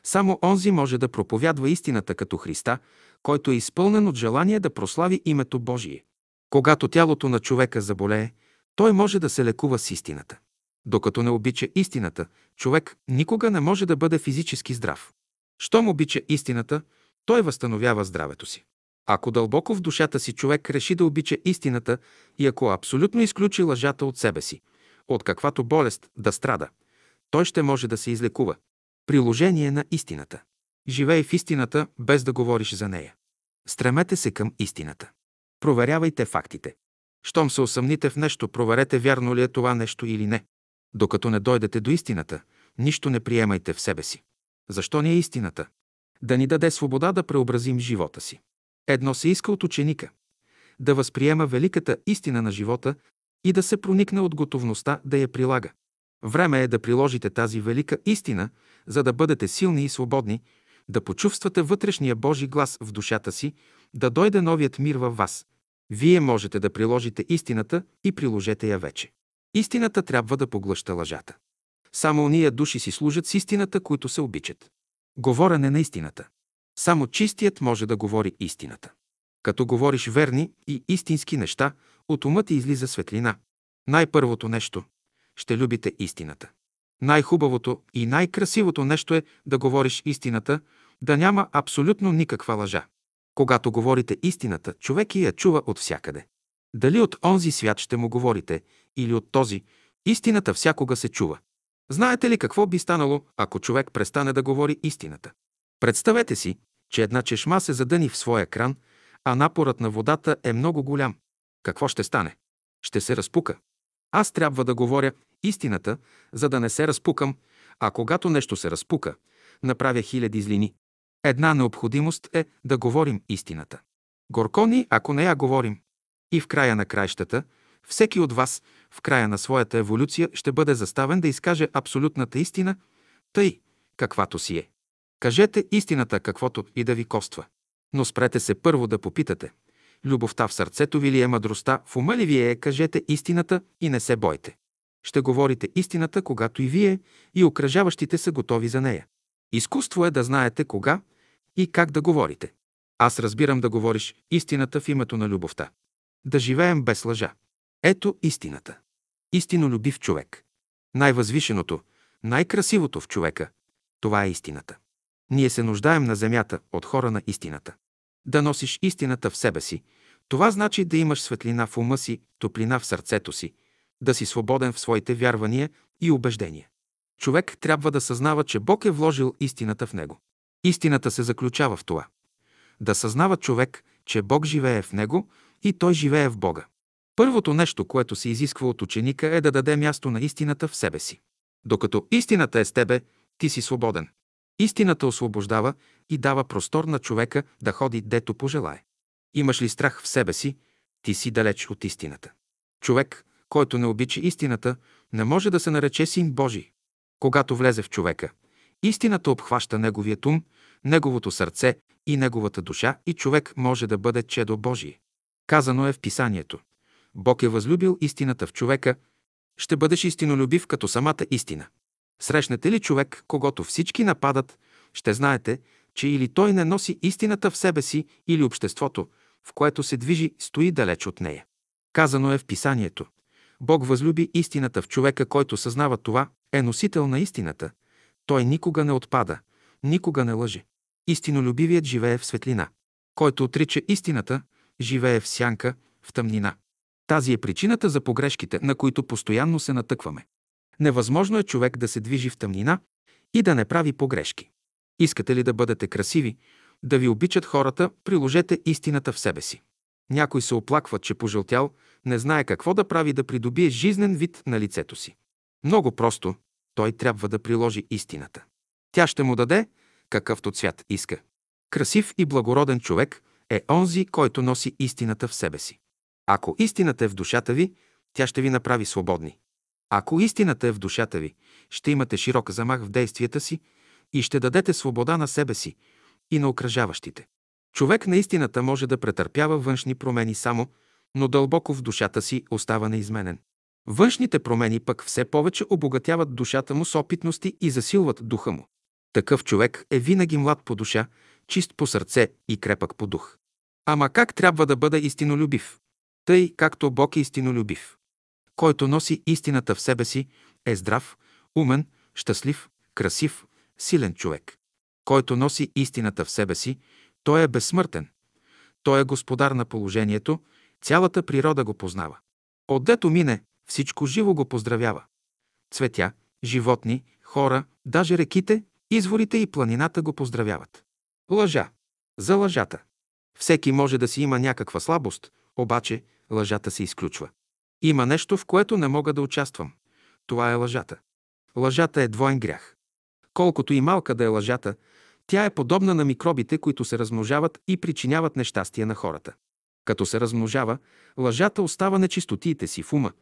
Само онзи може да проповядва истината като Христа, който е изпълнен от желание да прослави името Божие. Когато тялото на човека заболее, той може да се лекува с истината. Докато не обича истината, човек никога не може да бъде физически здрав. Щом обича истината, той възстановява здравето си. Ако дълбоко в душата си човек реши да обича истината и ако абсолютно изключи лъжата от себе си, от каквато болест да страда, той ще може да се излекува. Приложение на истината. Живей в истината, без да говориш за нея. Стремете се към истината. Проверявайте фактите. Щом се усъмните в нещо, проверете вярно ли е това нещо или не. Докато не дойдете до истината, нищо не приемайте в себе си. Защо ни е истината? Да ни даде свобода да преобразим живота си. Едно се иска от ученика – да възприема великата истина на живота и да се проникне от готовността да я прилага. Време е да приложите тази велика истина, за да бъдете силни и свободни, да почувствате вътрешния Божи глас в душата си, да дойде новият мир във вас. Вие можете да приложите истината и приложете я вече. Истината трябва да поглъща лъжата. Само уния души си служат с истината, които се обичат. Говорене на истината. Само чистият може да говори истината. Като говориш верни и истински неща, от ума ти излиза светлина. Най-първото нещо – ще любите истината. Най-хубавото и най-красивото нещо е да говориш истината, да няма абсолютно никаква лъжа. Когато говорите истината, човек я чува от всякъде. Дали от онзи свят ще му говорите, или от този, истината всякога се чува. Знаете ли какво би станало, ако човек престане да говори истината? Представете си, че една чешма се задъни в своя кран, а напорът на водата е много голям. Какво ще стане? Ще се разпука. Аз трябва да говоря истината, за да не се разпукам, а когато нещо се разпука, направя хиляди злини. Една необходимост е да говорим истината. Горко ни, ако не я говорим. И в края на краищата, всеки от вас в края на своята еволюция ще бъде заставен да изкаже абсолютната истина, тъй, каквато си е. Кажете истината, каквото и да ви коства. Но спрете се първо да попитате. Любовта в сърцето ви ли е мъдростта, в ума ли ви е, кажете истината и не се бойте. Ще говорите истината, когато и вие, и окръжаващите са готови за нея. Изкуство е да знаете кога и как да говорите. Аз разбирам да говориш истината в името на любовта. Да живеем без лъжа. Ето истината. Истино любив човек. Най-възвишеното, най-красивото в човека – това е истината. Ние се нуждаем на земята от хора на истината. Да носиш истината в себе си, това значи да имаш светлина в ума си, топлина в сърцето си, да си свободен в своите вярвания и убеждения. Човек трябва да съзнава, че Бог е вложил истината в него. Истината се заключава в това. Да съзнава човек, че Бог живее в него и той живее в Бога. Първото нещо, което се изисква от ученика е да даде място на истината в себе си. Докато истината е с тебе, ти си свободен. Истината освобождава и дава простор на човека да ходи дето пожелае. Имаш ли страх в себе си, ти си далеч от истината. Човек, който не обича истината, не може да се нарече син Божий. Когато влезе в човека, истината обхваща неговият ум, неговото сърце и неговата душа и човек може да бъде чедо Божие. Казано е в писанието. Бог е възлюбил истината в човека, ще бъдеш истинолюбив като самата истина. Срещнете ли човек, когато всички нападат, ще знаете, че или той не носи истината в себе си, или обществото, в което се движи, стои далеч от нея. Казано е в писанието. Бог възлюби истината в човека, който съзнава това, е носител на истината. Той никога не отпада, никога не лъже. Истинолюбивият живее в светлина. Който отрича истината, живее в сянка, в тъмнина. Тази е причината за погрешките, на които постоянно се натъкваме. Невъзможно е човек да се движи в тъмнина и да не прави погрешки. Искате ли да бъдете красиви, да ви обичат хората, приложете истината в себе си. Някой се оплаква, че пожълтял, не знае какво да прави да придобие жизнен вид на лицето си. Много просто, той трябва да приложи истината. Тя ще му даде какъвто цвят иска. Красив и благороден човек е онзи, който носи истината в себе си. Ако истината е в душата ви, тя ще ви направи свободни. Ако истината е в душата ви, ще имате широк замах в действията си и ще дадете свобода на себе си и на окръжаващите. Човек на истината може да претърпява външни промени само, но дълбоко в душата си остава неизменен. Външните промени пък все повече обогатяват душата му с опитности и засилват духа му. Такъв човек е винаги млад по душа, чист по сърце и крепък по дух. Ама как трябва да бъде истинолюбив? Тъй, както Бог е истинолюбив. Който носи истината в себе си, е здрав, умен, щастлив, красив, силен човек. Който носи истината в себе си, той е безсмъртен. Той е господар на положението, цялата природа го познава. Отдето мине, всичко живо го поздравява. Цветя, животни, хора, даже реките, изворите и планината го поздравяват. Лъжа. За лъжата. Всеки може да си има някаква слабост, обаче лъжата се изключва. Има нещо, в което не мога да участвам. Това е лъжата. Лъжата е двоен грях. Колкото и малка да е лъжата, тя е подобна на микробите, които се размножават и причиняват нещастие на хората. Като се размножава, лъжата остава нечистотиите си в ума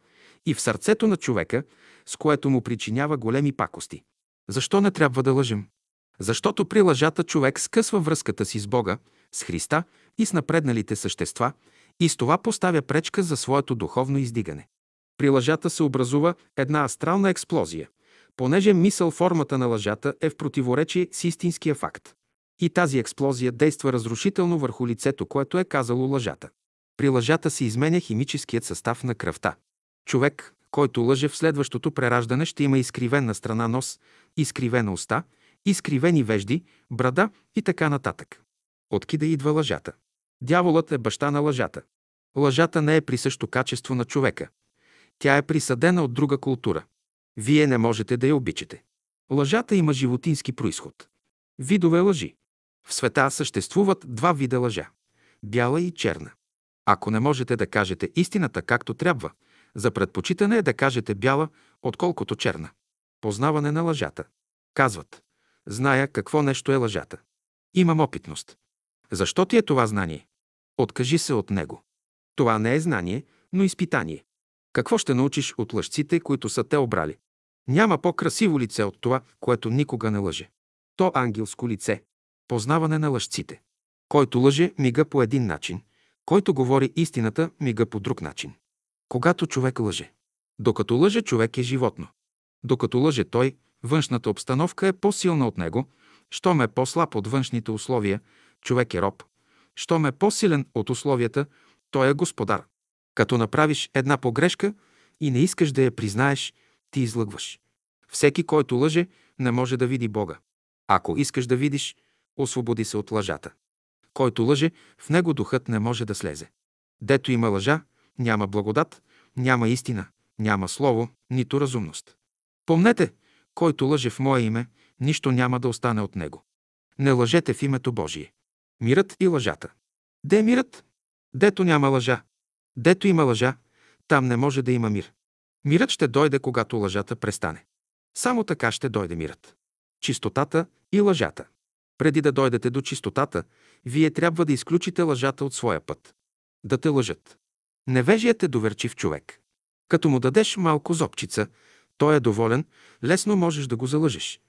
и в сърцето на човека, с което му причинява големи пакости. Защо не трябва да лъжем? Защото при лъжата човек скъсва връзката си с Бога, с Христа и с напредналите същества и с това поставя пречка за своето духовно издигане. При лъжата се образува една астрална експлозия, понеже мисъл формата на лъжата е в противоречие с истинския факт. И тази експлозия действа разрушително върху лицето, което е казало лъжата. При лъжата се изменя химическият състав на кръвта. Човек, който лъже в следващото прераждане, ще има изкривена страна нос, изкривена уста, изкривени вежди, брада и така нататък. Откида идва лъжата? Дяволът е баща на лъжата. Лъжата не е присъщо качество на човека. Тя е присъдена от друга култура. Вие не можете да я обичате. Лъжата има животински происход. Видове лъжи. В света съществуват два вида лъжа – бяла и черна. Ако не можете да кажете истината както трябва, за предпочитане е да кажете бяла, отколкото черна. Познаване на лъжата. Казват, зная какво нещо е лъжата. Имам опитност. Защо ти е това знание? Откажи се от него. Това не е знание, но изпитание. Какво ще научиш от лъжците, които са те обрали? Няма по-красиво лице от това, което никога не лъже. То ангелско лице. Познаване на лъжците. Който лъже, мига по един начин. Който говори истината, мига по друг начин. Когато човек лъже. Докато лъже, човек е животно. Докато лъже той, външната обстановка е по-силна от него, щом е по-слаб от външните условия, човек е роб. Щом е по-силен от условията, той е господар. Като направиш една погрешка и не искаш да я признаеш, ти излъгваш. Всеки, който лъже, не може да види Бога. Ако искаш да видиш, освободи се от лъжата. Който лъже, в него духът не може да слезе. Дето има лъжа, няма благодат, няма истина, няма слово, нито разумност. Помнете, който лъже в Мое име, нищо няма да остане от него. Не лъжете в името Божие. Мирът и лъжата. Де е мирът? Дето няма лъжа. Дето има лъжа, там не може да има мир. Мирът ще дойде, когато лъжата престане. Само така ще дойде мирът. Чистотата и лъжата. Преди да дойдете до чистотата, вие трябва да изключите лъжата от своя път. Да те лъжат. Невежият е доверчив човек. Като му дадеш малко зопчица, той е доволен, лесно можеш да го залъжеш.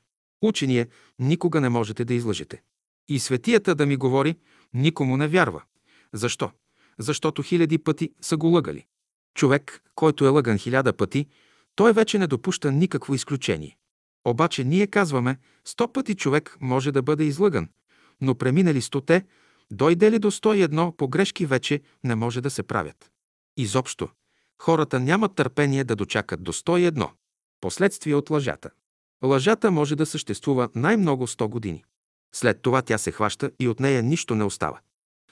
Учение никога не можете да излъжете. И светията да ми говори, никому не вярва. Защо? Защото хиляди пъти са го лъгали. Човек, който е лъган хиляда пъти, той вече не допуща никакво изключение. Обаче ние казваме, сто пъти човек може да бъде излъган, но преминали стоте, дойде ли до 101, погрешки вече не може да се правят. Изобщо, хората нямат търпение да дочакат до 101. Последствия от лъжата. Лъжата може да съществува най-много 100 години. След това тя се хваща и от нея нищо не остава.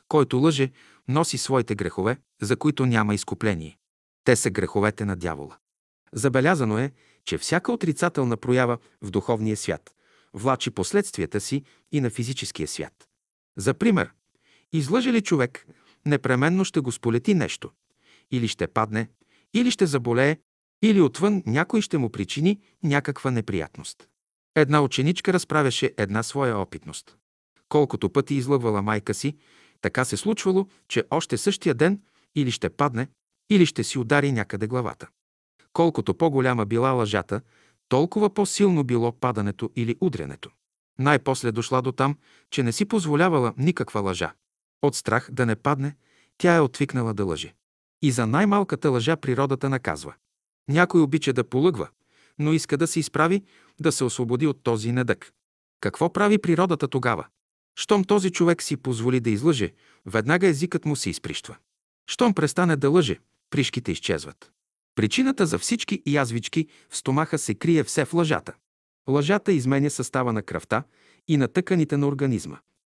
Който лъже, носи своите грехове, за които няма изкупление. Те са греховете на дявола. Забелязано е, че всяка отрицателна проява в духовния свят влачи последствията си и на физическия свят. За пример, излъже ли човек, непременно ще го сполети нещо. Или ще падне, или ще заболее, или отвън някой ще му причини някаква неприятност. Една ученичка разправяше една своя опитност. Колкото пъти излъгвала майка си, така се случвало, че още същия ден или ще падне, или ще си удари някъде главата. Колкото по-голяма била лъжата, толкова по-силно било падането или удрянето. Най-после дошла до там, че не си позволявала никаква лъжа. От страх да не падне, тя е отвикнала да лъже. И за най-малката лъжа природата наказва. Някой обича да полъгва, но иска да се изправи, да се освободи от този недък. Какво прави природата тогава? Щом този човек си позволи да излъже, веднага езикът му се изприщва. Щом престане да лъже, пришките изчезват. Причината за всички язвички в стомаха се крие все в лъжата. Лъжата изменя състава на кръвта и на тъканите на организма.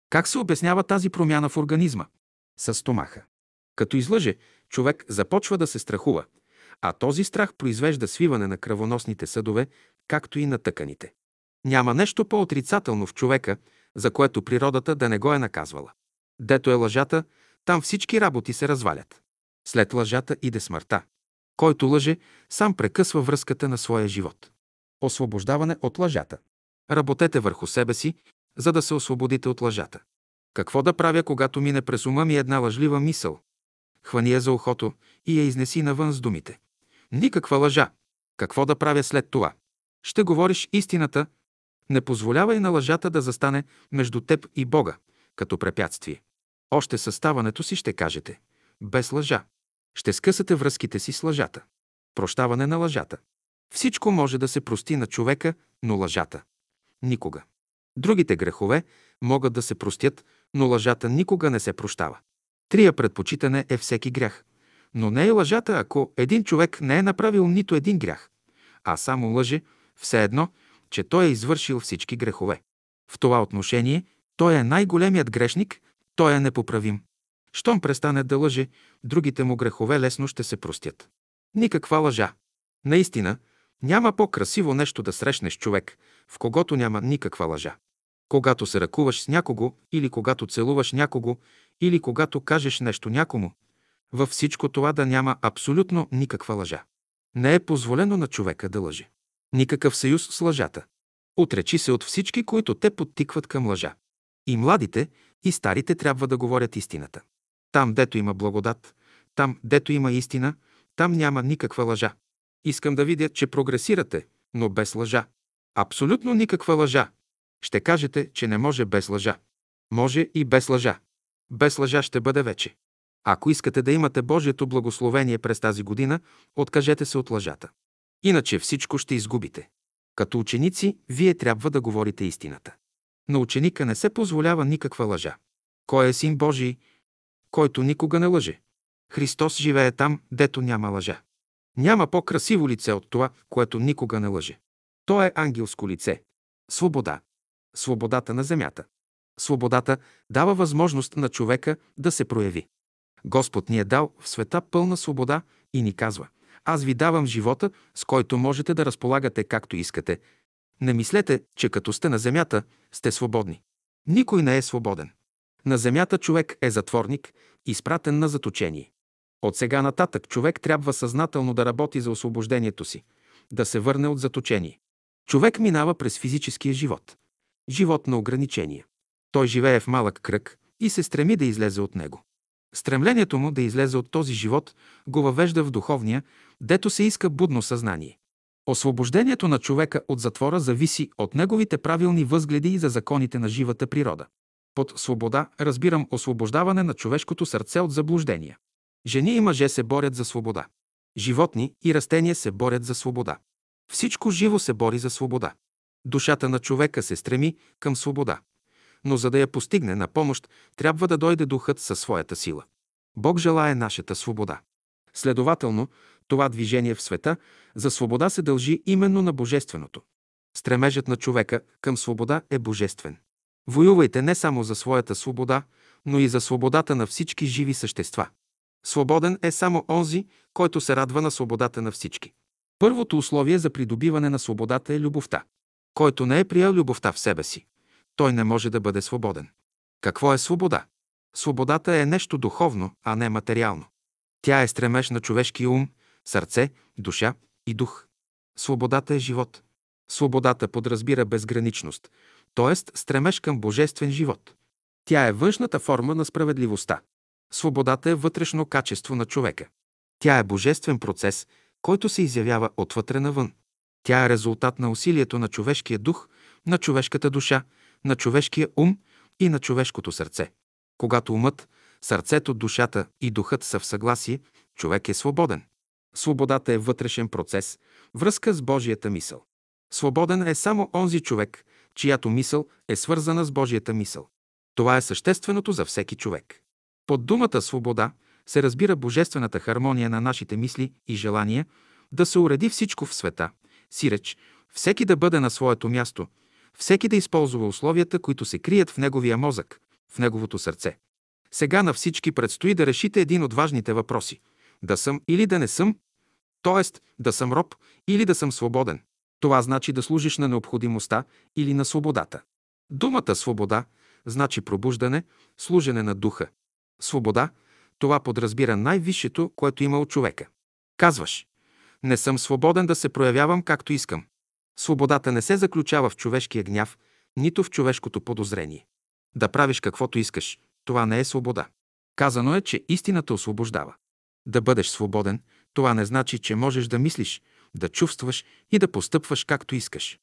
Как се обяснява тази промяна в организма? С стомаха. Като излъже, човек започва да се страхува, а този страх произвежда свиване на кръвоносните съдове, както и на тъканите. Няма нещо по-отрицателно в човека, за което природата да не го е наказвала. Дето е лъжата, там всички работи се развалят. След лъжата иде смъртта. Който лъже, сам прекъсва връзката на своя живот. Освобождаване от лъжата. Работете върху себе си, за да се освободите от лъжата. Какво да правя, когато мине през ума ми една лъжлива мисъл? Хвани я за ухото и я изнеси навън с думите. Никаква лъжа. Какво да правя след това? Ще говориш истината. Не позволявай на лъжата да застане между теб и Бога, като препятствие. Още съставането си ще кажете. Без лъжа. Ще скъсате връзките си с лъжата. Прощаване на лъжата. Всичко може да се прости на човека, но лъжата – никога. Другите грехове могат да се простят, но лъжата никога не се прощава. Трия предпочитане е всеки грях. Но не е лъжата, ако един човек не е направил нито един грях, а само лъже, все едно, че той е извършил всички грехове. В това отношение той е най-големият грешник, той е непоправим. Щом престане да лъже, другите му грехове лесно ще се простят. Никаква лъжа. Наистина, няма по-красиво нещо да срещнеш човек, в когото няма никаква лъжа. Когато се ръкуваш с някого, или когато целуваш някого, или когато кажеш нещо някому, във всичко това да няма абсолютно никаква лъжа. Не е позволено на човека да лъже. Никакъв съюз с лъжата. Отречи се от всички, които те подтикват към лъжа. И младите, и старите трябва да говорят истината. Там, дето има благодат, там, дето има истина, там няма никаква лъжа. Искам да видя, че прогресирате, но без лъжа. Абсолютно никаква лъжа. Ще кажете, че не може без лъжа. Може и без лъжа. Без лъжа ще бъде вече. Ако искате да имате Божието благословение през тази година, откажете се от лъжата. Иначе всичко ще изгубите. Като ученици, вие трябва да говорите истината. На ученика не се позволява никаква лъжа. Кой е син Божий, който никога не лъже? Христос живее там, дето няма лъжа. Няма по-красиво лице от това, което никога не лъже. То е ангелско лице. Свобода. Свободата на земята. Свободата дава възможност на човека да се прояви. Господ ни е дал в света пълна свобода и ни казва Аз ви давам живота, с който можете да разполагате както искате. Не мислете, че като сте на земята, сте свободни. Никой не е свободен. На земята човек е затворник, изпратен на заточение. От сега нататък човек трябва съзнателно да работи за освобождението си, да се върне от заточение. Човек минава през физическия живот. Живот на ограничения. Той живее в малък кръг и се стреми да излезе от него. Стремлението му да излезе от този живот го въвежда в духовния, дето се иска будно съзнание. Освобождението на човека от затвора зависи от неговите правилни възгледи и за законите на живата природа. Под свобода разбирам освобождаване на човешкото сърце от заблуждения. Жени и мъже се борят за свобода. Животни и растения се борят за свобода. Всичко живо се бори за свобода. Душата на човека се стреми към свобода. Но за да я постигне на помощ, трябва да дойде духът със своята сила. Бог желая нашата свобода. Следователно, това движение в света за свобода се дължи именно на Божественото. Стремежът на човека към свобода е божествен. Воювайте не само за своята свобода, но и за свободата на всички живи същества. Свободен е само онзи, който се радва на свободата на всички. Първото условие за придобиване на свободата е любовта. Който не е приял любовта в себе си, той не може да бъде свободен. Какво е свобода? Свободата е нещо духовно, а не материално. Тя е стремеж на човешки ум, сърце, душа и дух. Свободата е живот. Свободата подразбира безграничност, т.е. стремеж към божествен живот. Тя е външната форма на справедливостта. Свободата е вътрешно качество на човека. Тя е божествен процес, който се изявява отвътре навън. Тя е резултат на усилието на човешкия дух, на човешката душа, на човешкия ум и на човешкото сърце. Когато умът, сърцето, душата и духът са в съгласие, човек е свободен. Свободата е вътрешен процес, връзка с Божията мисъл. Свободен е само онзи човек, чиято мисъл е свързана с Божията мисъл. Това е същественото за всеки човек. Под думата свобода се разбира божествената хармония на нашите мисли и желания, да се уреди всичко в света, сиреч, всеки да бъде на своето място, всеки да използва условията, които се крият в неговия мозък, в неговото сърце. Сега на всички предстои да решите един от важните въпроси – да съм или да не съм, т.е. да съм роб или да съм свободен. Това значи да служиш на необходимостта или на свободата. Думата свобода значи пробуждане, служене на духа. Свобода – това подразбира най-висшето, което има от човека. Казваш, не съм свободен да се проявявам както искам. Свободата не се заключава в човешкия гняв, нито в човешкото подозрение. Да правиш каквото искаш, това не е свобода. Казано е, че истината освобождава. Да бъдеш свободен, това не значи, че можеш да мислиш, да чувстваш и да постъпваш както искаш.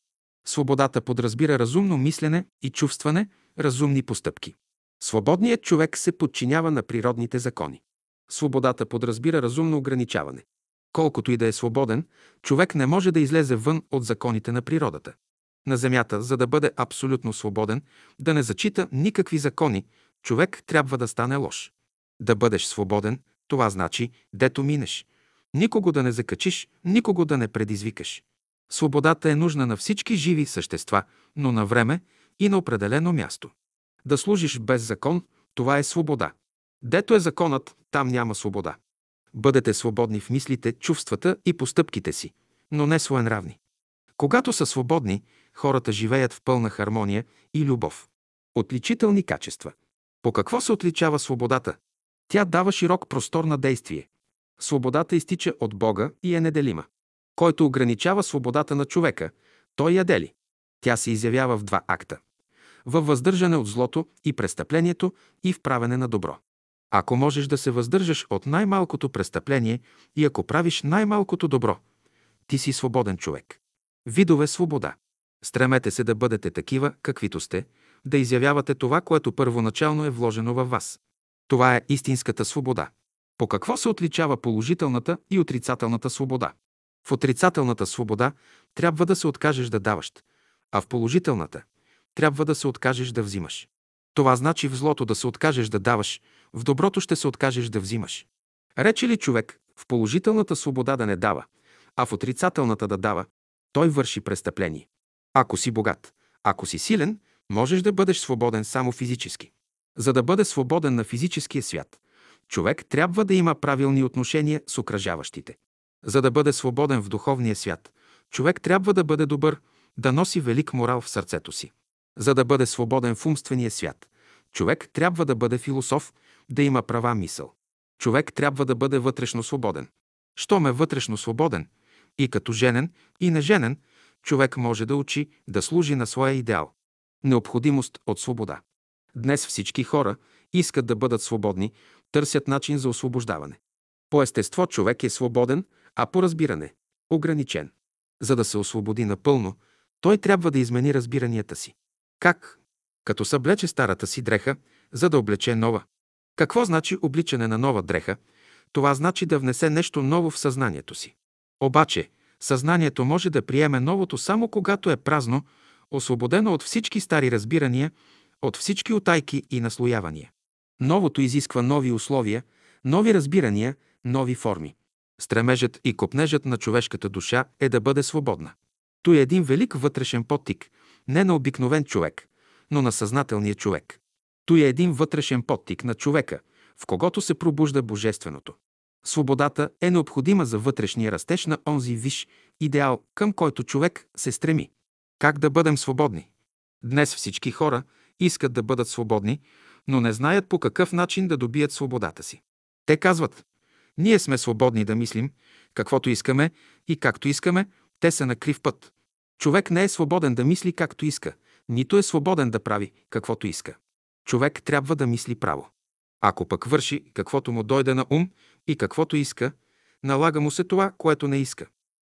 Свободата подразбира разумно мислене и чувстване, разумни постъпки. Свободният човек се подчинява на природните закони. Свободата подразбира разумно ограничаване. Колкото и да е свободен, човек не може да излезе вън от законите на природата. На земята, за да бъде абсолютно свободен, да не зачита никакви закони, човек трябва да стане лош. Да бъдеш свободен, това значи, дето минеш. Никого да не закачиш, никого да не предизвикаш. Свободата е нужна на всички живи същества, но на време и на определено място. Да служиш без закон, това е свобода. Дето е законът, там няма свобода. Бъдете свободни в мислите, чувствата и постъпките си, но не своенравни. Когато са свободни, хората живеят в пълна хармония и любов. Отличителни качества. По какво се отличава свободата? Тя дава широк простор на действие. Свободата изтича от Бога и е неделима. Който ограничава свободата на човека, той я дели. Тя се изявява в два акта. Във въздържане от злото и престъплението и в правене на добро. Ако можеш да се въздържаш от най-малкото престъпление и ако правиш най-малкото добро, ти си свободен човек. Видове свобода. Стремете се да бъдете такива, каквито сте, да изявявате това, което първоначално е вложено във вас. Това е истинската свобода. По какво се отличава положителната и отрицателната свобода? В отрицателната свобода трябва да се откажеш да даваш, а в положителната трябва да се откажеш да взимаш. Това значи в злото да се откажеш да даваш, в доброто ще се откажеш да взимаш. Рече ли човек в положителната свобода да не дава, а в отрицателната да дава, той върши престъпление. Ако си богат, ако си силен, можеш да бъдеш свободен само физически. За да бъде свободен на физическия свят, човек трябва да има правилни отношения с окръжаващите. За да бъде свободен в духовния свят, човек трябва да бъде добър, да носи велик морал в сърцето си. За да бъде свободен в умствения свят, човек трябва да бъде философ, да има права мисъл. Човек трябва да бъде вътрешно свободен. Щом е вътрешно свободен, и като женен, и неженен, човек може да учи, да служи на своя идеал. Необходимост от свобода. Днес всички хора искат да бъдат свободни, търсят начин за освобождаване. По естество човек е свободен, а по разбиране – ограничен. За да се освободи напълно, той трябва да измени разбиранията си. Как? Като съблече старата си дреха, за да облече нова. Какво значи обличане на нова дреха? Това значи да внесе нещо ново в съзнанието си. Обаче, съзнанието може да приеме новото само когато е празно, освободено от всички стари разбирания, от всички отайки и наслоявания. Новото изисква нови условия, нови разбирания, нови форми. Стремежът и копнежът на човешката душа е да бъде свободна. Той е един велик вътрешен подтик, не на обикновен човек, но на съзнателния човек. Той е един вътрешен подтик на човека, в когото се пробужда Божественото. Свободата е необходима за вътрешния растеж на онзи виш идеал, към който човек се стреми. Как да бъдем свободни? Днес всички хора искат да бъдат свободни, но не знаят по какъв начин да добият свободата си. Те казват, ние сме свободни да мислим, каквото искаме и както искаме, те са на крив път. Човек не е свободен да мисли както иска, нито е свободен да прави каквото иска. Човек трябва да мисли право. Ако пък върши каквото му дойде на ум и каквото иска, налага му се това, което не иска.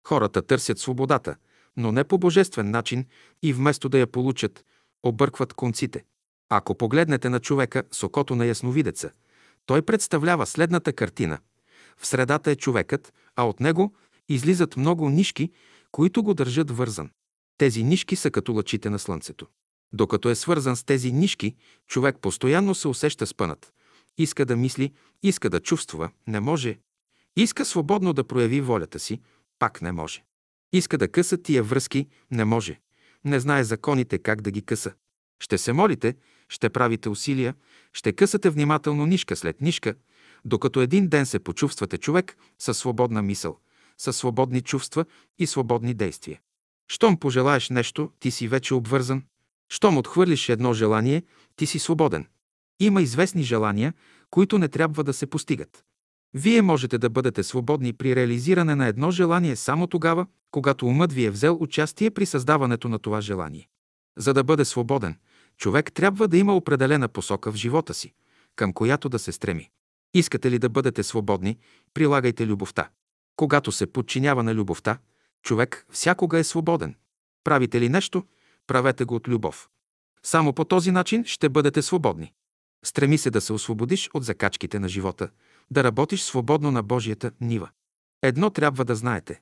Хората търсят свободата, но не по божествен начин и вместо да я получат, объркват конците. Ако погледнете на човека с окото на ясновидеца, той представлява следната картина. В средата е човекът, а от него излизат много нишки, които го държат вързан. Тези нишки са като лъчите на слънцето. Докато е свързан с тези нишки, човек постоянно се усеща спънат. Иска да мисли, иска да чувства, не може. Иска свободно да прояви волята си, пак не може. Иска да къса тия връзки, не може. Не знае законите как да ги къса. Ще се молите, ще правите усилия, ще късате внимателно нишка след нишка, докато един ден се почувствате човек със свободна мисъл, със свободни чувства и свободни действия. Щом пожелаеш нещо, ти си вече обвързан. Щом отхвърлиш едно желание, ти си свободен. Има известни желания, които не трябва да се постигат. Вие можете да бъдете свободни при реализиране на едно желание само тогава, когато умът ви е взел участие при създаването на това желание. За да бъде свободен, човек трябва да има определена посока в живота си, към която да се стреми. Искате ли да бъдете свободни, прилагайте любовта. Когато се подчинява на любовта, човек всякога е свободен. Правите ли нещо, правете го от любов. Само по този начин ще бъдете свободни. Стреми се да се освободиш от закачките на живота, да работиш свободно на Божията нива. Едно трябва да знаете.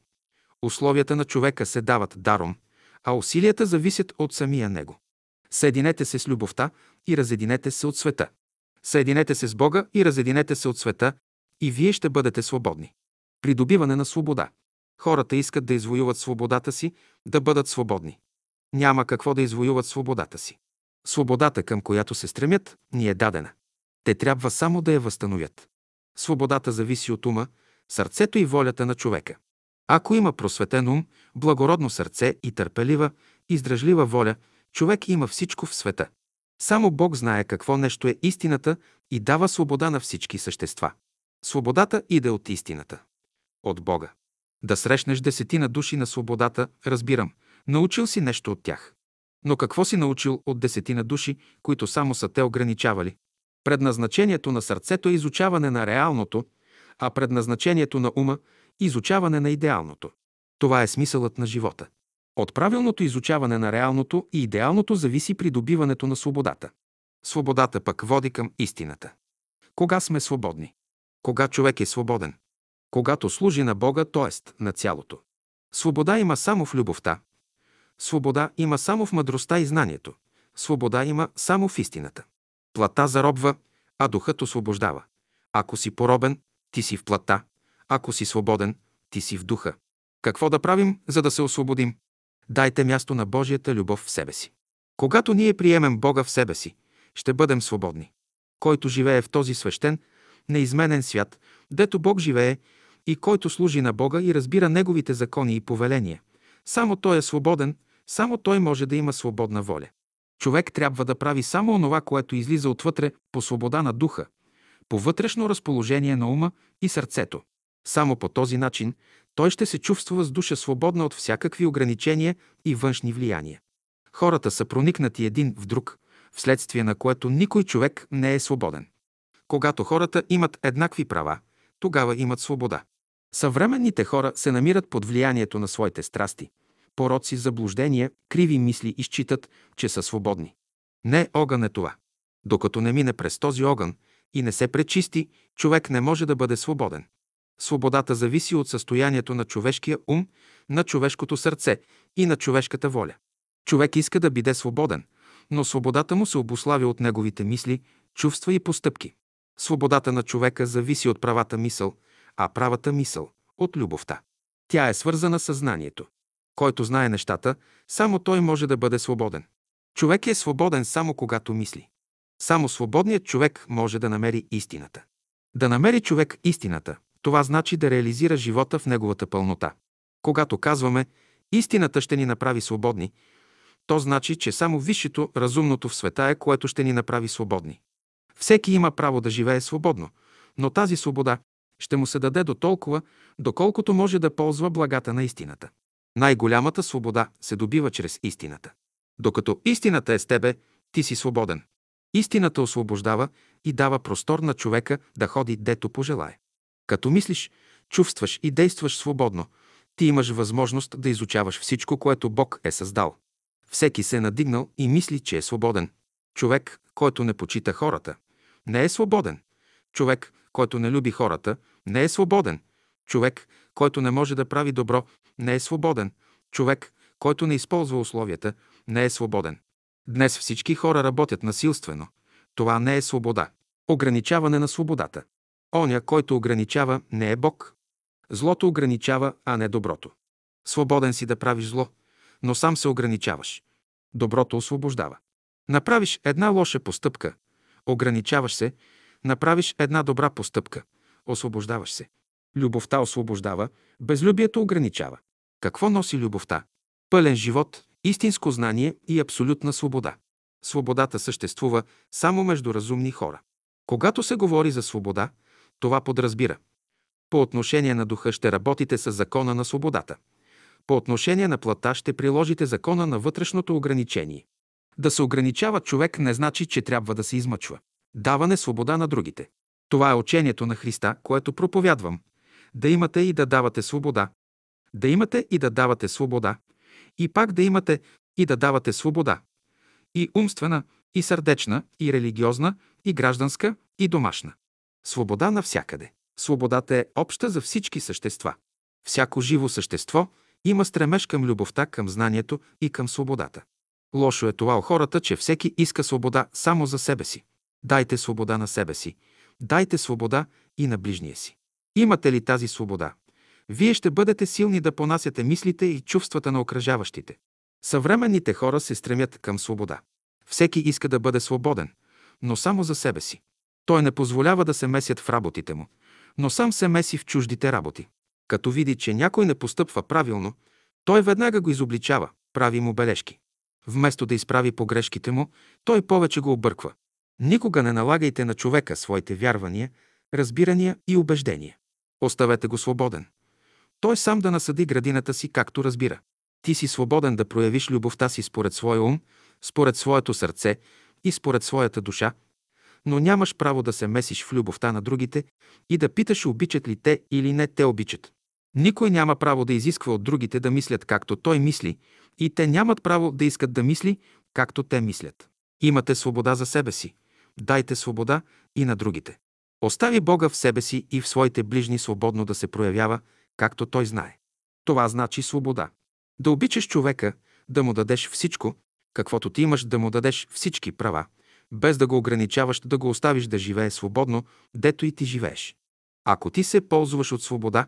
Условията на човека се дават даром, а усилията зависят от самия него. Съединете се с любовта и разединете се от света. Съединете се с Бога и разединете се от света и вие ще бъдете свободни. Придобиване на свобода. Хората искат да извоюват свободата си, да бъдат свободни. Няма какво да извоюват свободата си. Свободата, към която се стремят, ни е дадена. Те трябва само да я възстановят. Свободата зависи от ума, сърцето и волята на човека. Ако има просветен ум, благородно сърце и търпелива, издръжлива воля, човек има всичко в света. Само Бог знае какво нещо е истината и дава свобода на всички същества. Свободата иде от истината. От Бога. Да срещнеш десетина души на свободата, разбирам. Научил си нещо от тях. Но какво си научил от десетина души, които само са те ограничавали? Предназначението на сърцето е изучаване на реалното, а предназначението на ума – изучаване на идеалното. Това е смисълът на живота. От правилното изучаване на реалното и идеалното зависи придобиването на свободата. Свободата пък води към истината. Кога сме свободни? Кога човек е свободен? Когато служи на Бога, т.е. на цялото. Свобода има само в любовта. Свобода има само в мъдростта и знанието. Свобода има само в истината. Плата заробва, а духът освобождава. Ако си поробен, ти си в плата. Ако си свободен, ти си в духа. Какво да правим, за да се освободим? Дайте място на Божията любов в себе си. Когато ние приемем Бога в себе си, ще бъдем свободни. Който живее в този свещен, неизменен свят, дето Бог живее и който служи на Бога и разбира Неговите закони и повеления, само Той е свободен, само Той може да има свободна воля. Човек трябва да прави само онова, което излиза отвътре по свобода на духа, по вътрешно разположение на ума и сърцето. Само по този начин той ще се чувства с душа свободна от всякакви ограничения и външни влияния. Хората са проникнати един в друг, вследствие на което никой човек не е свободен. Когато хората имат еднакви права, тогава имат свобода. Съвременните хора се намират под влиянието на своите страсти, пороци, заблуждения, криви мисли и считат, че са свободни. Не огън е това. Докато не мине през този огън и не се пречисти, човек не може да бъде свободен. Свободата зависи от състоянието на човешкия ум, на човешкото сърце и на човешката воля. Човек иска да биде свободен, но свободата му се обославя от неговите мисли, чувства и постъпки. Свободата на човека зависи от правата мисъл, а правата мисъл – от любовта. Тя е свързана с знанието. Който знае нещата, само той може да бъде свободен. Човек е свободен само когато мисли. Само свободният човек може да намери истината. Да намери човек истината, това значи да реализира живота в неговата пълнота. Когато казваме истината ще ни направи свободни, то значи, че само висшето, разумното в света е, което ще ни направи свободни. Всеки има право да живее свободно, но тази свобода ще му се даде до толкова, доколкото може да ползва благата на истината. Най-голямата свобода се добива чрез истината. Докато истината е с тебе, ти си свободен. Истината освобождава и дава простор на човека да ходи дето пожелае. Като мислиш, чувстваш и действаш свободно, ти имаш възможност да изучаваш всичко, което Бог е създал. Всеки се е надигнал и мисли, че е свободен. Човек, който не почита хората, не е свободен. Човек, който не люби хората, не е свободен. Човек, който не може да прави добро, не е свободен. Човек, който не използва условията, не е свободен. Днес всички хора работят насилствено. Това не е свобода. Ограничаване на свободата. Оня, който ограничава, не е Бог. Злото ограничава, а не доброто. Свободен си да правиш зло, но сам се ограничаваш. Доброто освобождава. Направиш една лоша постъпка, ограничаваш се, направиш една добра постъпка, освобождаваш се. Любовта освобождава, безлюбието ограничава. Какво носи любовта? Пълен живот, истинско знание и абсолютна свобода. Свободата съществува само между разумни хора. Когато се говори за свобода, това подразбира. По отношение на духа ще работите с закона на свободата. По отношение на плътта ще приложите закона на вътрешното ограничение. Да се ограничава човек не значи, че трябва да се измъчва. Даване свобода на другите. Това е учението на Христа, което проповядвам. Да имате и да давате свобода. Да имате и да давате свобода. И пак да имате и да давате свобода. И умствена, и сърдечна, и религиозна, и гражданска, и домашна. Свобода навсякъде. Свободата е обща за всички същества. Всяко живо същество има стремеж към любовта, към знанието и към свободата. Лошо е това у хората, че всеки иска свобода само за себе си. Дайте свобода на себе си. Дайте свобода и на ближния си. Имате ли тази свобода? Вие ще бъдете силни да понасяте мислите и чувствата на окръжаващите. Съвременните хора се стремят към свобода. Всеки иска да бъде свободен, но само за себе си. Той не позволява да се месят в работите му, но сам се меси в чуждите работи. Като види, че някой не постъпва правилно, той веднага го изобличава, прави му бележки. Вместо да изправи погрешките му, той повече го обърква. Никога не налагайте на човека своите вярвания, разбирания и убеждения. Оставете го свободен. Той сам да насъди градината си, както разбира. Ти си свободен да проявиш любовта си според своя ум, според своето сърце и според своята душа, но нямаш право да се месиш в любовта на другите и да питаш обичат ли те или не те обичат. Никой няма право да изисква от другите да мислят както той мисли и те нямат право да искат да мисли както те мислят. Имате свобода за себе си. Дайте свобода и на другите. Остави Бога в себе си и в своите ближни свободно да се проявява, както Той знае. Това значи свобода. Да обичаш човека, да му дадеш всичко, каквото ти имаш, да му дадеш всички права, без да го ограничаваш, да го оставиш да живее свободно, дето и ти живееш. Ако ти се ползваш от свобода,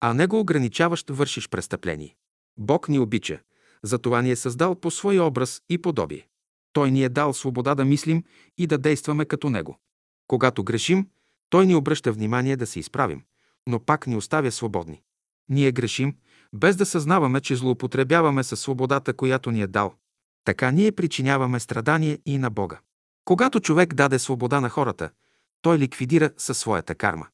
а не го ограничаваш, вършиш престъпление. Бог ни обича, затова ни е създал по свой образ и подобие. Той ни е дал свобода да мислим и да действаме като Него. Когато грешим, Той ни обръща внимание да се изправим, но пак ни оставя свободни. Ние грешим, без да съзнаваме, че злоупотребяваме със свободата, която ни е дал. Така ние причиняваме страдание и на Бога. Когато човек даде свобода на хората, той ликвидира със своята карма.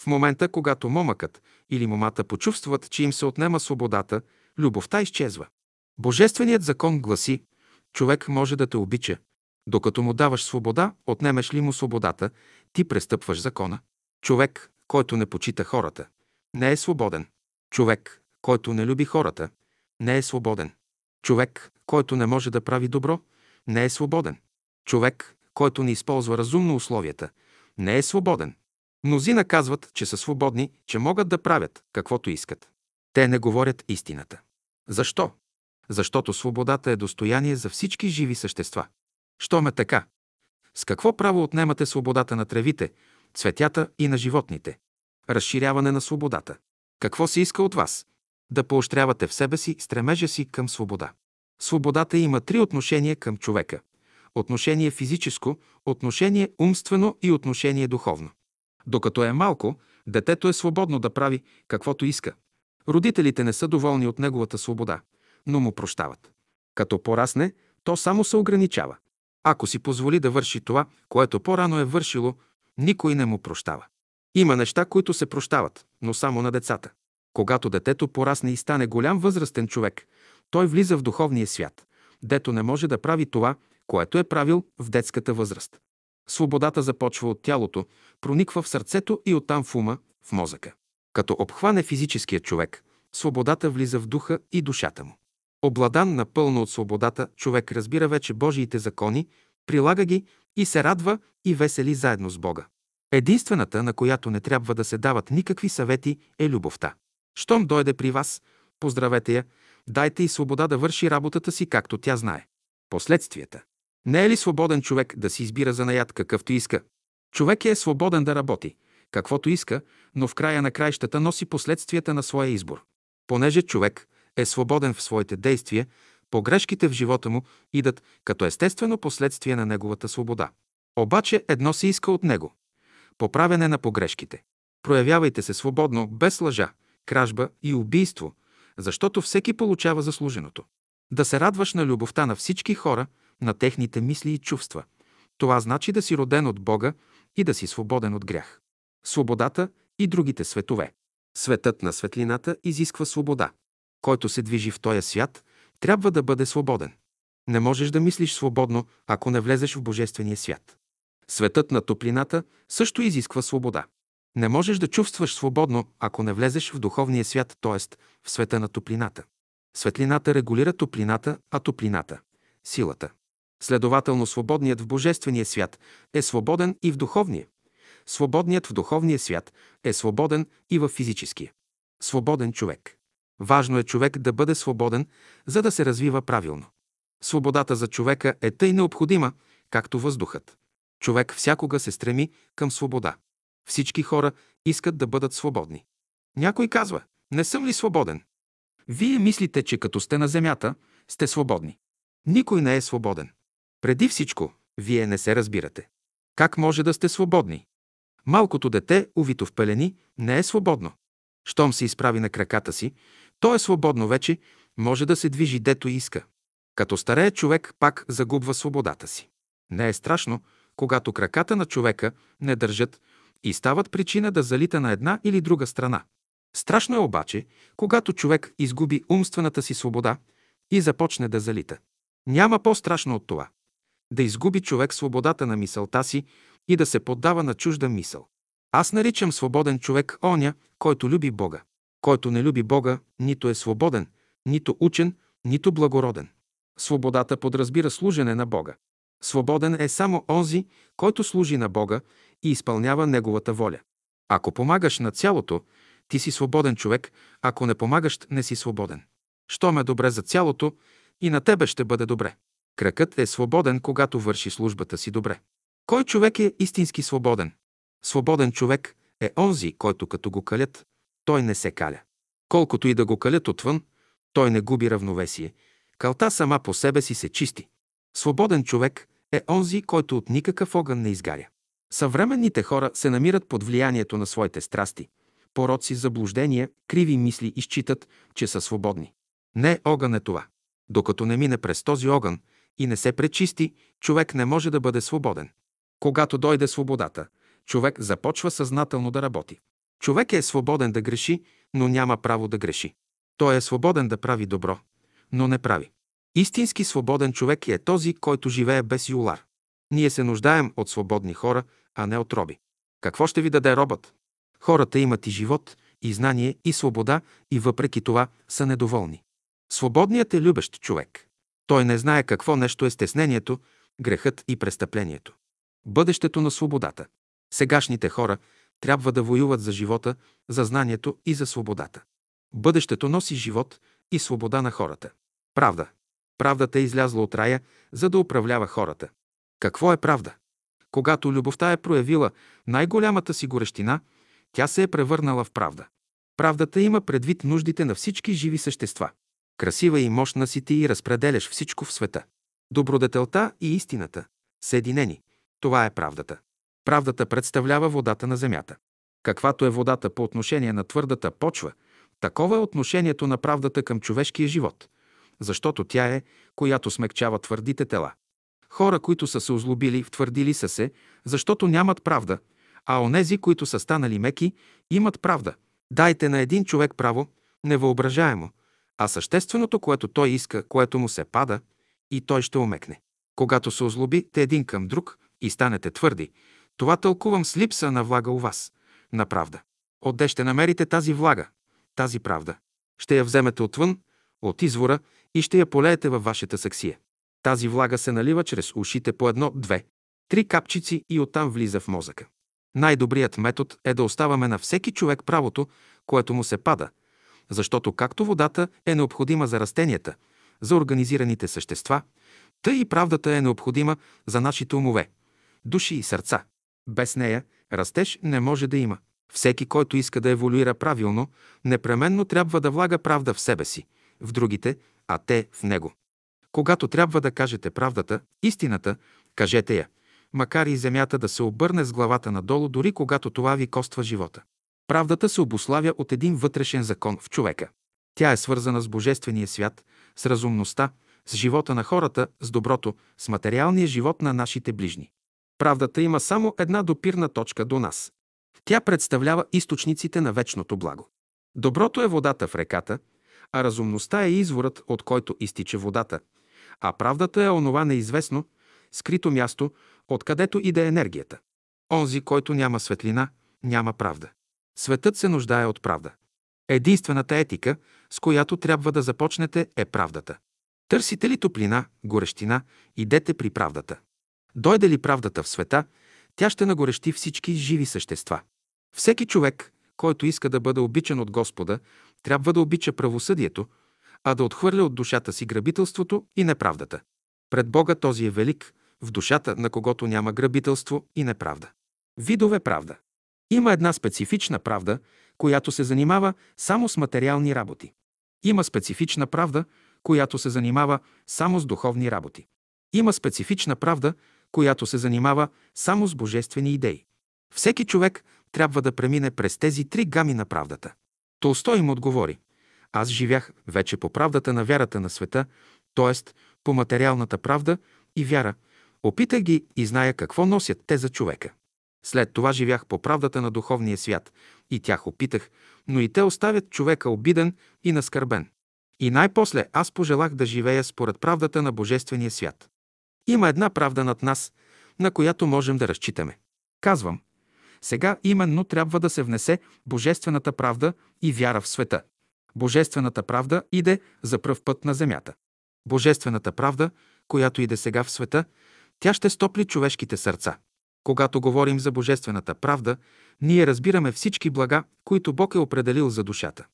В момента, когато момъкът или момата почувстват, че им се отнема свободата, любовта изчезва. Божественият закон гласи, човек може да те обича. Докато му даваш свобода, отнемеш ли му свободата, ти престъпваш закона. Човек, който не почита хората, не е свободен. Човек, който не люби хората, не е свободен. Човек, който не може да прави добро, не е свободен. Човек, който не използва разумно условията, не е свободен. Мнозина казват, че са свободни, че могат да правят каквото искат. Те не говорят истината. Защо? Защото свободата е достояние за всички живи същества. Що ме така? С какво право отнемате свободата на тревите, цветята и на животните? Разширяване на свободата. Какво се иска от вас? Да поощрявате в себе си стремежа си към свобода. Свободата има три отношения към човека отношение физическо, отношение умствено и отношение духовно. Докато е малко, детето е свободно да прави каквото иска. Родителите не са доволни от неговата свобода, но му прощават. Като порасне, то само се ограничава. Ако си позволи да върши това, което по-рано е вършило, никой не му прощава. Има неща, които се прощават, но само на децата. Когато детето порасне и стане голям възрастен човек, той влиза в духовния свят, дето не може да прави това, което е правил в детската възраст. Свободата започва от тялото, прониква в сърцето и оттам в ума, в мозъка. Като обхване физическия човек, свободата влиза в духа и душата му. Обладан напълно от свободата, човек разбира вече Божиите закони, прилага ги и се радва и весели заедно с Бога. Единствената, на която не трябва да се дават никакви съвети, е любовта. Щом дойде при вас, поздравете я, дайте и свобода да върши работата си, както тя знае. Последствията. Не е ли свободен човек да си избира занаят какъвто иска? Човек е свободен да работи, каквото иска, но в края на краищата носи последствията на своя избор. Понеже човек е свободен в своите действия, погрешките в живота му идат като естествено последствие на неговата свобода. Обаче едно се иска от него – поправяне на погрешките. Проявявайте се свободно, без лъжа, кражба и убийство, защото всеки получава заслуженото. Да се радваш на любовта на всички хора, на техните мисли и чувства. Това значи да си роден от Бога и да си свободен от грях. Свободата и другите светове. Светът на светлината изисква свобода. Който се движи в този свят, трябва да бъде свободен. Не можеш да мислиш свободно, ако не влезеш в Божествения свят. Светът на топлината също изисква свобода. Не можеш да чувстваш свободно, ако не влезеш в духовния свят, т.е. в света на топлината. Светлината регулира топлината, а топлината – силата. Следователно, свободният в Божествения свят е свободен и в духовния. Свободният в духовния свят е свободен и в физическия. Свободен човек. Важно е човек да бъде свободен, за да се развива правилно. Свободата за човека е тъй необходима, както въздухът. Човек всякога се стреми към свобода. Всички хора искат да бъдат свободни. Някой казва, не съм ли свободен? Вие мислите, че като сте на земята, сте свободни. Никой не е свободен. Преди всичко, вие не се разбирате. Как може да сте свободни? Малкото дете, увито в пелени, не е свободно. Щом се изправи на краката си, то е свободно вече, може да се движи дето иска. Като старее човек пак загубва свободата си. Не е страшно, когато краката на човека не държат и стават причина да залита на една или друга страна. Страшно е обаче, когато човек изгуби умствената си свобода и започне да залита. Няма по-страшно от това. Да изгуби човек свободата на мисълта си и да се поддава на чужда мисъл. Аз наричам свободен човек оня, който люби Бога. Който не люби Бога, нито е свободен, нито учен, нито благороден. Свободата подразбира служене на Бога. Свободен е само онзи, който служи на Бога и изпълнява Неговата воля. Ако помагаш на цялото, ти си свободен човек, ако не помагаш, не си свободен. Щом е добре за цялото, и на тебе ще бъде добре. Кракът е свободен, когато върши службата си добре. Кой човек е истински свободен? Свободен човек е онзи, който като го калят, той не се каля. Колкото и да го калят отвън, той не губи равновесие. Калта сама по себе си се чисти. Свободен човек е онзи, който от никакъв огън не изгаря. Съвременните хора се намират под влиянието на своите страсти, пороци, заблуждения, криви мисли и считат, че са свободни. Не огън е това. Докато не мине през този огън и не се пречисти, човек не може да бъде свободен. Когато дойде свободата, човек започва съзнателно да работи. Човек е свободен да греши, но няма право да греши. Той е свободен да прави добро, но не прави. Истински свободен човек е този, който живее без юлар. Ние се нуждаем от свободни хора, а не от роби. Какво ще ви даде робът? Хората имат и живот, и знание, и свобода, и въпреки това са недоволни. Свободният е любещ човек. Той не знае какво нещо е стеснението, грехът и престъплението. Бъдещето на свободата. Сегашните хора трябва да воюват за живота, за знанието и за свободата. Бъдещето носи живот и свобода на хората. Правда. Правдата е излязла от рая, за да управлява хората. Какво е правда? Когато любовта е проявила най-голямата си горещина, тя се е превърнала в правда. Правдата има предвид нуждите на всички живи същества. Красива и мощна си ти и разпределяш всичко в света. Добродетелта и истината. Съединени. Това е правдата. Правдата представлява водата на земята. Каквато е водата по отношение на твърдата почва, такова е отношението на правдата към човешкия живот, защото тя е, която смекчава твърдите тела. Хора, които са се озлобили, втвърдили са се, защото нямат правда, а онези, които са станали меки, имат правда. Дайте на един човек право, невъображаемо, а същественото, което той иска, което му се пада, и той ще омекне. Когато се озлобите един към друг и станете твърди, това тълкувам с липса на влага у вас, на правда. Отде ще намерите тази влага, тази правда? Ще я вземете отвън, от извора и ще я полеете във вашата саксия. Тази влага се налива чрез ушите по едно, две, три капчици и оттам влиза в мозъка. Най-добрият метод е да оставаме на всеки човек правото, което му се пада, защото както водата е необходима за растенията, за организираните същества, тъй и правдата е необходима за нашите умове, души и сърца. Без нея растеж не може да има. Всеки, който иска да еволюира правилно, непременно трябва да влага правда в себе си, в другите, а те в него. Когато трябва да кажете правдата, истината, кажете я, макар и земята да се обърне с главата надолу, дори когато това ви коства живота. Правдата се обославя от един вътрешен закон в човека. Тя е свързана с Божествения свят, с разумността, с живота на хората, с доброто, с материалния живот на нашите ближни. Правдата има само една допирна точка до нас. Тя представлява източниците на вечното благо. Доброто е водата в реката, а разумността е изворът, от който изтича водата, а правдата е онова неизвестно, скрито място, откъдето иде енергията. Онзи, който няма светлина, няма правда. Светът се нуждае от правда. Единствената етика, с която трябва да започнете, е правдата. Търсите ли топлина, горещина, идете при правдата. Дойде ли правдата в света, тя ще нагорещи всички живи същества. Всеки човек, който иска да бъде обичан от Господа, трябва да обича правосъдието, а да отхвърля от душата си грабителството и неправдата. Пред Бога този е велик, в душата на когото няма грабителство и неправда. Видове правда. Има една специфична правда, която се занимава само с материални работи. Има специфична правда, която се занимава само с духовни работи. Има специфична правда, която се занимава само с божествени идеи. Всеки човек трябва да премине през тези три гами на правдата. Толстой им отговори. Аз живях вече по правдата на вярата на света, т.е. по материалната правда и вяра. Опитах ги и зная какво носят те за човека. След това живях по правдата на духовния свят и тях опитах, но и те оставят човека обиден и наскърбен. И най-после аз пожелах да живея според правдата на Божествения свят. Има една правда над нас, на която можем да разчитаме. Казвам, сега именно трябва да се внесе Божествената правда и вяра в света. Божествената правда иде за пръв път на земята. Божествената правда, която иде сега в света, тя ще стопли човешките сърца. Когато говорим за Божествената правда, ние разбираме всички блага, които Бог е определил за душата.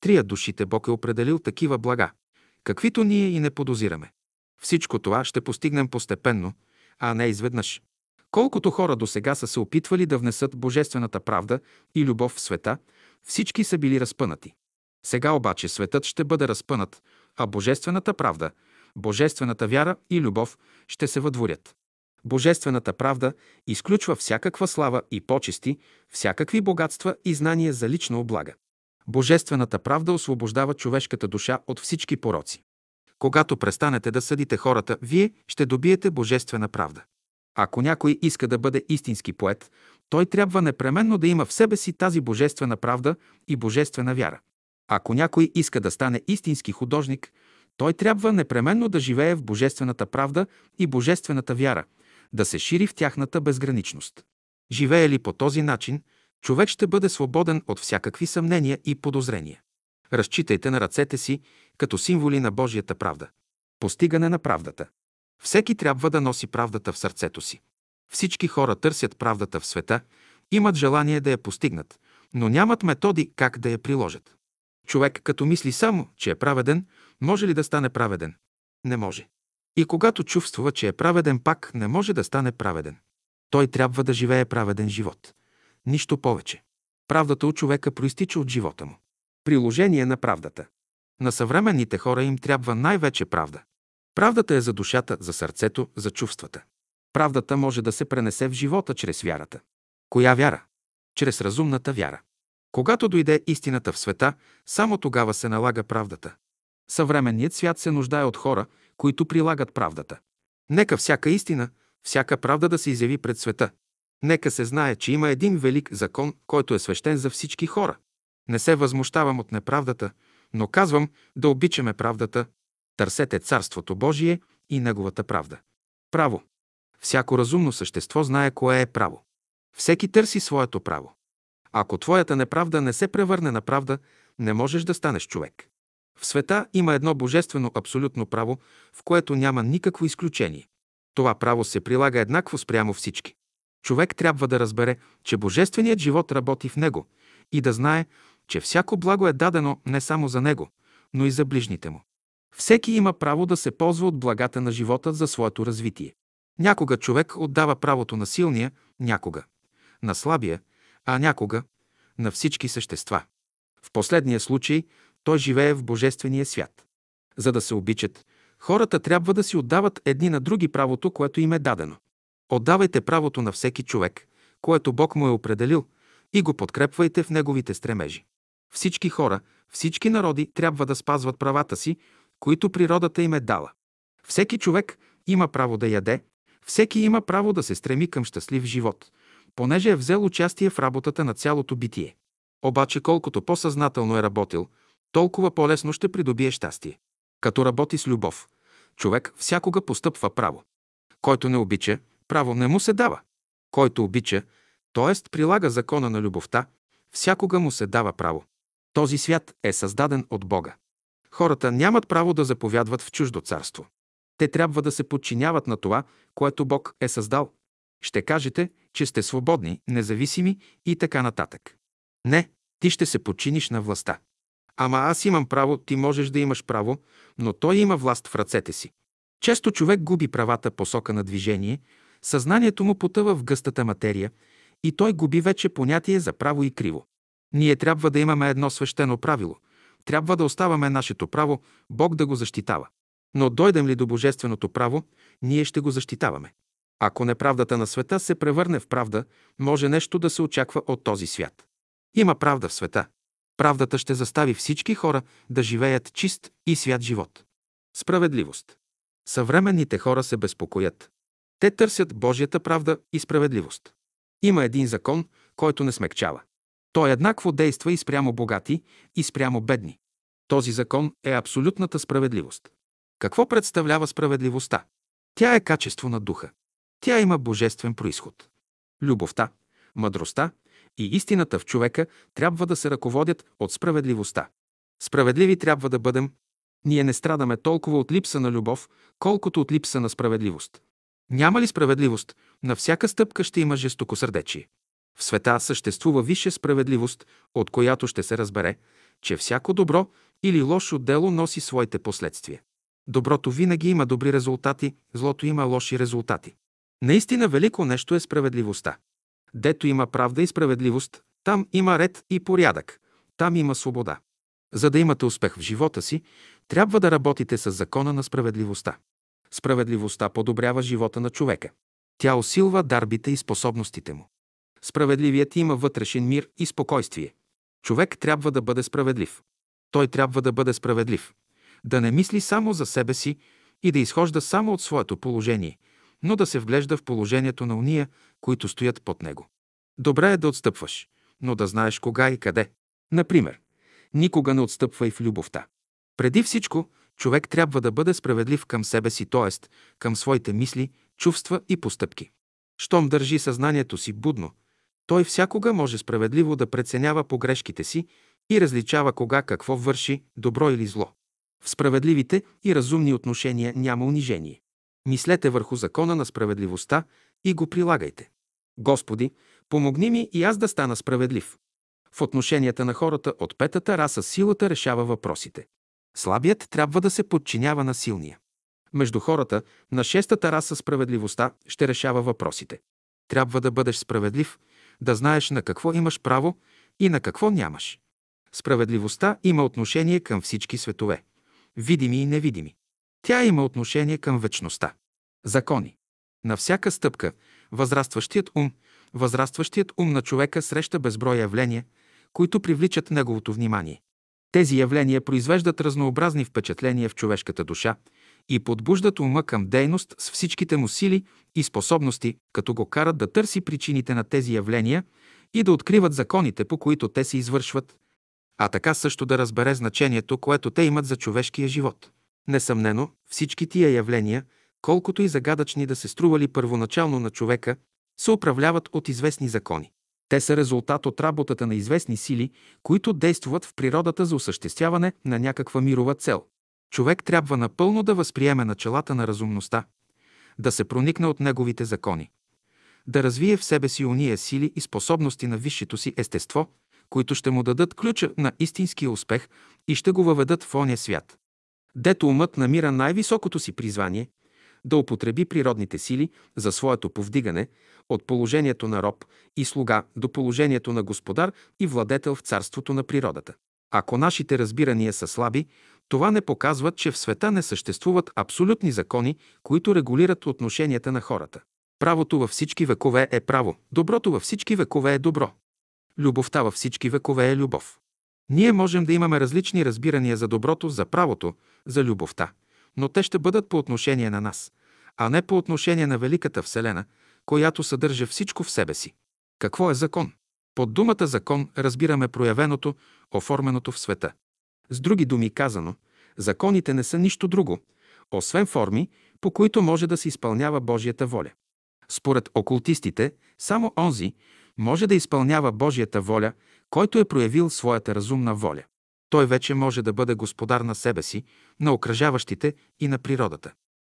Трия душите Бог е определил такива блага, каквито ние и не подозираме. Всичко това ще постигнем постепенно, а не изведнъж. Колкото хора до сега са се опитвали да внесат божествената правда и любов в света, всички са били разпънати. Сега обаче светът ще бъде разпънат, а божествената правда, божествената вяра и любов ще се въдворят. Божествената правда изключва всякаква слава и почести, всякакви богатства и знания за лична облага. Божествената правда освобождава човешката душа от всички пороци. Когато престанете да съдите хората, вие ще добиете божествена правда. Ако някой иска да бъде истински поет, той трябва непременно да има в себе си тази божествена правда и божествена вяра. Ако някой иска да стане истински художник, той трябва непременно да живее в божествената правда и божествената вяра, да се шири в тяхната безграничност. Живее ли по този начин, човек ще бъде свободен от всякакви съмнения и подозрения. Разчитайте на ръцете си като символи на Божията правда. Постигане на правдата. Всеки трябва да носи правдата в сърцето си. Всички хора търсят правдата в света, имат желание да я постигнат, но нямат методи как да я приложат. Човек като мисли само, че е праведен, може ли да стане праведен? Не може. И когато чувствува, че е праведен, пак не може да стане праведен. Той трябва да живее праведен живот. Нищо повече. Правдата от човека проистича от живота му. Приложение на правдата. На съвременните хора им трябва най-вече правда. Правдата е за душата, за сърцето, за чувствата. Правдата може да се пренесе в живота чрез вярата. Коя вяра? Чрез разумната вяра. Когато дойде истината в света, само тогава се налага правдата. Съвременният свят се нуждае от хора, които прилагат правдата. Нека всяка истина, всяка правда да се изяви пред света. Нека се знае, че има един велик закон, който е свещен за всички хора. Не се възмущавам от неправдата, но казвам да обичаме правдата. Търсете Царството Божие и Неговата правда. Право. Всяко разумно същество знае кое е право. Всеки търси своето право. Ако твоята неправда не се превърне на правда, не можеш да станеш човек. В света има едно божествено абсолютно право, в което няма никакво изключение. Това право се прилага еднакво спрямо всички. Човек трябва да разбере, че Божественият живот работи в него и да знае, че всяко благо е дадено не само за него, но и за ближните му. Всеки има право да се ползва от благата на живота за своето развитие. Някога човек отдава правото на силния, някога на слабия, а някога на всички същества. В последния случай той живее в Божествения свят. За да се обичат, хората трябва да си отдават едни на други правото, което им е дадено. Отдавайте правото на всеки човек, което Бог му е определил, и го подкрепвайте в неговите стремежи. Всички хора, всички народи трябва да спазват правата си, които природата им е дала. Всеки човек има право да яде, всеки има право да се стреми към щастлив живот, понеже е взел участие в работата на цялото битие. Обаче колкото по-съзнателно е работил, толкова по-лесно ще придобие щастие. Като работи с любов, човек всякога постъпва право. Който не обича, право не му се дава. Който обича, т.е. прилага закона на любовта, всякога му се дава право. Този свят е създаден от Бога. Хората нямат право да заповядват в чуждо царство. Те трябва да се подчиняват на това, което Бог е създал. Ще кажете, че сте свободни, независими и така нататък. Не, ти ще се подчиниш на властта. Ама аз имам право, ти можеш да имаш право, но той има власт в ръцете си. Често човек губи правата посока на движение, съзнанието му потъва в гъстата материя и той губи вече понятие за право и криво. Ние трябва да имаме едно свещено правило. Трябва да оставаме нашето право, Бог да го защитава. Но дойдем ли до божественото право, ние ще го защитаваме. Ако неправдата на света се превърне в правда, може нещо да се очаква от този свят. Има правда в света. Правдата ще застави всички хора да живеят чист и свят живот. Справедливост. Съвременните хора се безпокоят. Те търсят Божията правда и справедливост. Има един закон, който не смекчава. Той еднакво действа и спрямо богати, и спрямо бедни. Този закон е абсолютната справедливост. Какво представлява справедливостта? Тя е качество на духа. Тя има божествен происход. Любовта, мъдростта и истината в човека трябва да се ръководят от справедливостта. Справедливи трябва да бъдем. Ние не страдаме толкова от липса на любов, колкото от липса на справедливост. Няма ли справедливост, на всяка стъпка ще има жестокосърдечие. В света съществува висша справедливост, от която ще се разбере, че всяко добро или лошо дело носи своите последствия. Доброто винаги има добри резултати, злото има лоши резултати. Наистина велико нещо е справедливостта. Дето има правда и справедливост, там има ред и порядък, там има свобода. За да имате успех в живота си, трябва да работите с закона на справедливостта. Справедливостта подобрява живота на човека. Тя усилва дарбите и способностите му. Справедливият има вътрешен мир и спокойствие. Човек трябва да бъде справедлив. Той трябва да бъде справедлив. Да не мисли само за себе си и да изхожда само от своето положение, но да се вглежда в положението на уния, които стоят под него. Добре е да отстъпваш, но да знаеш кога и къде. Например, никога не отстъпвай в любовта. Преди всичко, човек трябва да бъде справедлив към себе си, т.е. към своите мисли, чувства и постъпки. Щом държи съзнанието си будно, той всякога може справедливо да преценява погрешките си и различава кога какво върши, добро или зло. В справедливите и разумни отношения няма унижение. Мислете върху закона на справедливостта и го прилагайте. Господи, помогни ми и аз да стана справедлив. В отношенията на хората от петата раса силата решава въпросите. Слабият трябва да се подчинява на силния. Между хората на шестата раса справедливостта ще решава въпросите. Трябва да бъдеш справедлив, да знаеш на какво имаш право и на какво нямаш. Справедливостта има отношение към всички светове, видими и невидими. Тя има отношение към вечността. Закони. На всяка стъпка възрастващият ум, възрастващият ум на човека среща безброй явления, които привличат неговото внимание. Тези явления произвеждат разнообразни впечатления в човешката душа и подбуждат ума към дейност с всичките му сили и способности, като го карат да търси причините на тези явления и да откриват законите, по които те се извършват, а така също да разбере значението, което те имат за човешкия живот. Несъмнено, всички тия явления, колкото и загадъчни да се стрували първоначално на човека, се управляват от известни закони. Те са резултат от работата на известни сили, които действат в природата за осъществяване на някаква мирова цел. Човек трябва напълно да възприеме началата на разумността, да се проникне от неговите закони, да развие в себе си уния сили и способности на висшето си естество, които ще му дадат ключа на истинския успех и ще го въведат в оня свят. Дето умът намира най-високото си призвание, да употреби природните сили за своето повдигане от положението на роб и слуга до положението на господар и владетел в царството на природата. Ако нашите разбирания са слаби, това не показва, че в света не съществуват абсолютни закони, които регулират отношенията на хората. Правото във всички векове е право, доброто във всички векове е добро. Любовта във всички векове е любов. Ние можем да имаме различни разбирания за доброто, за правото, за любовта, но те ще бъдат по отношение на нас, а не по отношение на Великата Вселена, която съдържа всичко в себе си. Какво е закон? Под думата закон разбираме проявеното, оформеното в света. С други думи казано, законите не са нищо друго, освен форми, по които може да се изпълнява Божията воля. Според окултистите, само онзи може да изпълнява Божията воля, който е проявил своята разумна воля. Той вече може да бъде господар на себе си, на окръжаващите и на природата.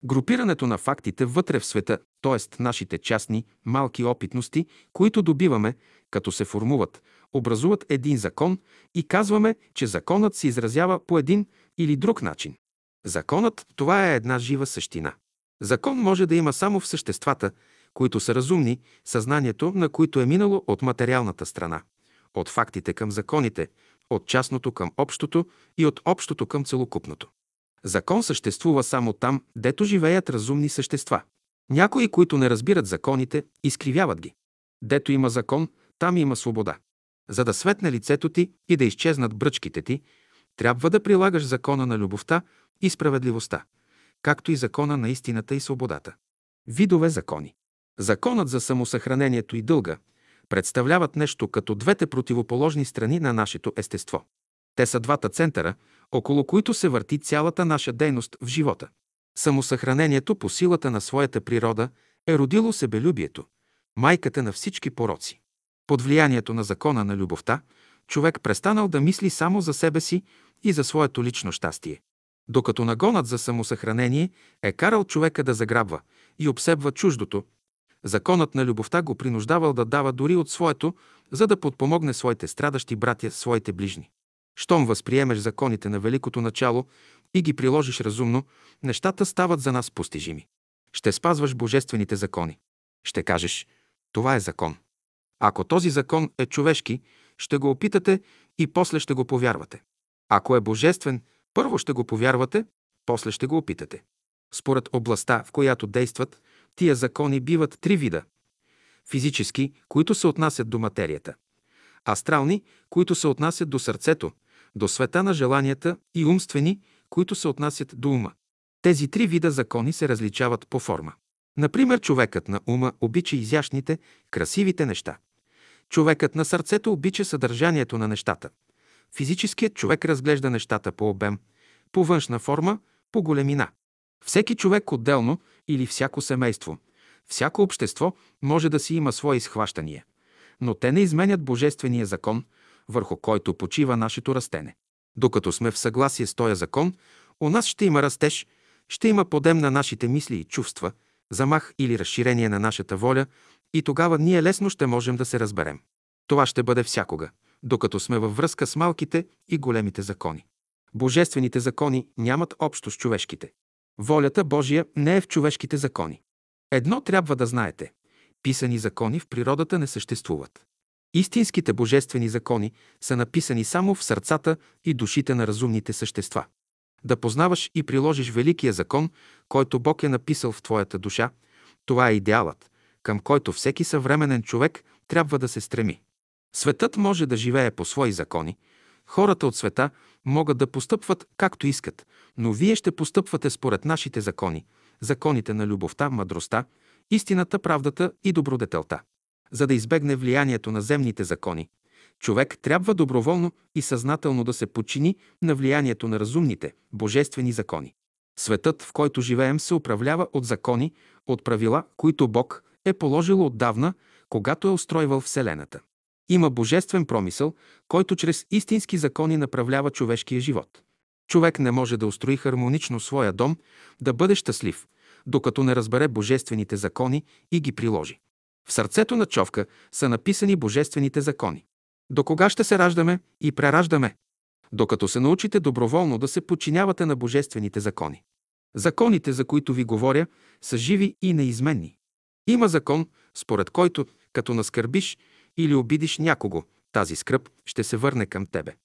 Групирането на фактите вътре в света, т.е. нашите частни, малки опитности, които добиваме, като се формуват, образуват един закон и казваме, че законът се изразява по един или друг начин. Законът – това е една жива същина. Закон може да има само в съществата, които са разумни, съзнанието на които е минало от материалната страна, от фактите към законите, от частното към общото и от общото към целокупното. Закон съществува само там, дето живеят разумни същества. Някои, които не разбират законите, изкривяват ги. Дето има закон, там има свобода. За да светне лицето ти и да изчезнат бръчките ти, трябва да прилагаш закона на любовта и справедливостта, както и закона на истината и свободата. Видове закони. Законът за самосъхранението и дълга представляват нещо като двете противоположни страни на нашето естество. Те са двата центъра, около които се върти цялата наша дейност в живота. Самосъхранението по силата на своята природа е родило себелюбието, майката на всички пороци. Под влиянието на закона на любовта, човек престанал да мисли само за себе си и за своето лично щастие. Докато нагонът за самосъхранение е карал човека да заграбва и обсебва чуждото, законът на любовта го принуждавал да дава дори от своето, за да подпомогне своите страдащи братя, своите ближни. Щом възприемеш законите на великото начало и ги приложиш разумно, нещата стават за нас постижими. Ще спазваш божествените закони. Ще кажеш, това е закон. Ако този закон е човешки, ще го опитате и после ще го повярвате. Ако е божествен, първо ще го повярвате, после ще го опитате. Според областта, в която действат, тия закони биват три вида. Физически, които се отнасят до материята. Астрални, които се отнасят до сърцето, до света на желанията и умствени, които се отнасят до ума. Тези три вида закони се различават по форма. Например, човекът на ума обича изящните, красивите неща. Човекът на сърцето обича съдържанието на нещата. Физическият човек разглежда нещата по обем, по външна форма, по големина. Всеки човек отделно или всяко семейство, всяко общество може да си има свои схващания, но те не изменят божествения закон, върху който почива нашето растене. Докато сме в съгласие с този закон, у нас ще има растеж, ще има подем на нашите мисли и чувства, замах или разширение на нашата воля и тогава ние лесно ще можем да се разберем. Това ще бъде всякога, докато сме във връзка с малките и големите закони. Божествените закони нямат общо с човешките. Волята Божия не е в човешките закони. Едно трябва да знаете. Писани закони в природата не съществуват. Истинските божествени закони са написани само в сърцата и душите на разумните същества. Да познаваш и приложиш великия закон, който Бог е написал в твоята душа, това е идеалът, към който всеки съвременен човек трябва да се стреми. Светът може да живее по свои закони, хората от света могат да постъпват както искат, но вие ще постъпвате според нашите закони, законите на любовта, мъдростта, истината, правдата и добродетелта. За да избегне влиянието на земните закони, човек трябва доброволно и съзнателно да се подчини на влиянието на разумните, божествени закони. Светът, в който живеем, се управлява от закони, от правила, които Бог е положил отдавна, когато е устройвал Вселената. Има божествен промисъл, който чрез истински закони направлява човешкия живот. Човек не може да устрои хармонично своя дом, да бъде щастлив, докато не разбере божествените закони и ги приложи. В сърцето на човка са написани божествените закони. До кога ще се раждаме и прераждаме? Докато се научите доброволно да се подчинявате на божествените закони. Законите, за които ви говоря, са живи и неизменни. Има закон, според който, като наскърбиш или обидиш някого, тази скръп ще се върне към тебе.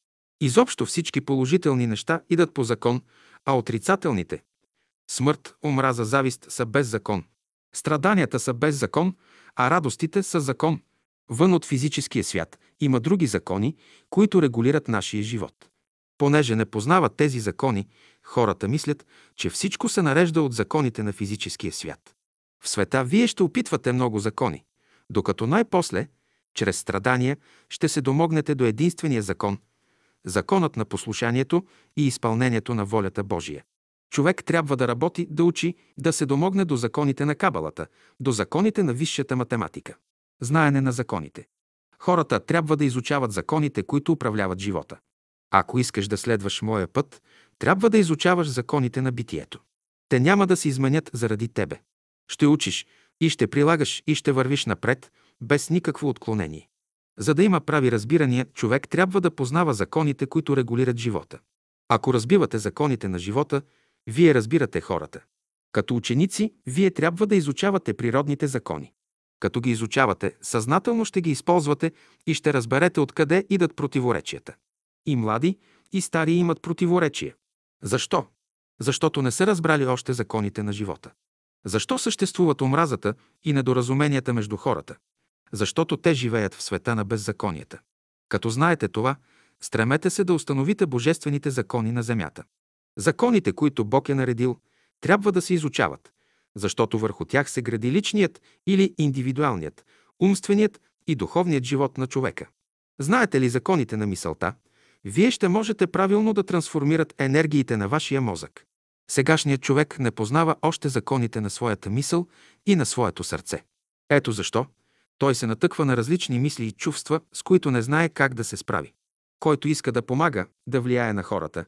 Изобщо всички положителни неща идат по закон, а отрицателните – смърт, омраза, завист са без закон. Страданията са без закон, а радостите са закон. Вън от физическия свят има други закони, които регулират нашия живот. Понеже не познават тези закони, хората мислят, че всичко се нарежда от законите на физическия свят. В света вие ще опитвате много закони, докато най-после, чрез страдания, ще се домогнете до единствения закон – законът на послушанието и изпълнението на волята Божия. Човек трябва да работи, да учи, да се домогне до законите на кабалата, до законите на висшата математика. Знаене на законите. Хората трябва да изучават законите, които управляват живота. Ако искаш да следваш моя път, трябва да изучаваш законите на битието. Те няма да се изменят заради тебе. Ще учиш и ще прилагаш и ще вървиш напред, без никакво отклонение. За да има прави разбирания, човек трябва да познава законите, които регулират живота. Ако разбивате законите на живота, вие разбирате хората. Като ученици, вие трябва да изучавате природните закони. Като ги изучавате, съзнателно ще ги използвате и ще разберете откъде идат противоречията. И млади, и стари имат противоречия. Защо? Защото не са разбрали още законите на живота. Защо съществуват омразата и недоразуменията между хората? Защото те живеят в света на беззаконията. Като знаете това, стремете се да установите божествените закони на земята. Законите, които Бог е наредил, трябва да се изучават, защото върху тях се гради личният или индивидуалният, умственият и духовният живот на човека. Знаете ли законите на мисълта, вие ще можете правилно да трансформират енергиите на вашия мозък. Сегашният човек не познава още законите на своята мисъл и на своето сърце. Ето защо той се натъква на различни мисли и чувства, с които не знае как да се справи. Който иска да помага, да влияе на хората,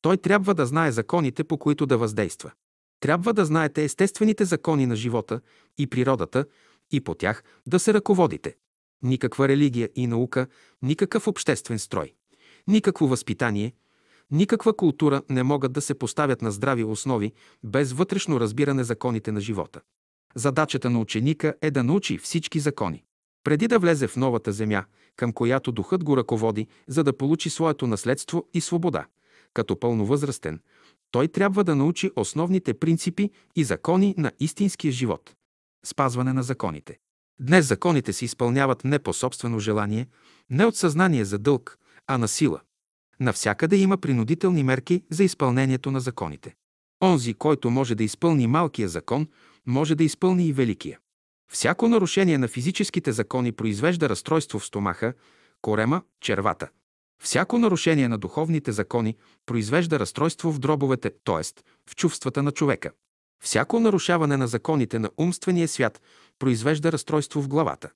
той трябва да знае законите, по които да въздейства. Трябва да знаете естествените закони на живота и природата и по тях да се ръководите. Никаква религия и наука, никакъв обществен строй, никакво възпитание, никаква култура не могат да се поставят на здрави основи без вътрешно разбиране законите на живота. Задачата на ученика е да научи всички закони. Преди да влезе в новата земя, към която духът го ръководи, за да получи своето наследство и свобода – като пълновъзрастен, той трябва да научи основните принципи и закони на истинския живот. Спазване на законите. Днес законите се изпълняват не по собствено желание, не от съзнание за дълг, а на сила. Навсякъде има принудителни мерки за изпълнението на законите. Онзи, който може да изпълни малкия закон, може да изпълни и великия. Всяко нарушение на физическите закони произвежда разстройство в стомаха, корема, червата – Всяко нарушение на духовните закони произвежда разстройство в дробовете, т.е. в чувствата на човека. Всяко нарушаване на законите на умствения свят произвежда разстройство в главата.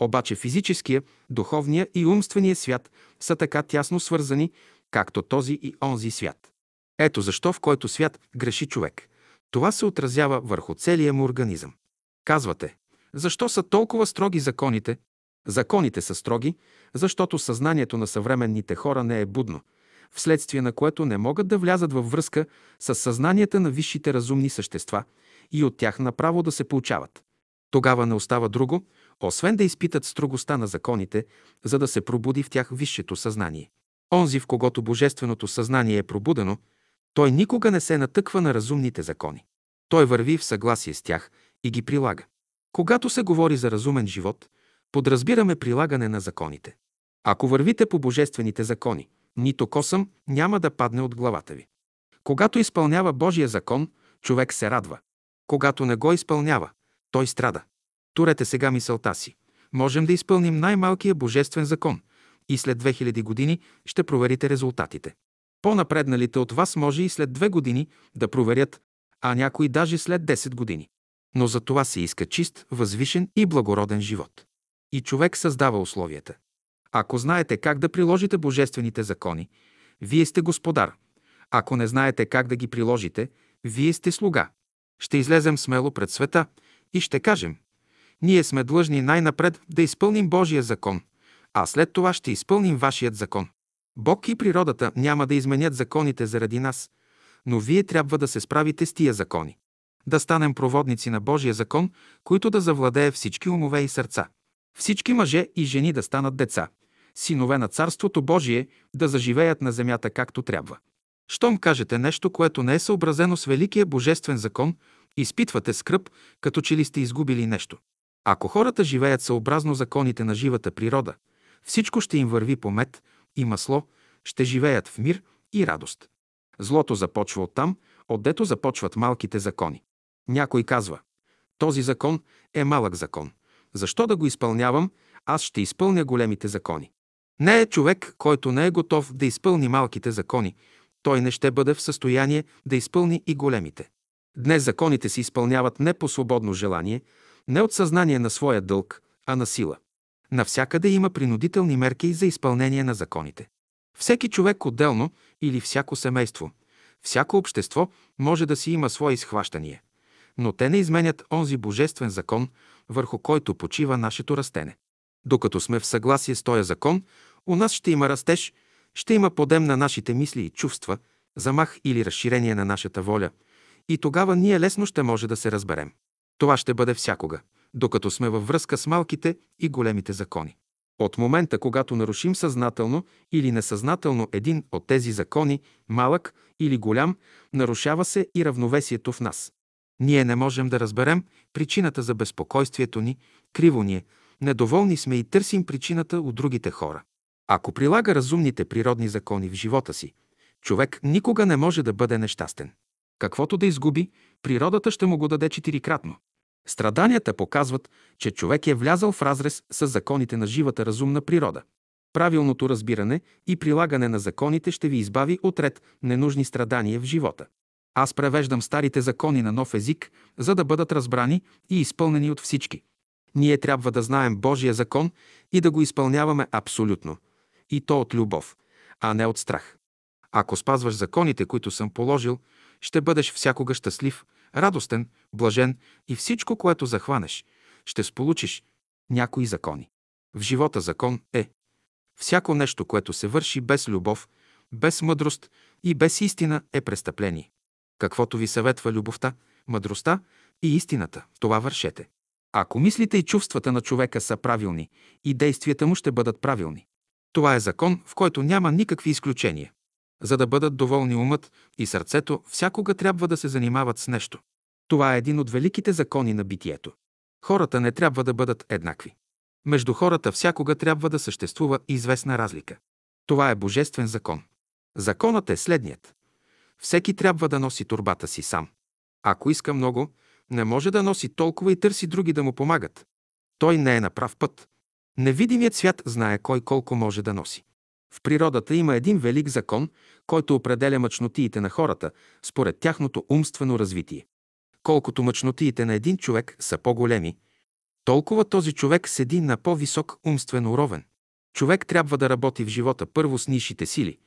Обаче физическия, духовния и умствения свят са така тясно свързани, както този и онзи свят. Ето защо в който свят греши човек. Това се отразява върху целия му организъм. Казвате, защо са толкова строги законите, Законите са строги, защото съзнанието на съвременните хора не е будно, вследствие на което не могат да влязат във връзка с съзнанията на висшите разумни същества и от тях направо да се получават. Тогава не остава друго, освен да изпитат строгостта на законите, за да се пробуди в тях висшето съзнание. Онзи, в когото божественото съзнание е пробудено, той никога не се натъква на разумните закони. Той върви в съгласие с тях и ги прилага. Когато се говори за разумен живот – подразбираме прилагане на законите. Ако вървите по божествените закони, нито косъм няма да падне от главата ви. Когато изпълнява Божия закон, човек се радва. Когато не го изпълнява, той страда. Турете сега мисълта си. Можем да изпълним най-малкия божествен закон и след 2000 години ще проверите резултатите. По-напредналите от вас може и след две години да проверят, а някои даже след 10 години. Но за това се иска чист, възвишен и благороден живот и човек създава условията. Ако знаете как да приложите божествените закони, вие сте господар. Ако не знаете как да ги приложите, вие сте слуга. Ще излезем смело пред света и ще кажем ние сме длъжни най-напред да изпълним Божия закон, а след това ще изпълним вашият закон. Бог и природата няма да изменят законите заради нас, но вие трябва да се справите с тия закони. Да станем проводници на Божия закон, които да завладее всички умове и сърца. Всички мъже и жени да станат деца, синове на Царството Божие, да заживеят на земята както трябва. Щом кажете нещо, което не е съобразено с Великия Божествен закон, изпитвате скръп, като че ли сте изгубили нещо. Ако хората живеят съобразно законите на живата природа, всичко ще им върви по мед и масло, ще живеят в мир и радост. Злото започва оттам, отдето започват малките закони. Някой казва, този закон е малък закон. Защо да го изпълнявам? Аз ще изпълня големите закони. Не е човек, който не е готов да изпълни малките закони, той не ще бъде в състояние да изпълни и големите. Днес законите се изпълняват не по свободно желание, не от съзнание на своя дълг, а на сила. Навсякъде има принудителни мерки за изпълнение на законите. Всеки човек отделно или всяко семейство, всяко общество може да си има свои схващания, но те не изменят онзи божествен закон, върху който почива нашето растене. Докато сме в съгласие с този закон, у нас ще има растеж, ще има подем на нашите мисли и чувства, замах или разширение на нашата воля, и тогава ние лесно ще може да се разберем. Това ще бъде всякога, докато сме във връзка с малките и големите закони. От момента, когато нарушим съзнателно или несъзнателно един от тези закони, малък или голям, нарушава се и равновесието в нас. Ние не можем да разберем причината за безпокойствието ни, криво ни е, недоволни сме и търсим причината от другите хора. Ако прилага разумните природни закони в живота си, човек никога не може да бъде нещастен. Каквото да изгуби, природата ще му го даде четирикратно. Страданията показват, че човек е влязал в разрез с законите на живата разумна природа. Правилното разбиране и прилагане на законите ще ви избави от ред ненужни страдания в живота. Аз превеждам старите закони на нов език, за да бъдат разбрани и изпълнени от всички. Ние трябва да знаем Божия закон и да го изпълняваме абсолютно. И то от любов, а не от страх. Ако спазваш законите, които съм положил, ще бъдеш всякога щастлив, радостен, блажен и всичко, което захванеш, ще сполучиш някои закони. В живота закон е всяко нещо, което се върши без любов, без мъдрост и без истина е престъпление. Каквото ви съветва любовта, мъдростта и истината, това вършете. Ако мислите и чувствата на човека са правилни, и действията му ще бъдат правилни. Това е закон, в който няма никакви изключения. За да бъдат доволни умът и сърцето, всякога трябва да се занимават с нещо. Това е един от великите закони на битието. Хората не трябва да бъдат еднакви. Между хората всякога трябва да съществува известна разлика. Това е божествен закон. Законът е следният. Всеки трябва да носи турбата си сам. Ако иска много, не може да носи толкова и търси други да му помагат. Той не е на прав път. Невидимият свят знае кой колко може да носи. В природата има един велик закон, който определя мъчнотиите на хората според тяхното умствено развитие. Колкото мъчнотиите на един човек са по-големи, толкова този човек седи на по-висок умствен уровен. Човек трябва да работи в живота първо с нишите сили,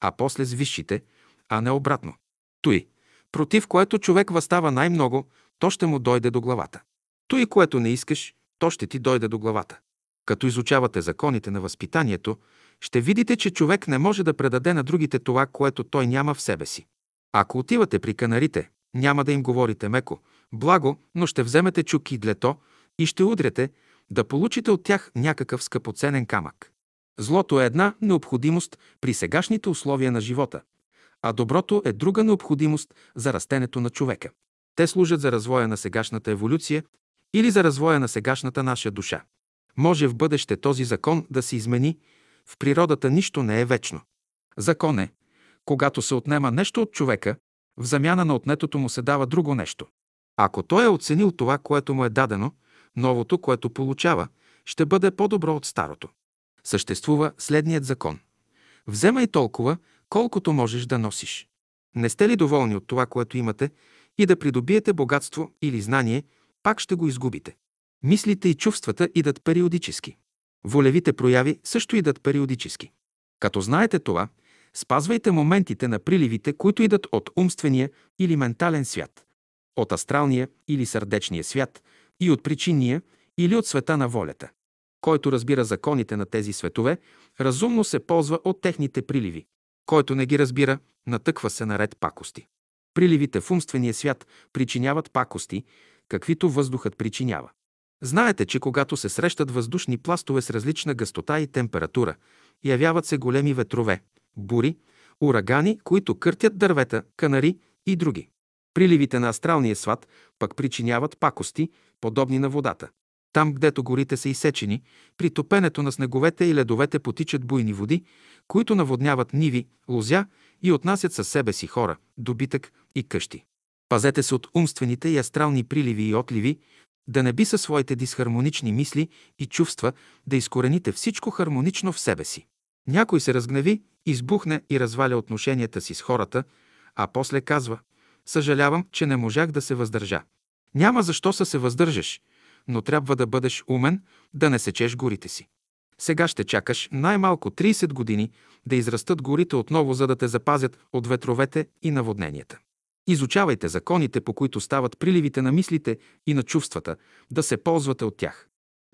а после с висшите, а не обратно. Той, против което човек възстава най-много, то ще му дойде до главата. Той, което не искаш, то ще ти дойде до главата. Като изучавате законите на възпитанието, ще видите, че човек не може да предаде на другите това, което той няма в себе си. Ако отивате при канарите, няма да им говорите меко, благо, но ще вземете чук и длето и ще удряте, да получите от тях някакъв скъпоценен камък. Злото е една необходимост при сегашните условия на живота, а доброто е друга необходимост за растенето на човека. Те служат за развоя на сегашната еволюция или за развоя на сегашната наша душа. Може в бъдеще този закон да се измени, в природата нищо не е вечно. Закон е, когато се отнема нещо от човека, в замяна на отнетото му се дава друго нещо. Ако той е оценил това, което му е дадено, новото, което получава, ще бъде по-добро от старото. Съществува следният закон. Вземай толкова, колкото можеш да носиш. Не сте ли доволни от това, което имате, и да придобиете богатство или знание, пак ще го изгубите. Мислите и чувствата идат периодически. Волевите прояви също идат периодически. Като знаете това, спазвайте моментите на приливите, които идат от умствения или ментален свят, от астралния или сърдечния свят и от причинния или от света на волята. Който разбира законите на тези светове, разумно се ползва от техните приливи. Който не ги разбира, натъква се наред пакости. Приливите в умствения свят причиняват пакости, каквито въздухът причинява. Знаете, че когато се срещат въздушни пластове с различна гъстота и температура, явяват се големи ветрове, бури, урагани, които къртят дървета, канари и други. Приливите на астралния свят пък причиняват пакости, подобни на водата. Там, гдето горите са изсечени, при топенето на снеговете и ледовете потичат буйни води, които наводняват ниви, лозя и отнасят със себе си хора, добитък и къщи. Пазете се от умствените и астрални приливи и отливи, да не би със своите дисхармонични мисли и чувства да изкорените всичко хармонично в себе си. Някой се разгневи, избухне и разваля отношенията си с хората, а после казва «Съжалявам, че не можах да се въздържа». Няма защо са се въздържаш, но трябва да бъдеш умен, да не сечеш горите си. Сега ще чакаш най-малко 30 години да израстат горите отново, за да те запазят от ветровете и наводненията. Изучавайте законите, по които стават приливите на мислите и на чувствата, да се ползвате от тях.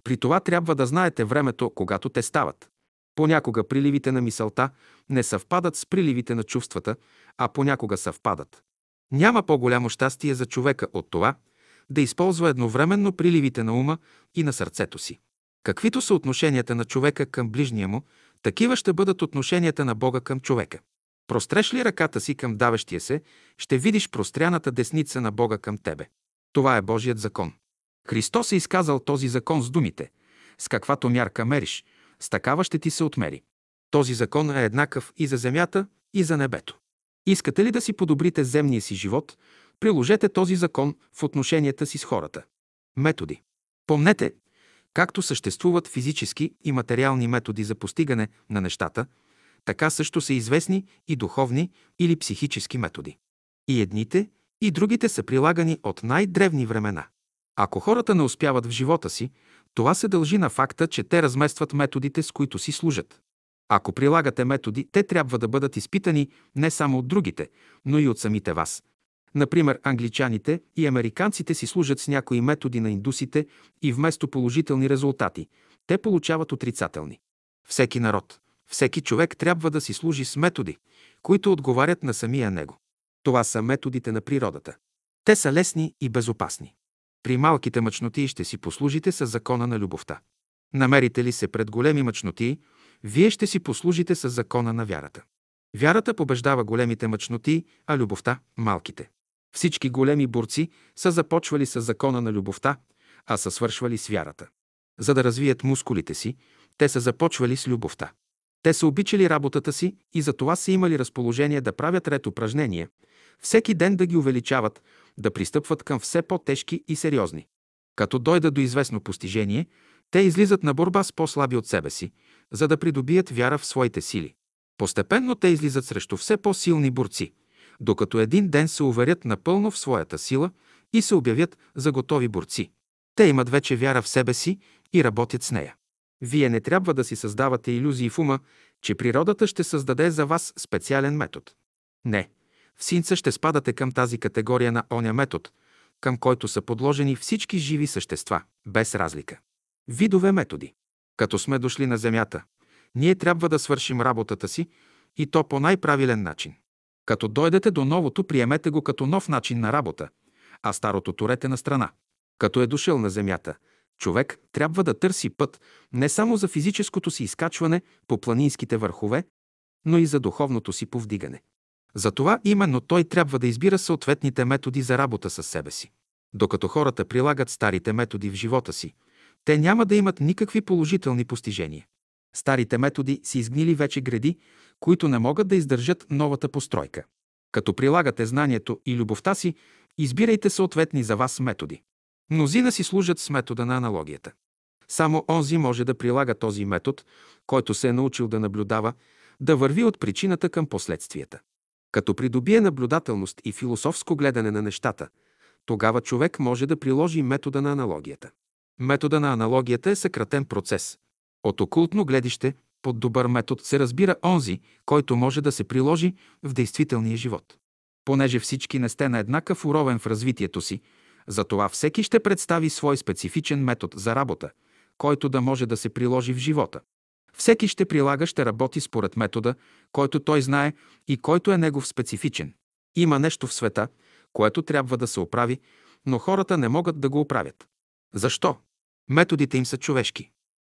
При това трябва да знаете времето, когато те стават. Понякога приливите на мисълта не съвпадат с приливите на чувствата, а понякога съвпадат. Няма по-голямо щастие за човека от това да използва едновременно приливите на ума и на сърцето си. Каквито са отношенията на човека към ближния му, такива ще бъдат отношенията на Бога към човека. Простреш ли ръката си към давещия се, ще видиш простряната десница на Бога към тебе. Това е Божият закон. Христос е изказал този закон с думите «С каквато мярка мериш, с такава ще ти се отмери». Този закон е еднакъв и за земята, и за небето. Искате ли да си подобрите земния си живот, приложете този закон в отношенията си с хората. Методи. Помнете, както съществуват физически и материални методи за постигане на нещата – така също са известни и духовни или психически методи. И едните, и другите са прилагани от най-древни времена. Ако хората не успяват в живота си, това се дължи на факта, че те разместват методите, с които си служат. Ако прилагате методи, те трябва да бъдат изпитани не само от другите, но и от самите вас. Например, англичаните и американците си служат с някои методи на индусите и вместо положителни резултати, те получават отрицателни. Всеки народ, всеки човек трябва да си служи с методи, които отговарят на самия него. Това са методите на природата. Те са лесни и безопасни. При малките мъчноти ще си послужите с закона на любовта. Намерите ли се пред големи мъчноти, вие ще си послужите с закона на вярата. Вярата побеждава големите мъчноти, а любовта – малките. Всички големи борци са започвали с закона на любовта, а са свършвали с вярата. За да развият мускулите си, те са започвали с любовта. Те са обичали работата си и за това са имали разположение да правят ред упражнения, всеки ден да ги увеличават, да пристъпват към все по-тежки и сериозни. Като дойдат до известно постижение, те излизат на борба с по-слаби от себе си, за да придобият вяра в своите сили. Постепенно те излизат срещу все по-силни борци, докато един ден се уверят напълно в своята сила и се обявят за готови борци. Те имат вече вяра в себе си и работят с нея. Вие не трябва да си създавате иллюзии в ума, че природата ще създаде за вас специален метод. Не. В синца ще спадате към тази категория на оня метод, към който са подложени всички живи същества, без разлика. Видове методи. Като сме дошли на Земята, ние трябва да свършим работата си и то по най-правилен начин. Като дойдете до новото, приемете го като нов начин на работа, а старото турете на страна. Като е дошъл на Земята – Човек трябва да търси път не само за физическото си изкачване по планинските върхове, но и за духовното си повдигане. Затова именно той трябва да избира съответните методи за работа с себе си. Докато хората прилагат старите методи в живота си, те няма да имат никакви положителни постижения. Старите методи си изгнили вече гради, които не могат да издържат новата постройка. Като прилагате знанието и любовта си, избирайте съответни за вас методи. Мнозина си служат с метода на аналогията. Само онзи може да прилага този метод, който се е научил да наблюдава, да върви от причината към последствията. Като придобие наблюдателност и философско гледане на нещата, тогава човек може да приложи метода на аналогията. Метода на аналогията е съкратен процес. От окултно гледище, под добър метод се разбира онзи, който може да се приложи в действителния живот. Понеже всички не сте на еднакъв уровен в развитието си, Затова всеки ще представи свой специфичен метод за работа, който да може да се приложи в живота. Всеки ще прилага, ще работи според метода, който той знае и който е негов специфичен. Има нещо в света, което трябва да се оправи, но хората не могат да го оправят. Защо? Методите им са човешки.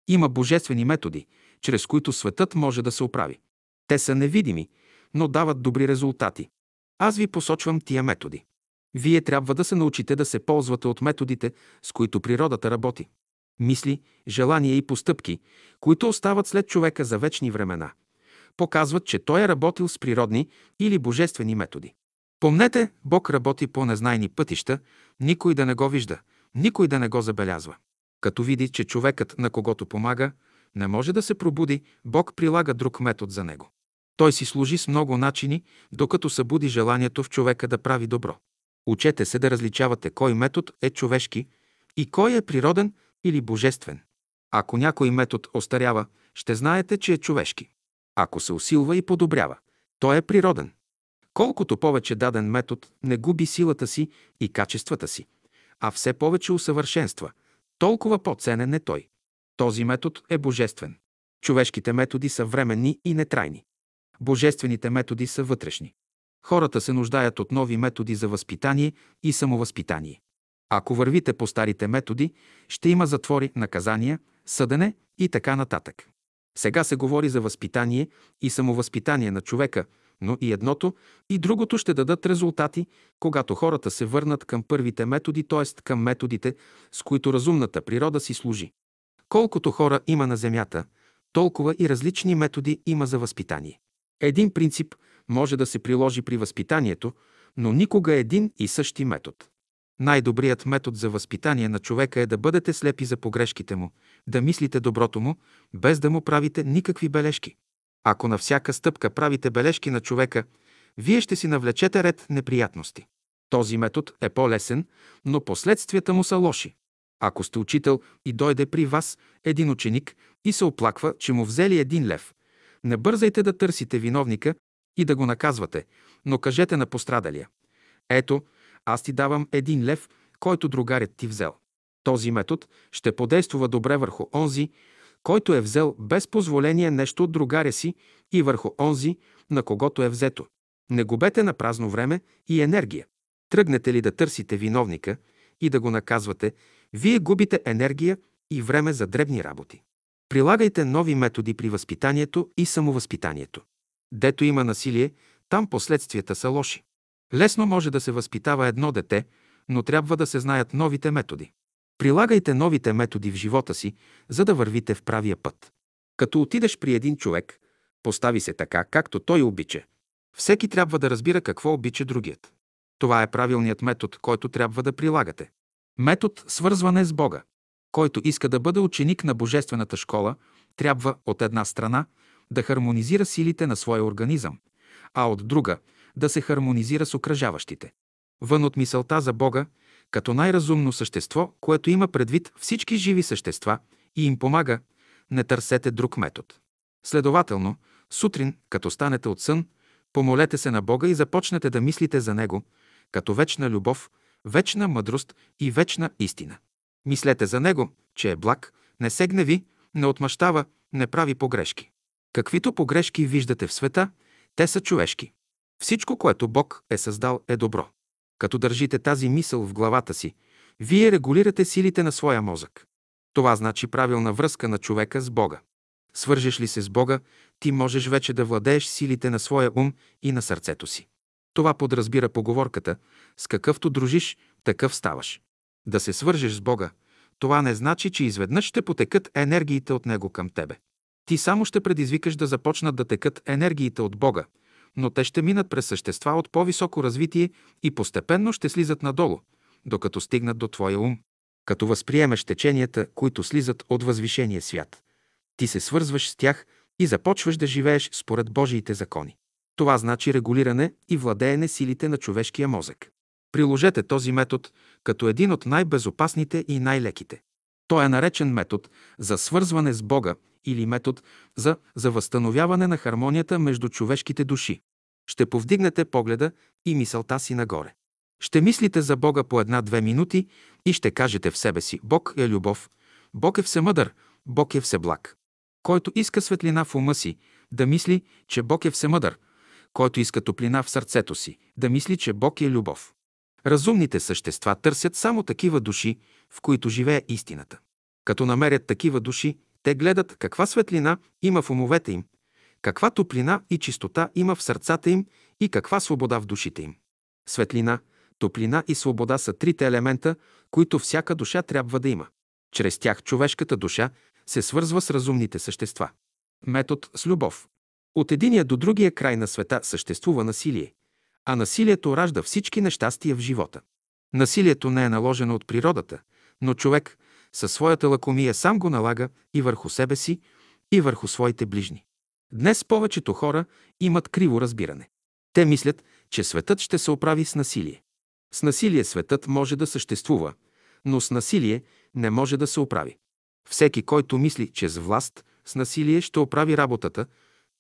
Има божествени методи, чрез които светът може да се оправи. Те са невидими, но дават добри резултати. Аз ви посочвам тия методи. Вие трябва да се научите да се ползвате от методите, с които природата работи. Мисли, желания и постъпки, които остават след човека за вечни времена, показват, че той е работил с природни или божествени методи. Помнете, Бог работи по незнайни пътища, никой да не го вижда, никой да не го забелязва. Като види, че човекът, на когото помага, не може да се пробуди, Бог прилага друг метод за него. Той си служи с много начини, докато събуди желанието в човека да прави добро. Учете се да различавате кой метод е човешки и кой е природен или божествен. Ако някой метод остарява, ще знаете, че е човешки. Ако се усилва и подобрява, той е природен. Колкото повече даден метод не губи силата си и качествата си, а все повече усъвършенства, толкова по-ценен е той. Този метод е божествен. Човешките методи са временни и нетрайни. Божествените методи са вътрешни. Хората се нуждаят от нови методи за възпитание и самовъзпитание. Ако вървите по старите методи, ще има затвори, наказания, съдене и така нататък. Сега се говори за възпитание и самовъзпитание на човека, но и едното, и другото ще дадат резултати, когато хората се върнат към първите методи, т.е. към методите, с които разумната природа си служи. Колкото хора има на Земята, толкова и различни методи има за възпитание. Един принцип може да се приложи при възпитанието, но никога един и същи метод. Най-добрият метод за възпитание на човека е да бъдете слепи за погрешките му, да мислите доброто му, без да му правите никакви бележки. Ако на всяка стъпка правите бележки на човека, вие ще си навлечете ред неприятности. Този метод е по-лесен, но последствията му са лоши. Ако сте учител и дойде при вас един ученик и се оплаква, че му взели един лев, не бързайте да търсите виновника и да го наказвате, но кажете на пострадалия. Ето, аз ти давам един лев, който другарят ти взел. Този метод ще подействува добре върху онзи, който е взел без позволение нещо от другаря си и върху онзи, на когото е взето. Не губете на празно време и енергия. Тръгнете ли да търсите виновника и да го наказвате, вие губите енергия и време за дребни работи. Прилагайте нови методи при възпитанието и самовъзпитанието. Дето има насилие, там последствията са лоши. Лесно може да се възпитава едно дете, но трябва да се знаят новите методи. Прилагайте новите методи в живота си, за да вървите в правия път. Като отидеш при един човек, постави се така, както той обича. Всеки трябва да разбира какво обича другият. Това е правилният метод, който трябва да прилагате. Метод свързване с Бога. Който иска да бъде ученик на Божествената школа, трябва от една страна да хармонизира силите на своя организъм, а от друга да се хармонизира с окръжаващите. Вън от мисълта за Бога, като най-разумно същество, което има предвид всички живи същества и им помага, не търсете друг метод. Следователно, сутрин, като станете от сън, помолете се на Бога и започнете да мислите за Него, като вечна любов, вечна мъдрост и вечна истина. Мислете за Него, че е благ, не се гневи, не отмъщава, не прави погрешки. Каквито погрешки виждате в света, те са човешки. Всичко, което Бог е създал, е добро. Като държите тази мисъл в главата си, вие регулирате силите на своя мозък. Това значи правилна връзка на човека с Бога. Свържеш ли се с Бога, ти можеш вече да владееш силите на своя ум и на сърцето си. Това подразбира поговорката «С какъвто дружиш, такъв ставаш». Да се свържеш с Бога, това не значи, че изведнъж ще потекат енергиите от Него към тебе. Ти само ще предизвикаш да започнат да текат енергиите от Бога, но те ще минат през същества от по-високо развитие и постепенно ще слизат надолу, докато стигнат до твоя ум. Като възприемеш теченията, които слизат от възвишения свят, ти се свързваш с тях и започваш да живееш според Божиите закони. Това значи регулиране и владеене силите на човешкия мозък. Приложете този метод като един от най-безопасните и най-леките. Той е наречен метод за свързване с Бога или метод за, за възстановяване на хармонията между човешките души. Ще повдигнете погледа и мисълта си нагоре. Ще мислите за Бога по една-две минути и ще кажете в себе си Бог е любов, Бог е всемъдър, Бог е всеблаг. Който иска светлина в ума си, да мисли, че Бог е всемъдър, който иска топлина в сърцето си, да мисли, че Бог е любов. Разумните същества търсят само такива души, в които живее истината. Като намерят такива души, те гледат каква светлина има в умовете им, каква топлина и чистота има в сърцата им и каква свобода в душите им. Светлина, топлина и свобода са трите елемента, които всяка душа трябва да има. Чрез тях човешката душа се свързва с разумните същества. Метод с любов. От единия до другия край на света съществува насилие, а насилието ражда всички нещастия в живота. Насилието не е наложено от природата, но човек със своята лакомия сам го налага и върху себе си, и върху своите ближни. Днес повечето хора имат криво разбиране. Те мислят, че светът ще се оправи с насилие. С насилие светът може да съществува, но с насилие не може да се оправи. Всеки, който мисли, че с власт, с насилие ще оправи работата,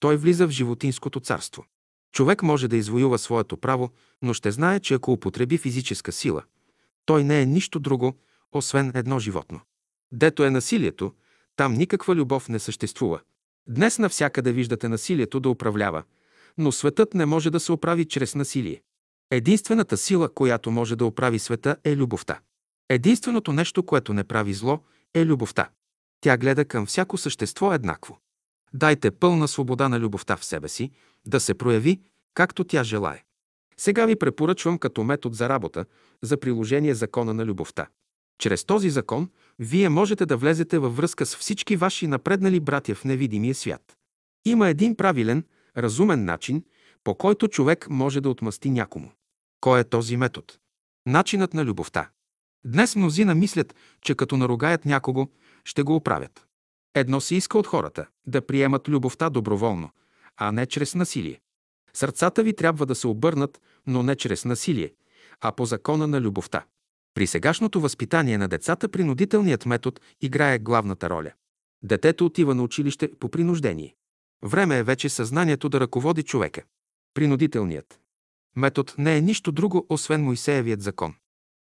той влиза в животинското царство. Човек може да извоюва своето право, но ще знае, че ако употреби физическа сила, той не е нищо друго, освен едно животно. Дето е насилието, там никаква любов не съществува. Днес навсякъде виждате насилието да управлява, но светът не може да се оправи чрез насилие. Единствената сила, която може да оправи света, е любовта. Единственото нещо, което не прави зло, е любовта. Тя гледа към всяко същество еднакво. Дайте пълна свобода на любовта в себе си, да се прояви, както тя желае. Сега ви препоръчвам като метод за работа за приложение закона на любовта. Чрез този закон вие можете да влезете във връзка с всички ваши напреднали братя в невидимия свят. Има един правилен, разумен начин, по който човек може да отмъсти някому. Кой е този метод? Начинът на любовта. Днес мнозина мислят, че като наругаят някого, ще го оправят. Едно се иска от хората – да приемат любовта доброволно, а не чрез насилие. Сърцата ви трябва да се обърнат, но не чрез насилие, а по закона на любовта. При сегашното възпитание на децата принудителният метод играе главната роля. Детето отива на училище по принуждение. Време е вече съзнанието да ръководи човека. Принудителният метод не е нищо друго, освен Моисеевият закон.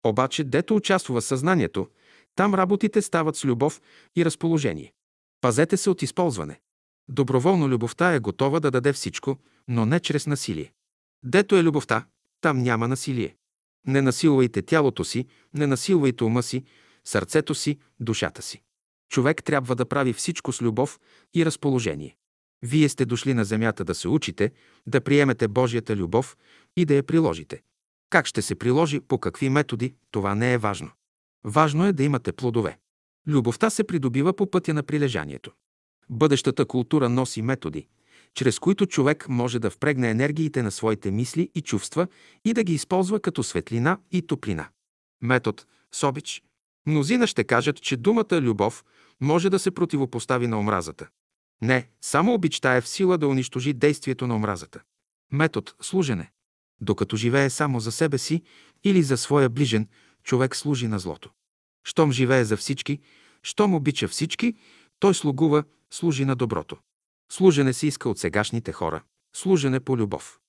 Обаче, дето участва съзнанието, там работите стават с любов и разположение. Пазете се от използване. Доброволно любовта е готова да даде всичко, но не чрез насилие. Дето е любовта, там няма насилие. Не насилвайте тялото си, не насилвайте ума си, сърцето си, душата си. Човек трябва да прави всичко с любов и разположение. Вие сте дошли на земята да се учите, да приемете Божията любов и да я приложите. Как ще се приложи, по какви методи, това не е важно. Важно е да имате плодове. Любовта се придобива по пътя на прилежанието. Бъдещата култура носи методи, чрез които човек може да впрегне енергиите на своите мисли и чувства и да ги използва като светлина и топлина. Метод с обич. Мнозина ще кажат, че думата любов може да се противопостави на омразата. Не, само обичта е в сила да унищожи действието на омразата. Метод служене. Докато живее само за себе си или за своя ближен, човек служи на злото. Щом живее за всички, щом обича всички, той слугува, служи на доброто. Служене се иска от сегашните хора. Служене по любов.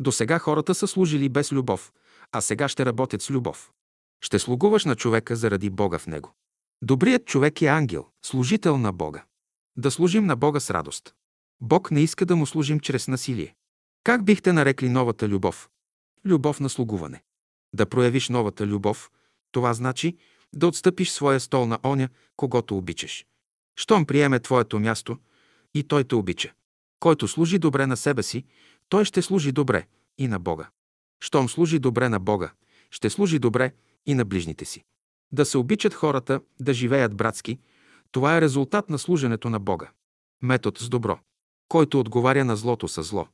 До сега хората са служили без любов, а сега ще работят с любов. Ще слугуваш на човека заради Бога в него. Добрият човек е ангел, служител на Бога. Да служим на Бога с радост. Бог не иска да му служим чрез насилие. Как бихте нарекли новата любов? Любов на слугуване. Да проявиш новата любов, това значи да отстъпиш своя стол на оня, когато обичаш. Щом приеме твоето място, и той те обича. Който служи добре на себе си, той ще служи добре и на Бога. Щом служи добре на Бога, ще служи добре и на ближните си. Да се обичат хората, да живеят братски, това е резултат на служенето на Бога. Метод с добро. Който отговаря на злото с зло,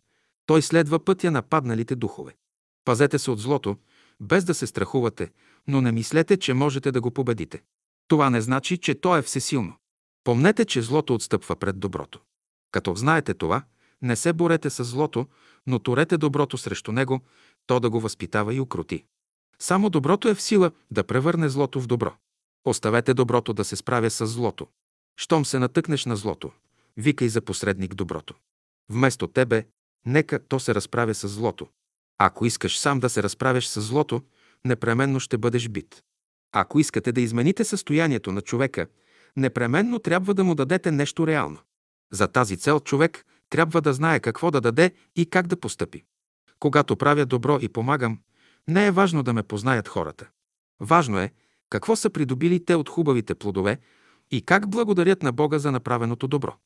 той следва пътя на падналите духове. Пазете се от злото, без да се страхувате, но не мислете, че можете да го победите. Това не значи, че то е всесилно. Помнете, че злото отстъпва пред доброто. Като знаете това, не се борете с злото, но турете доброто срещу него, то да го възпитава и укрути. Само доброто е в сила да превърне злото в добро. Оставете доброто да се справя с злото. Щом се натъкнеш на злото, викай за посредник доброто. Вместо тебе, нека то се разправя с злото. Ако искаш сам да се разправяш с злото, непременно ще бъдеш бит. Ако искате да измените състоянието на човека, непременно трябва да му дадете нещо реално. За тази цел човек трябва да знае какво да даде и как да постъпи. Когато правя добро и помагам, не е важно да ме познаят хората. Важно е какво са придобили те от хубавите плодове и как благодарят на Бога за направеното добро.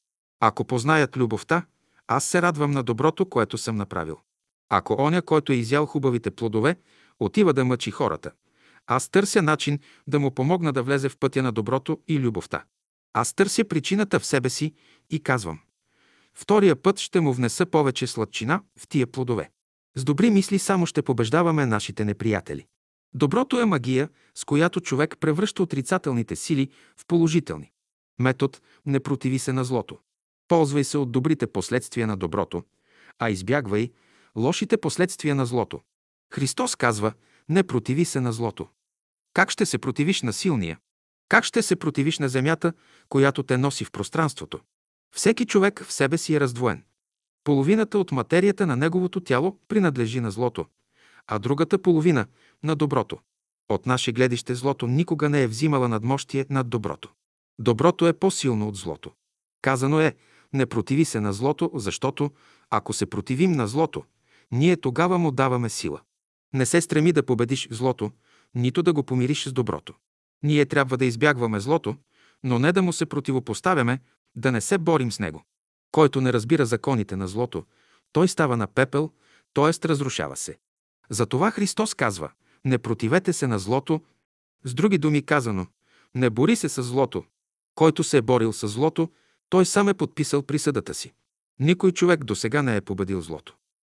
Ако познаят любовта, аз се радвам на доброто, което съм направил. Ако оня, който е изял хубавите плодове, отива да мъчи хората, аз търся начин да му помогна да влезе в пътя на доброто и любовта. Аз търся причината в себе си и казвам. Втория път ще му внеса повече сладчина в тия плодове. С добри мисли само ще побеждаваме нашите неприятели. Доброто е магия, с която човек превръща отрицателните сили в положителни. Метод не противи се на злото. Ползвай се от добрите последствия на доброто, а избягвай лошите последствия на злото. Христос казва, не противи се на злото. Как ще се противиш на силния? Как ще се противиш на земята, която те носи в пространството? Всеки човек в себе си е раздвоен. Половината от материята на неговото тяло принадлежи на злото, а другата половина – на доброто. От наше гледище злото никога не е взимала надмощие над доброто. Доброто е по-силно от злото. Казано е, не противи се на злото, защото ако се противим на злото, ние тогава му даваме сила. Не се стреми да победиш злото, нито да го помириш с доброто. Ние трябва да избягваме злото, но не да му се противопоставяме, да не се борим с него. Който не разбира законите на злото, той става на пепел, т.е. разрушава се. Затова Христос казва, не противете се на злото, с други думи казано, не бори се с злото. Който се е борил с злото, той сам е подписал присъдата си. Никой човек до сега не е победил злото.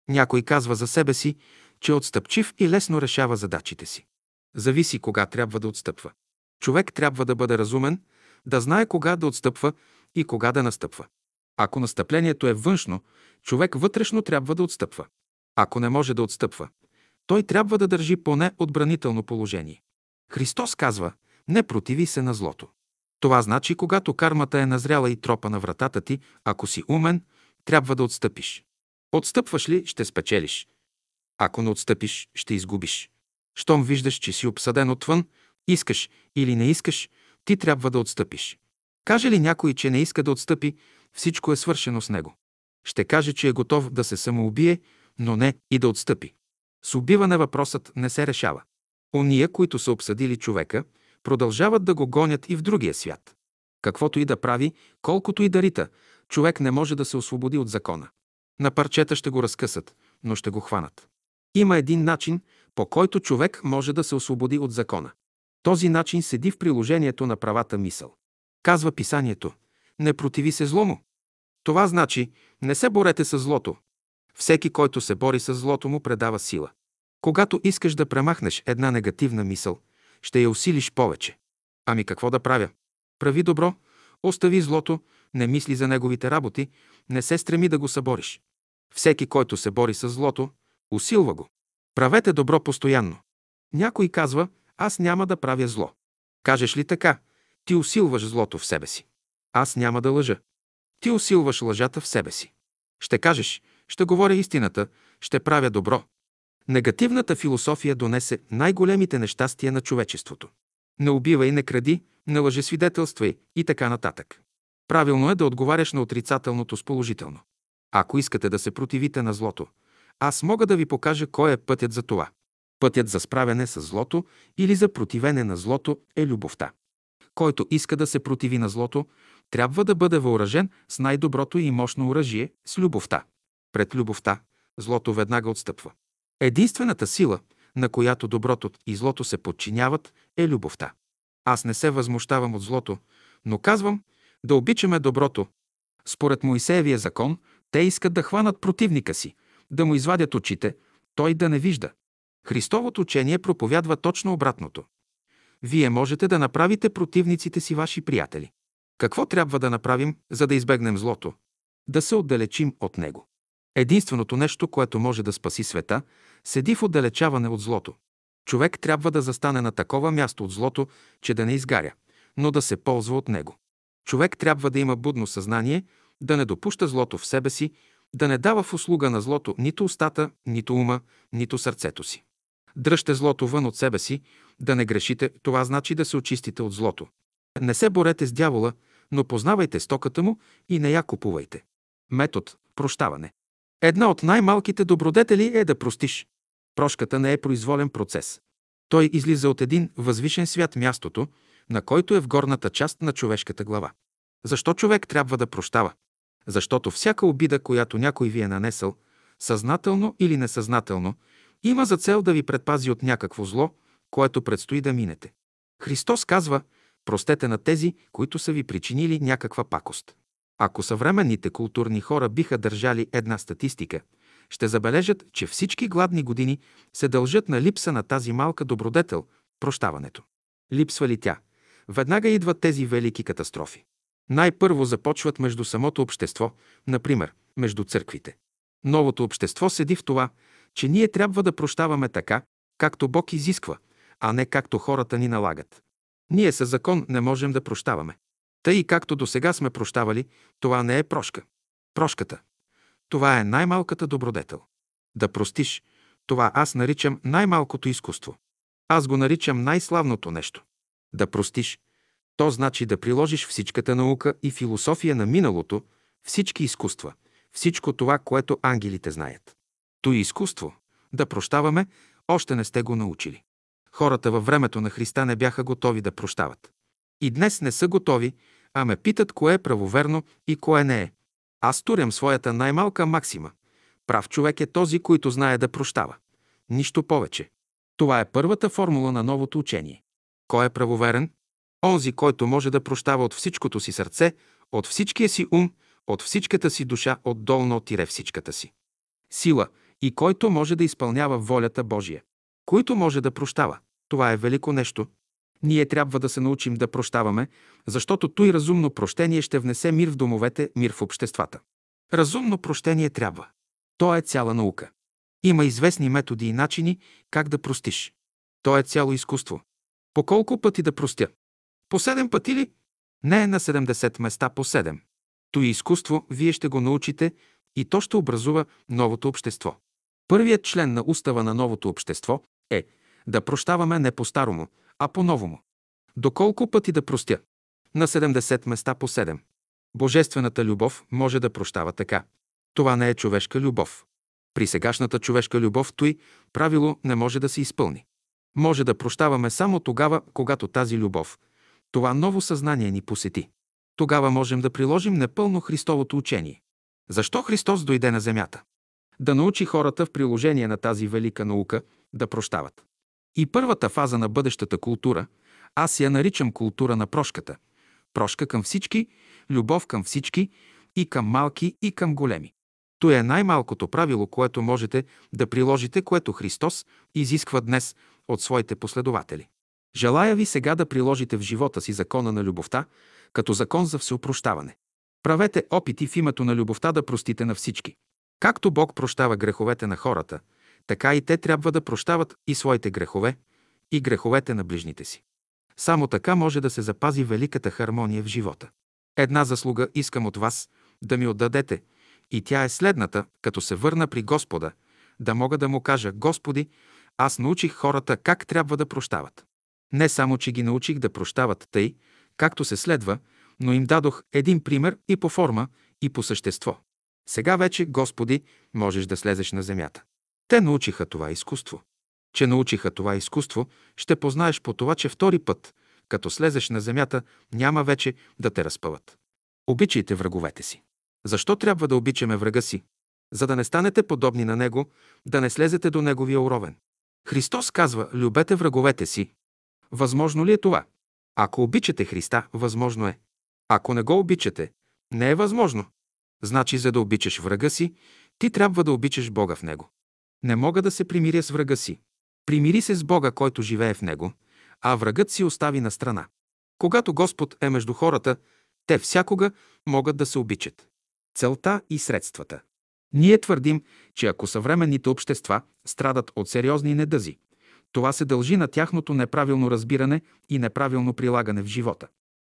Някой казва за себе си, че е отстъпчив и лесно решава задачите си. Зависи кога трябва да отстъпва. Човек трябва да бъде разумен, да знае кога да отстъпва и кога да настъпва. Ако настъплението е външно, човек вътрешно трябва да отстъпва. Ако не може да отстъпва, той трябва да държи поне отбранително положение. Христос казва, не противи се на злото. Това значи, когато кармата е назряла и тропа на вратата ти, ако си умен, трябва да отстъпиш. Отстъпваш ли, ще спечелиш. Ако не отстъпиш, ще изгубиш. Щом виждаш, че си обсъден отвън, искаш или не искаш, ти трябва да отстъпиш. Каже ли някой, че не иска да отстъпи, всичко е свършено с него. Ще каже, че е готов да се самоубие, но не и да отстъпи. С убиване въпросът не се решава. Ония, които са обсъдили човека, продължават да го гонят и в другия свят. Каквото и да прави, колкото и да рита, човек не може да се освободи от закона. На парчета ще го разкъсат, но ще го хванат. Има един начин, по който човек може да се освободи от закона. Този начин седи в приложението на правата мисъл. Казва писанието «Не противи се злому». Това значи не се борете с злото. Всеки, който се бори с злото му, предава сила. Когато искаш да премахнеш една негативна мисъл, ще я усилиш повече. Ами какво да правя? Прави добро, остави злото, не мисли за неговите работи, не се стреми да го събориш. Всеки, който се бори с злото, усилва го. Правете добро постоянно. Някой казва, аз няма да правя зло. Кажеш ли така, ти усилваш злото в себе си. Аз няма да лъжа. Ти усилваш лъжата в себе си. Ще кажеш, ще говоря истината, ще правя добро. Негативната философия донесе най-големите нещастия на човечеството. Не убивай, не кради, не лъжесвидетелствай и така нататък. Правилно е да отговаряш на отрицателното с положително. Ако искате да се противите на злото, аз мога да ви покажа кой е пътят за това. Пътят за справяне с злото или за противене на злото е любовта. Който иска да се противи на злото, трябва да бъде въоръжен с най-доброто и мощно оръжие – с любовта. Пред любовта злото веднага отстъпва. Единствената сила, на която доброто и злото се подчиняват, е любовта. Аз не се възмущавам от злото, но казвам да обичаме доброто. Според Моисеевия закон, те искат да хванат противника си, да му извадят очите, той да не вижда. Христовото учение проповядва точно обратното. Вие можете да направите противниците си ваши приятели. Какво трябва да направим, за да избегнем злото? Да се отдалечим от него. Единственото нещо, което може да спаси света, седи в отдалечаване от злото. Човек трябва да застане на такова място от злото, че да не изгаря, но да се ползва от него. Човек трябва да има будно съзнание, да не допуща злото в себе си, да не дава в услуга на злото нито устата, нито ума, нито сърцето си. Дръжте злото вън от себе си, да не грешите, това значи да се очистите от злото. Не се борете с дявола, но познавайте стоката му и не я купувайте. Метод – прощаване. Една от най-малките добродетели е да простиш. Прошката не е произволен процес. Той излиза от един възвишен свят мястото, на който е в горната част на човешката глава. Защо човек трябва да прощава? Защото всяка обида, която някой ви е нанесъл, съзнателно или несъзнателно, има за цел да ви предпази от някакво зло, което предстои да минете. Христос казва, простете на тези, които са ви причинили някаква пакост. Ако съвременните културни хора биха държали една статистика, ще забележат, че всички гладни години се дължат на липса на тази малка добродетел – прощаването. Липсва ли тя? Веднага идват тези велики катастрофи. Най-първо започват между самото общество, например, между църквите. Новото общество седи в това, че ние трябва да прощаваме така, както Бог изисква, а не както хората ни налагат. Ние със закон не можем да прощаваме. Тъй както до сега сме прощавали, това не е прошка. Прошката. Това е най-малката добродетел. Да простиш, това аз наричам най-малкото изкуство. Аз го наричам най-славното нещо. Да простиш, то значи да приложиш всичката наука и философия на миналото, всички изкуства, всичко това, което ангелите знаят. То изкуство, да прощаваме, още не сте го научили. Хората във времето на Христа не бяха готови да прощават. И днес не са готови, а ме питат кое е правоверно и кое не е. Аз турям своята най-малка максима. Прав човек е този, който знае да прощава. Нищо повече. Това е първата формула на новото учение. Кой е правоверен? Онзи, който може да прощава от всичкото си сърце, от всичкия си ум, от всичката си душа, от долно тире всичката си. Сила и който може да изпълнява волята Божия. Който може да прощава. Това е велико нещо. Ние трябва да се научим да прощаваме, защото той разумно прощение ще внесе мир в домовете, мир в обществата. Разумно прощение трябва. То е цяла наука. Има известни методи и начини как да простиш. То е цяло изкуство. По колко пъти да простя? По седем пъти ли? Не е на 70 места по седем. Той изкуство вие ще го научите и то ще образува новото общество. Първият член на устава на новото общество е да прощаваме не по-старому, а по-новому. Доколко пъти да простя? На 70 места по 7. Божествената любов може да прощава така. Това не е човешка любов. При сегашната човешка любов той правило не може да се изпълни. Може да прощаваме само тогава, когато тази любов, това ново съзнание ни посети. Тогава можем да приложим непълно Христовото учение. Защо Христос дойде на земята? Да научи хората в приложение на тази велика наука да прощават. И първата фаза на бъдещата култура, аз я наричам култура на прошката. Прошка към всички, любов към всички, и към малки, и към големи. То е най-малкото правило, което можете да приложите, което Христос изисква днес от своите последователи. Желая ви сега да приложите в живота си закона на любовта, като закон за всеопрощаване. Правете опити в името на любовта да простите на всички. Както Бог прощава греховете на хората, така и те трябва да прощават и своите грехове, и греховете на ближните си. Само така може да се запази великата хармония в живота. Една заслуга искам от вас да ми отдадете, и тя е следната, като се върна при Господа, да мога да му кажа, Господи, аз научих хората как трябва да прощават. Не само, че ги научих да прощават тъй, както се следва, но им дадох един пример и по форма, и по същество. Сега вече, Господи, можеш да слезеш на земята. Те научиха това изкуство. Че научиха това изкуство, ще познаеш по това, че втори път, като слезеш на земята, няма вече да те разпъват. Обичайте враговете си. Защо трябва да обичаме врага си? За да не станете подобни на него, да не слезете до неговия уровен. Христос казва, любете враговете си. Възможно ли е това? Ако обичате Христа, възможно е. Ако не го обичате, не е възможно. Значи, за да обичаш врага си, ти трябва да обичаш Бога в него. Не мога да се примиря с врага си. Примири се с Бога, който живее в него, а врагът си остави на страна. Когато Господ е между хората, те всякога могат да се обичат. Целта и средствата. Ние твърдим, че ако съвременните общества страдат от сериозни недъзи, това се дължи на тяхното неправилно разбиране и неправилно прилагане в живота.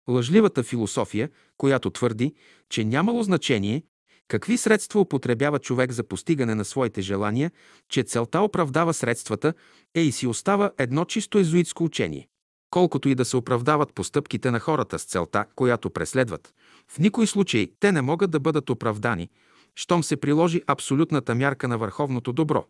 Лъжливата философия, която твърди, че нямало значение Какви средства употребява човек за постигане на своите желания, че целта оправдава средствата, е и си остава едно чисто езуитско учение. Колкото и да се оправдават постъпките на хората с целта, която преследват, в никой случай те не могат да бъдат оправдани, щом се приложи абсолютната мярка на върховното добро,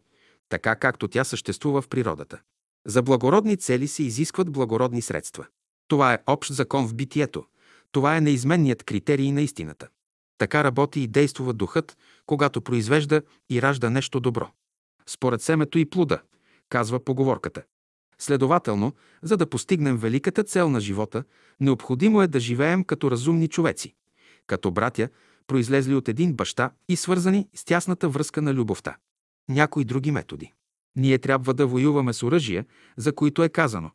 така както тя съществува в природата. За благородни цели се изискват благородни средства. Това е общ закон в битието. Това е неизменният критерий на истината. Така работи и действува духът, когато произвежда и ражда нещо добро. Според семето и плуда, казва поговорката. Следователно, за да постигнем великата цел на живота, необходимо е да живеем като разумни човеци, като братя, произлезли от един баща и свързани с тясната връзка на любовта. Някои други методи. Ние трябва да воюваме с оръжия, за които е казано,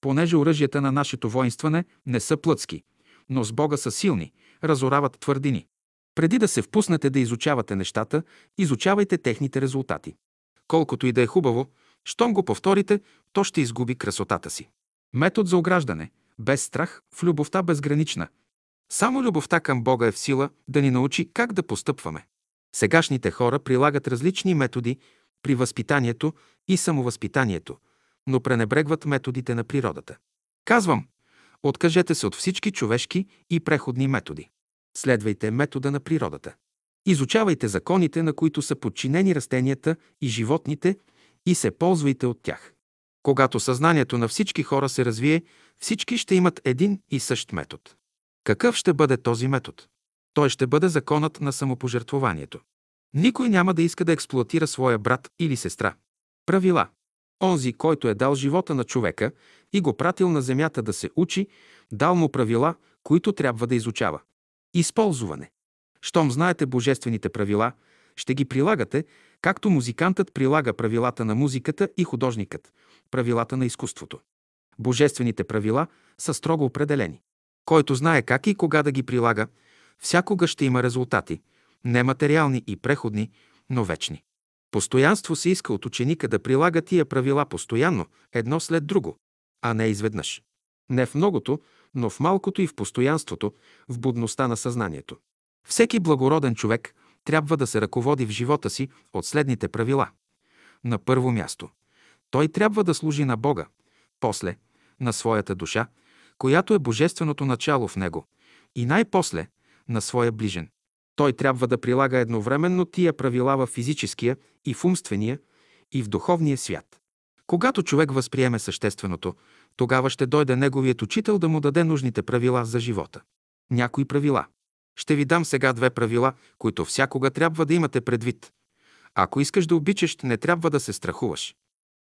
понеже оръжията на нашето воинстване не са плътски, но с Бога са силни, разорават твърдини. Преди да се впуснете да изучавате нещата, изучавайте техните резултати. Колкото и да е хубаво, щом го повторите, то ще изгуби красотата си. Метод за ограждане. Без страх, в любовта безгранична. Само любовта към Бога е в сила да ни научи как да постъпваме. Сегашните хора прилагат различни методи при възпитанието и самовъзпитанието, но пренебрегват методите на природата. Казвам, откажете се от всички човешки и преходни методи. Следвайте метода на природата. Изучавайте законите, на които са подчинени растенията и животните и се ползвайте от тях. Когато съзнанието на всички хора се развие, всички ще имат един и същ метод. Какъв ще бъде този метод? Той ще бъде законът на самопожертвованието. Никой няма да иска да експлуатира своя брат или сестра. Правила. Онзи, който е дал живота на човека и го пратил на земята да се учи, дал му правила, които трябва да изучава. Използване. Щом знаете божествените правила, ще ги прилагате, както музикантът прилага правилата на музиката и художникът – правилата на изкуството. Божествените правила са строго определени. Който знае как и кога да ги прилага, всякога ще има резултати – нематериални и преходни, но вечни. Постоянство се иска от ученика да прилага тия правила постоянно, едно след друго, а не изведнъж. Не в многото, но в малкото и в постоянството, в будността на съзнанието. Всеки благороден човек трябва да се ръководи в живота си от следните правила. На първо място, той трябва да служи на Бога, после на своята душа, която е божественото начало в него, и най-после на своя ближен. Той трябва да прилага едновременно тия правила в физическия и в умствения и в духовния свят. Когато човек възприеме същественото, тогава ще дойде неговият учител да му даде нужните правила за живота. Някои правила. Ще ви дам сега две правила, които всякога трябва да имате предвид. Ако искаш да обичаш, не трябва да се страхуваш.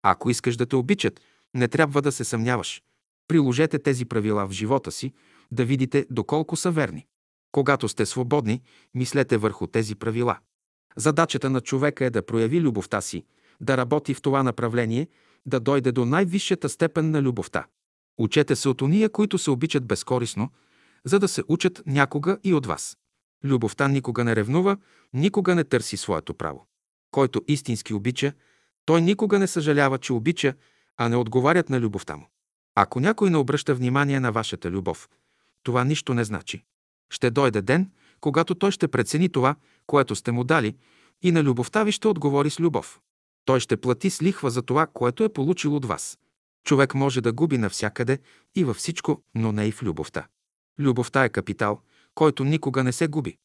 Ако искаш да те обичат, не трябва да се съмняваш. Приложете тези правила в живота си, да видите доколко са верни. Когато сте свободни, мислете върху тези правила. Задачата на човека е да прояви любовта си, да работи в това направление, да дойде до най-висшата степен на любовта. Учете се от уния, които се обичат безкорисно, за да се учат някога и от вас. Любовта никога не ревнува, никога не търси своето право. Който истински обича, той никога не съжалява, че обича, а не отговарят на любовта му. Ако някой не обръща внимание на вашата любов, това нищо не значи. Ще дойде ден, когато той ще прецени това, което сте му дали, и на любовта ви ще отговори с любов. Той ще плати с лихва за това, което е получил от вас. Човек може да губи навсякъде и във всичко, но не и в любовта. Любовта е капитал, който никога не се губи.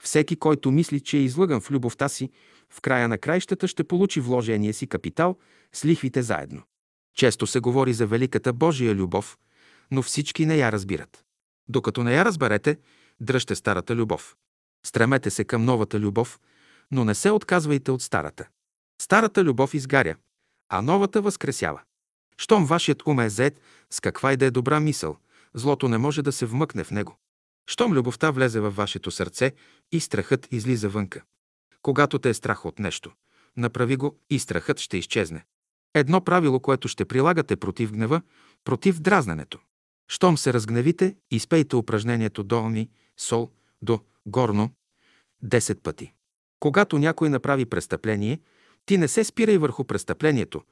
Всеки, който мисли, че е излъган в любовта си, в края на краищата ще получи вложения си капитал с лихвите заедно. Често се говори за великата Божия любов, но всички не я разбират. Докато не я разберете, дръжте старата любов. Стремете се към новата любов, но не се отказвайте от старата. Старата любов изгаря, а новата възкресява. Щом вашият ум е зает с каква и да е добра мисъл, злото не може да се вмъкне в него. Щом любовта влезе във вашето сърце и страхът излиза вънка. Когато те е страх от нещо, направи го и страхът ще изчезне. Едно правило, което ще прилагате против гнева, против дразненето. Щом се разгневите, изпейте упражнението долни, сол, до, горно, 10 пъти. Когато някой направи престъпление, ти не се спирай върху престъплението,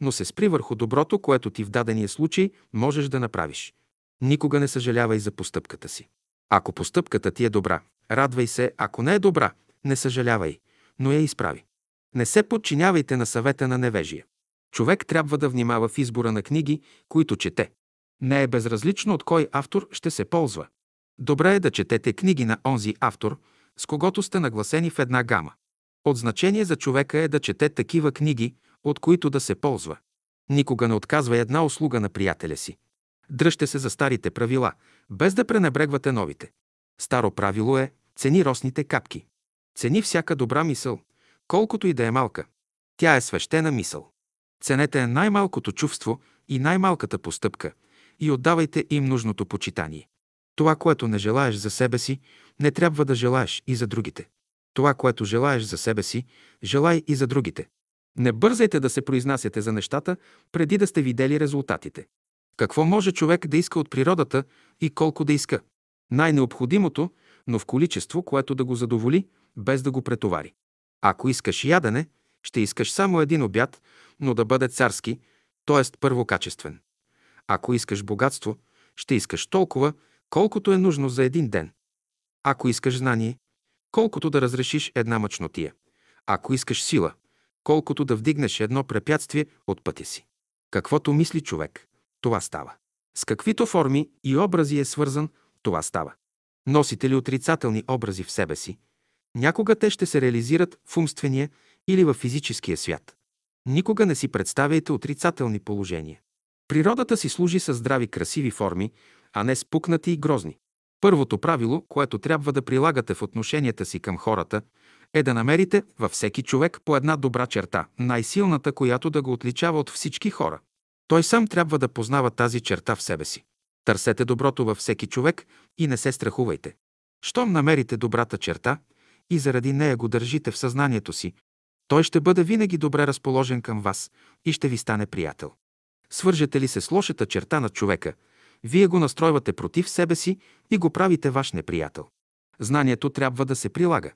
но се спри върху доброто, което ти в дадения случай можеш да направиш. Никога не съжалявай за постъпката си. Ако постъпката ти е добра, радвай се, ако не е добра, не съжалявай, но я изправи. Не се подчинявайте на съвета на невежия. Човек трябва да внимава в избора на книги, които чете. Не е безразлично от кой автор ще се ползва. Добре е да четете книги на онзи автор, с когото сте нагласени в една гама. От значение за човека е да чете такива книги, от които да се ползва. Никога не отказва една услуга на приятеля си. Дръжте се за старите правила, без да пренебрегвате новите. Старо правило е цени росните капки. Цени всяка добра мисъл, колкото и да е малка. Тя е свещена мисъл. Ценете най-малкото чувство и най-малката постъпка и отдавайте им нужното почитание. Това, което не желаеш за себе си, не трябва да желаеш и за другите. Това, което желаеш за себе си, желай и за другите. Не бързайте да се произнасяте за нещата, преди да сте видели резултатите. Какво може човек да иска от природата и колко да иска? Най-необходимото, но в количество, което да го задоволи, без да го претовари. Ако искаш ядене, ще искаш само един обяд, но да бъде царски, т.е. първокачествен. Ако искаш богатство, ще искаш толкова, колкото е нужно за един ден. Ако искаш знание, колкото да разрешиш една мъчнотия. Ако искаш сила, колкото да вдигнеш едно препятствие от пътя си. Каквото мисли човек, това става. С каквито форми и образи е свързан, това става. Носите ли отрицателни образи в себе си, някога те ще се реализират в умствения или в физическия свят. Никога не си представяйте отрицателни положения. Природата си служи с здрави, красиви форми, а не спукнати и грозни. Първото правило, което трябва да прилагате в отношенията си към хората, е да намерите във всеки човек по една добра черта, най-силната, която да го отличава от всички хора. Той сам трябва да познава тази черта в себе си. Търсете доброто във всеки човек и не се страхувайте. Щом намерите добрата черта и заради нея го държите в съзнанието си, той ще бъде винаги добре разположен към вас и ще ви стане приятел. Свържете ли се с лошата черта на човека, вие го настройвате против себе си и го правите ваш неприятел. Знанието трябва да се прилага.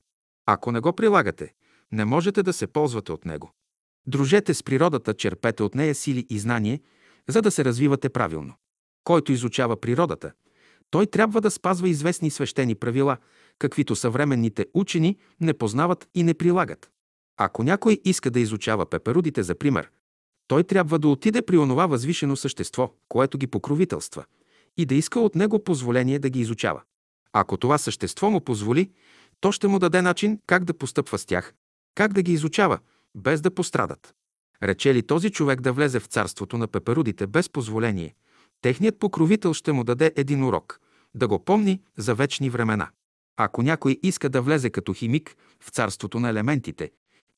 Ако не го прилагате, не можете да се ползвате от него. Дружете с природата, черпете от нея сили и знание, за да се развивате правилно. Който изучава природата, той трябва да спазва известни свещени правила, каквито съвременните учени не познават и не прилагат. Ако някой иска да изучава пеперудите, за пример, той трябва да отиде при онова възвишено същество, което ги покровителства, и да иска от него позволение да ги изучава. Ако това същество му позволи, то ще му даде начин как да постъпва с тях, как да ги изучава, без да пострадат. Рече ли този човек да влезе в царството на пеперудите без позволение, техният покровител ще му даде един урок, да го помни за вечни времена. Ако някой иска да влезе като химик в царството на елементите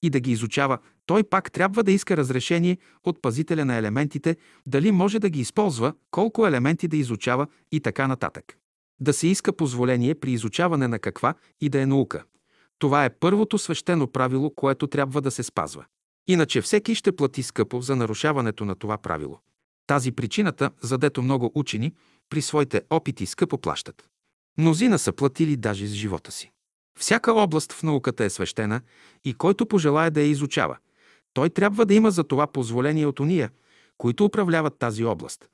и да ги изучава, той пак трябва да иска разрешение от пазителя на елементите, дали може да ги използва, колко елементи да изучава и така нататък. Да се иска позволение при изучаване на каква и да е наука. Това е първото свещено правило, което трябва да се спазва. Иначе всеки ще плати скъпо за нарушаването на това правило. Тази причината, задето много учени при своите опити скъпо плащат. Мнозина са платили даже с живота си. Всяка област в науката е свещена и който пожелая да я изучава, той трябва да има за това позволение от уния, които управляват тази област.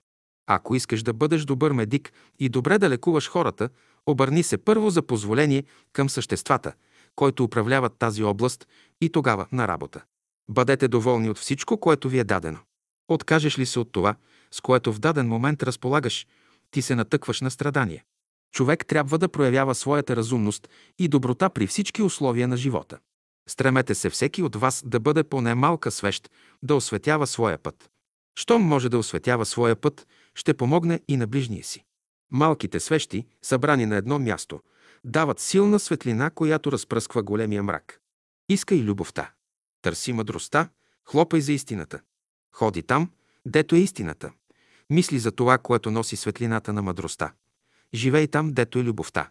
Ако искаш да бъдеш добър медик и добре да лекуваш хората, обърни се първо за позволение към съществата, които управляват тази област и тогава на работа. Бъдете доволни от всичко, което ви е дадено. Откажеш ли се от това, с което в даден момент разполагаш, ти се натъкваш на страдание. Човек трябва да проявява своята разумност и доброта при всички условия на живота. Стремете се всеки от вас да бъде поне малка свещ, да осветява своя път. Щом може да осветява своя път, ще помогне и на ближния си. Малките свещи, събрани на едно място, дават силна светлина, която разпръсква големия мрак. Искай любовта. Търси мъдростта, хлопай за истината. Ходи там, дето е истината. Мисли за това, което носи светлината на мъдростта. Живей там, дето е любовта.